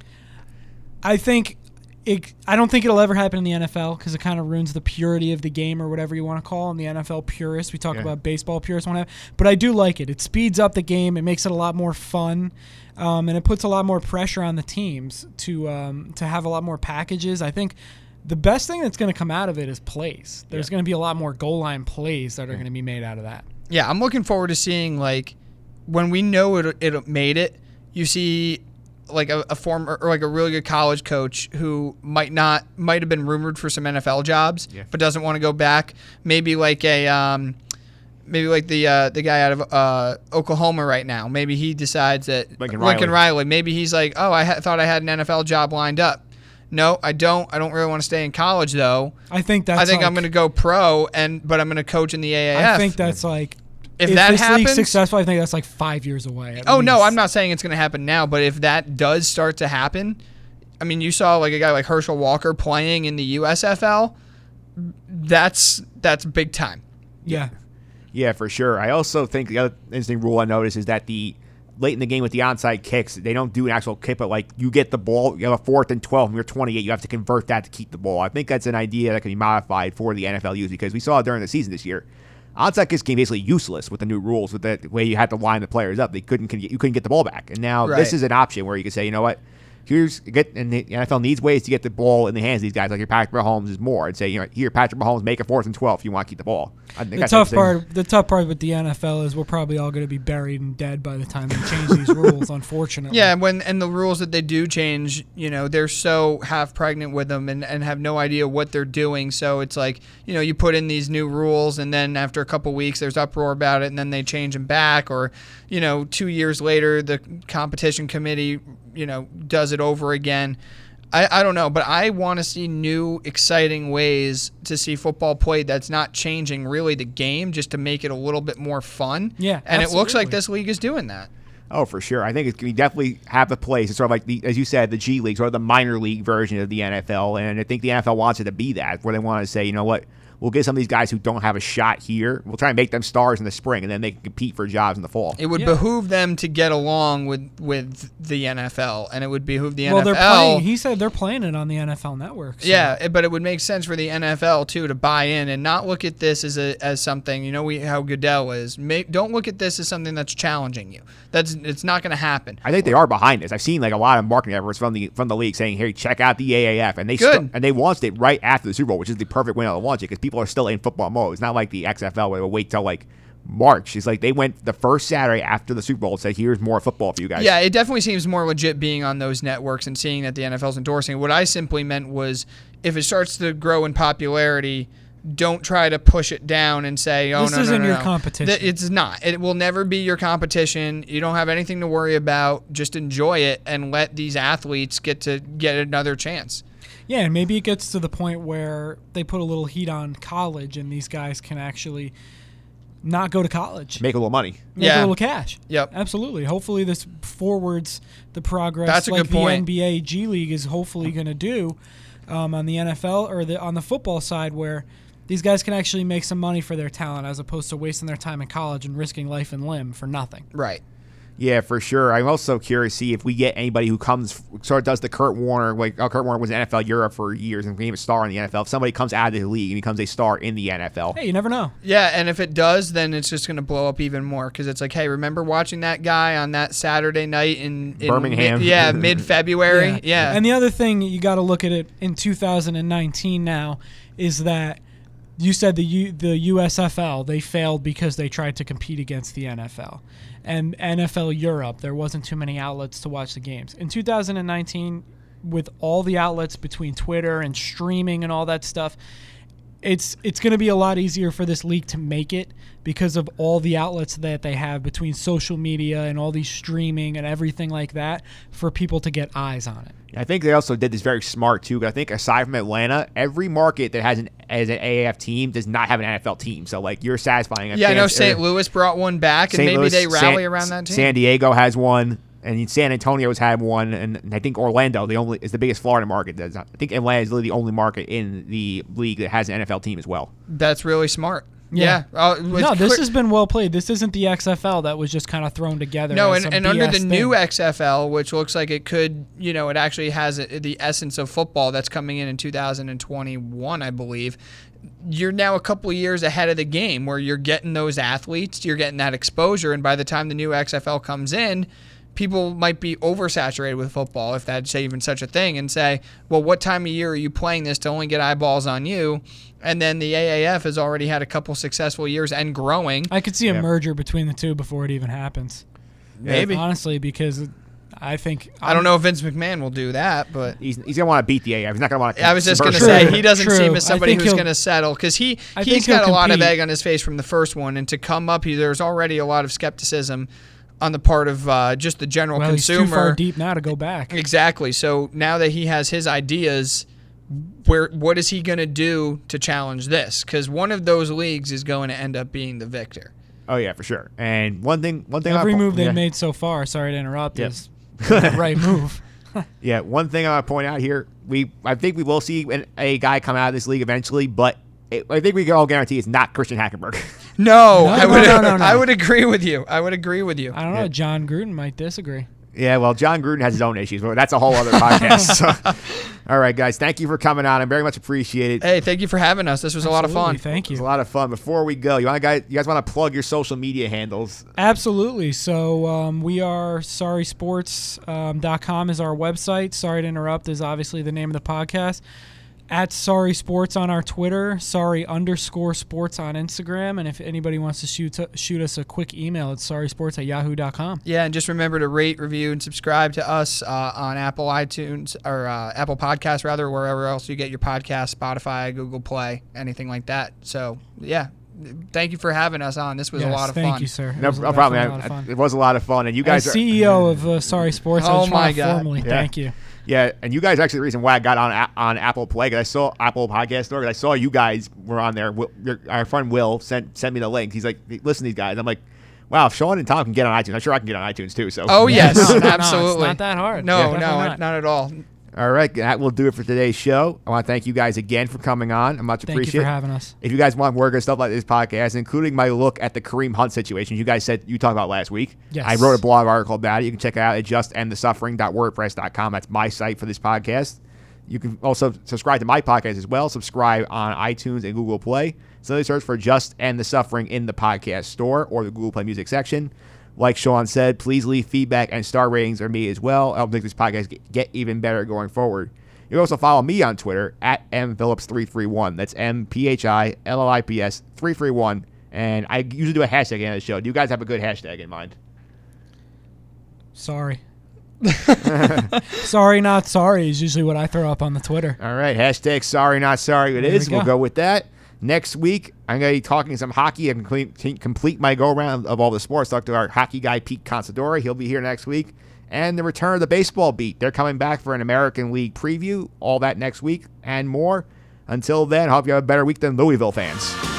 I think it. I don't think it'll ever happen in the NFL because it kind of ruins the purity of the game or whatever you want to call. Them. The NFL purists, we talk Yeah. about baseball purists, want to, but I do like it. It speeds up the game. It makes it a lot more fun, um, and it puts a lot more pressure on the teams to um, to have a lot more packages. I think. The best thing that's going to come out of it is plays. There's going to be a lot more goal line plays that are going to be made out of that. yeah, I'm looking forward to seeing like when we know it it made it. You see like a, a former or like a really good college coach who might not might have been rumored for some NFL jobs, Yeah. but doesn't want to go back. Maybe like a um, maybe like the uh, the guy out of uh, Oklahoma right now. Maybe he decides that Lincoln Lincoln Riley. Riley. Maybe he's like, oh, I ha- thought I had an NFL job lined up. No, I don't. I don't really want to stay in college though. I think that's. I think like, I'm going to go pro, and but I'm going to coach in the AAF. I think that's like. If that this happens- league's successful, I think that's like five years away. at Oh no. I'm not saying it's going to happen now, but if that does start to happen, I mean, you saw like a guy like Herschel Walker playing in the USFL. That's that's big time. Yeah. Yeah, for sure. I also think the other interesting rule I noticed is that the late in the game with the onside kicks, they don't do an actual kick, but like you get the ball, you have a fourth and twelve, and you're 28, you have to convert that to keep the ball. I think that's an idea that can be modified for the NFL use because we saw it during the season this year. Onside kicks became basically useless with the new rules, with the way you had to line the players up. They couldn't you couldn't get the ball back, and now this is an option where you can say, you know what, here's get and the NFL needs ways to get the ball in the hands of these guys. Like your Patrick Mahomes is more, and say you know here Patrick Mahomes make a fourth and twelve if you want to keep the ball. I think The that's tough part, the tough part with the NFL is we're probably all going to be buried and dead by the time they change these rules. Unfortunately, Yeah, when and the rules that they do change, you know, they're so half pregnant with them and, and have no idea what they're doing. So it's like, you know, you put in these new rules and then after a couple weeks there's uproar about it and then they change them back or, you know, 2 years later the competition committee, you know, does it over again. I, I don't know, but I want to see new, exciting ways to see football played that's not changing really the game just to make it a little bit more fun. Yeah, And it looks like this league is doing that. Oh, for sure. I think it's we definitely have a place. It's sort of like the, as you said, the G League, sort of the minor league version of the NFL, and I think the NFL wants it to be that, where they want to say, you know what, we'll get some of these guys who don't have a shot here. We'll try and make them stars in the spring, and then they can compete for jobs in the fall. It would Yeah. behoove them to get along with with the NFL, and it would behoove the NFL. well, NFL. they're playing. He said they're playing it on the NFL Network. so- yeah, but it would make sense for the NFL too to buy in and not look at this as a as something. You know, we how Goodell is. Make, don't look at this as something that's challenging you. That's it's not going to happen. I think they are behind this. I've seen like a lot of marketing efforts from the from the league saying, "Hey, check out the AAF," and they st- and they launched it right after the Super Bowl, which is the perfect window to launch it because people are still in football mode. It's not like the XFL where they wait till like March. It's like they went the first Saturday after the Super Bowl and said, "Here's more football for you guys." Yeah, it definitely seems more legit being on those networks and seeing that the NFL's endorsing. What I simply meant was if it starts to grow in popularity, don't try to push it down and say, "Oh This no, no, isn't no, your no." competition. Th- It's not. It will never be your competition. You don't have anything to worry about. Just enjoy it and let these athletes get to get another chance. Yeah, and maybe it gets to the point where they put a little heat on college, and these guys can actually not go to college. make a little money. Make Yeah. a little cash. Yep. Absolutely. Hopefully, this forwards the progress That's a like good point. the NBA G League is hopefully going to do um, on the NFL or the on the football side, where these guys can actually make some money for their talent as opposed to wasting their time in college and risking life and limb for nothing. Right. Yeah, for sure. I'm also curious to see if we get anybody who comes sort of does the Kurt Warner like oh, Kurt Warner was in NFL Europe for years and became a star in the NFL. If somebody comes out of the league and becomes a star in the NFL, Hey, you never know. Yeah, and if it does, then it's just going to blow up even more because it's like, hey, remember watching that guy on that Saturday night in, in Birmingham. Mid, yeah, mid February. Yeah. And the other thing you got to look at it in 2019 now is that you said the U, the USFL they failed because they tried to compete against the NFL. And NFL Europe there wasn't too many outlets to watch the games. In 2019 with all the outlets between Twitter and streaming and all that stuff, it's it's going to be a lot easier for this league to make it because of all the outlets that they have between social media and all these streaming and everything like that for people to get eyes on it. I think they also did this very smart too. 'cause I think aside from Atlanta, every market that has an as an AAF team does not have an NFL team. So like you're satisfying. a yeah, I know St. Louis brought one back, and maybe Louis, they rally San- around that team. San Diego has one, and San Antonio's had one, and I think Orlando the only is the biggest Florida market. Does not. I think Atlanta is really the only market in the league that has an NFL team as well. That's really smart. Yeah. Oh, uh, it's no, this quick- has been well played. This isn't the XFL that was just kind of thrown together. No, and, and under BS the new. XFL, which looks like it could, you know, it actually has a, the essence of football that's coming in in 2021, I believe. You're now a couple of years ahead of the game where you're getting those athletes, you're getting that exposure, and by the time the new XFL comes in, people might be oversaturated with football, if that's even such a thing, and say, well, what time of year are you playing this to only get eyeballs on you? And then the AAF has already had a couple successful years and growing. I could see a Yeah. merger between the two before it even happens. Maybe. honestly, because I think I don't know if Vince McMahon will do that, but He's, he's gonna want to beat the AAF. He's not gonna want to. I was just going to True, say he doesn't true. seem as somebody who's going to settle because he I he'll got a lot of egg on his face from the first one, and to come up, he, there's already a lot of skepticism on the part of uh, just the general well, he's consumer. too far deep now to go back. Exactly. So now that he has his ideas, where what is he going to do to challenge this? Because one of those leagues is going to end up being the victor. Oh yeah, for sure. And one thing, one thing. Every I, move they've yeah. made so far, sorry to interrupt, Yep. is the right move. Yeah, one thing I want to point out here, we I think we will see an, a guy come out of this league eventually, but it, I think we can all guarantee it's not Christian Hackenberg. No, No, I would no, no, no. I would agree with you. I would agree with you. I don't know. Jon Gruden might disagree. Yeah, well, Jon Gruden has his own issues, but that's a whole other podcast. So. All right, guys, thank you for coming on. I very much appreciate it. Hey, thank you for having us. This was a lot of fun. Thank It was you. a lot of fun. Before we go, you want guys, you guys want to plug your social media handles? Absolutely. So um, we are sorrysports.com is our website. Sorry to interrupt is obviously the name of the podcast. At Sorry Sports on our Twitter, Sorry underscore Sports on Instagram, and if anybody wants to shoot shoot us a quick email, it's sorrysports at yahoo.com. Yeah, and just remember to rate, review, and subscribe to us uh, on Apple iTunes or uh, Apple Podcasts, rather, wherever else you get your podcast, Spotify, Google Play, anything like that. So, yeah, thank you for having us on. This was a lot of thank fun. Thank you, sir. It No, was no problem. definitely a lot of fun. It was a lot of fun, and you guys As are CEO of uh, Sorry Sports, I Oh my God. formally Yeah. thank you. Yeah, and you guys are actually the reason why I got on on Apple Play because I saw Apple Podcast Store. 'cause I saw you guys were on there. Our friend Will sent sent me the link. He's like, listen to these guys. I'm like, wow, if Sean and Tom can get on iTunes, I'm sure I can get on iTunes too. So, Oh, yes, No, no, no, absolutely. it's not that hard. No, Definitely no, not. not at all. All right, that will do it for today's show. I want to thank you guys again for coming on. I'm much Thank you for having us. If you guys want more good stuff like this podcast, including my look at the Kareem Hunt situation you guys said you talked about last week, Yes. I wrote a blog article about it. You can check it out at justendthesuffering.wordpress.com. That's my site for this podcast. You can also subscribe to my podcast as well. Subscribe on iTunes and Google Play. Simply search for Just End the Suffering in the podcast store or the Google Play Music section. Like Sean said, please leave feedback and star ratings for me as well. Help make this podcast get- even better going forward. You can also follow me on Twitter at mphillips331. That's M P H I L L I P S 331. And I usually do a hashtag at the end of the show. Do you guys have a good hashtag in mind? Sorry. sorry, not sorry is usually what I throw up on the Twitter. All right, hashtag sorry, not sorry. It There is. we We'll go. go with that. Next week, I'm going to be talking some hockey and complete, my go around of all the sports. Talk to our hockey guy, Pete Consadori. He'll be here next week. And the return of the baseball beat. They're coming back for an American League preview. All that next week and more. Until then, hope you have a better week than Louisville fans.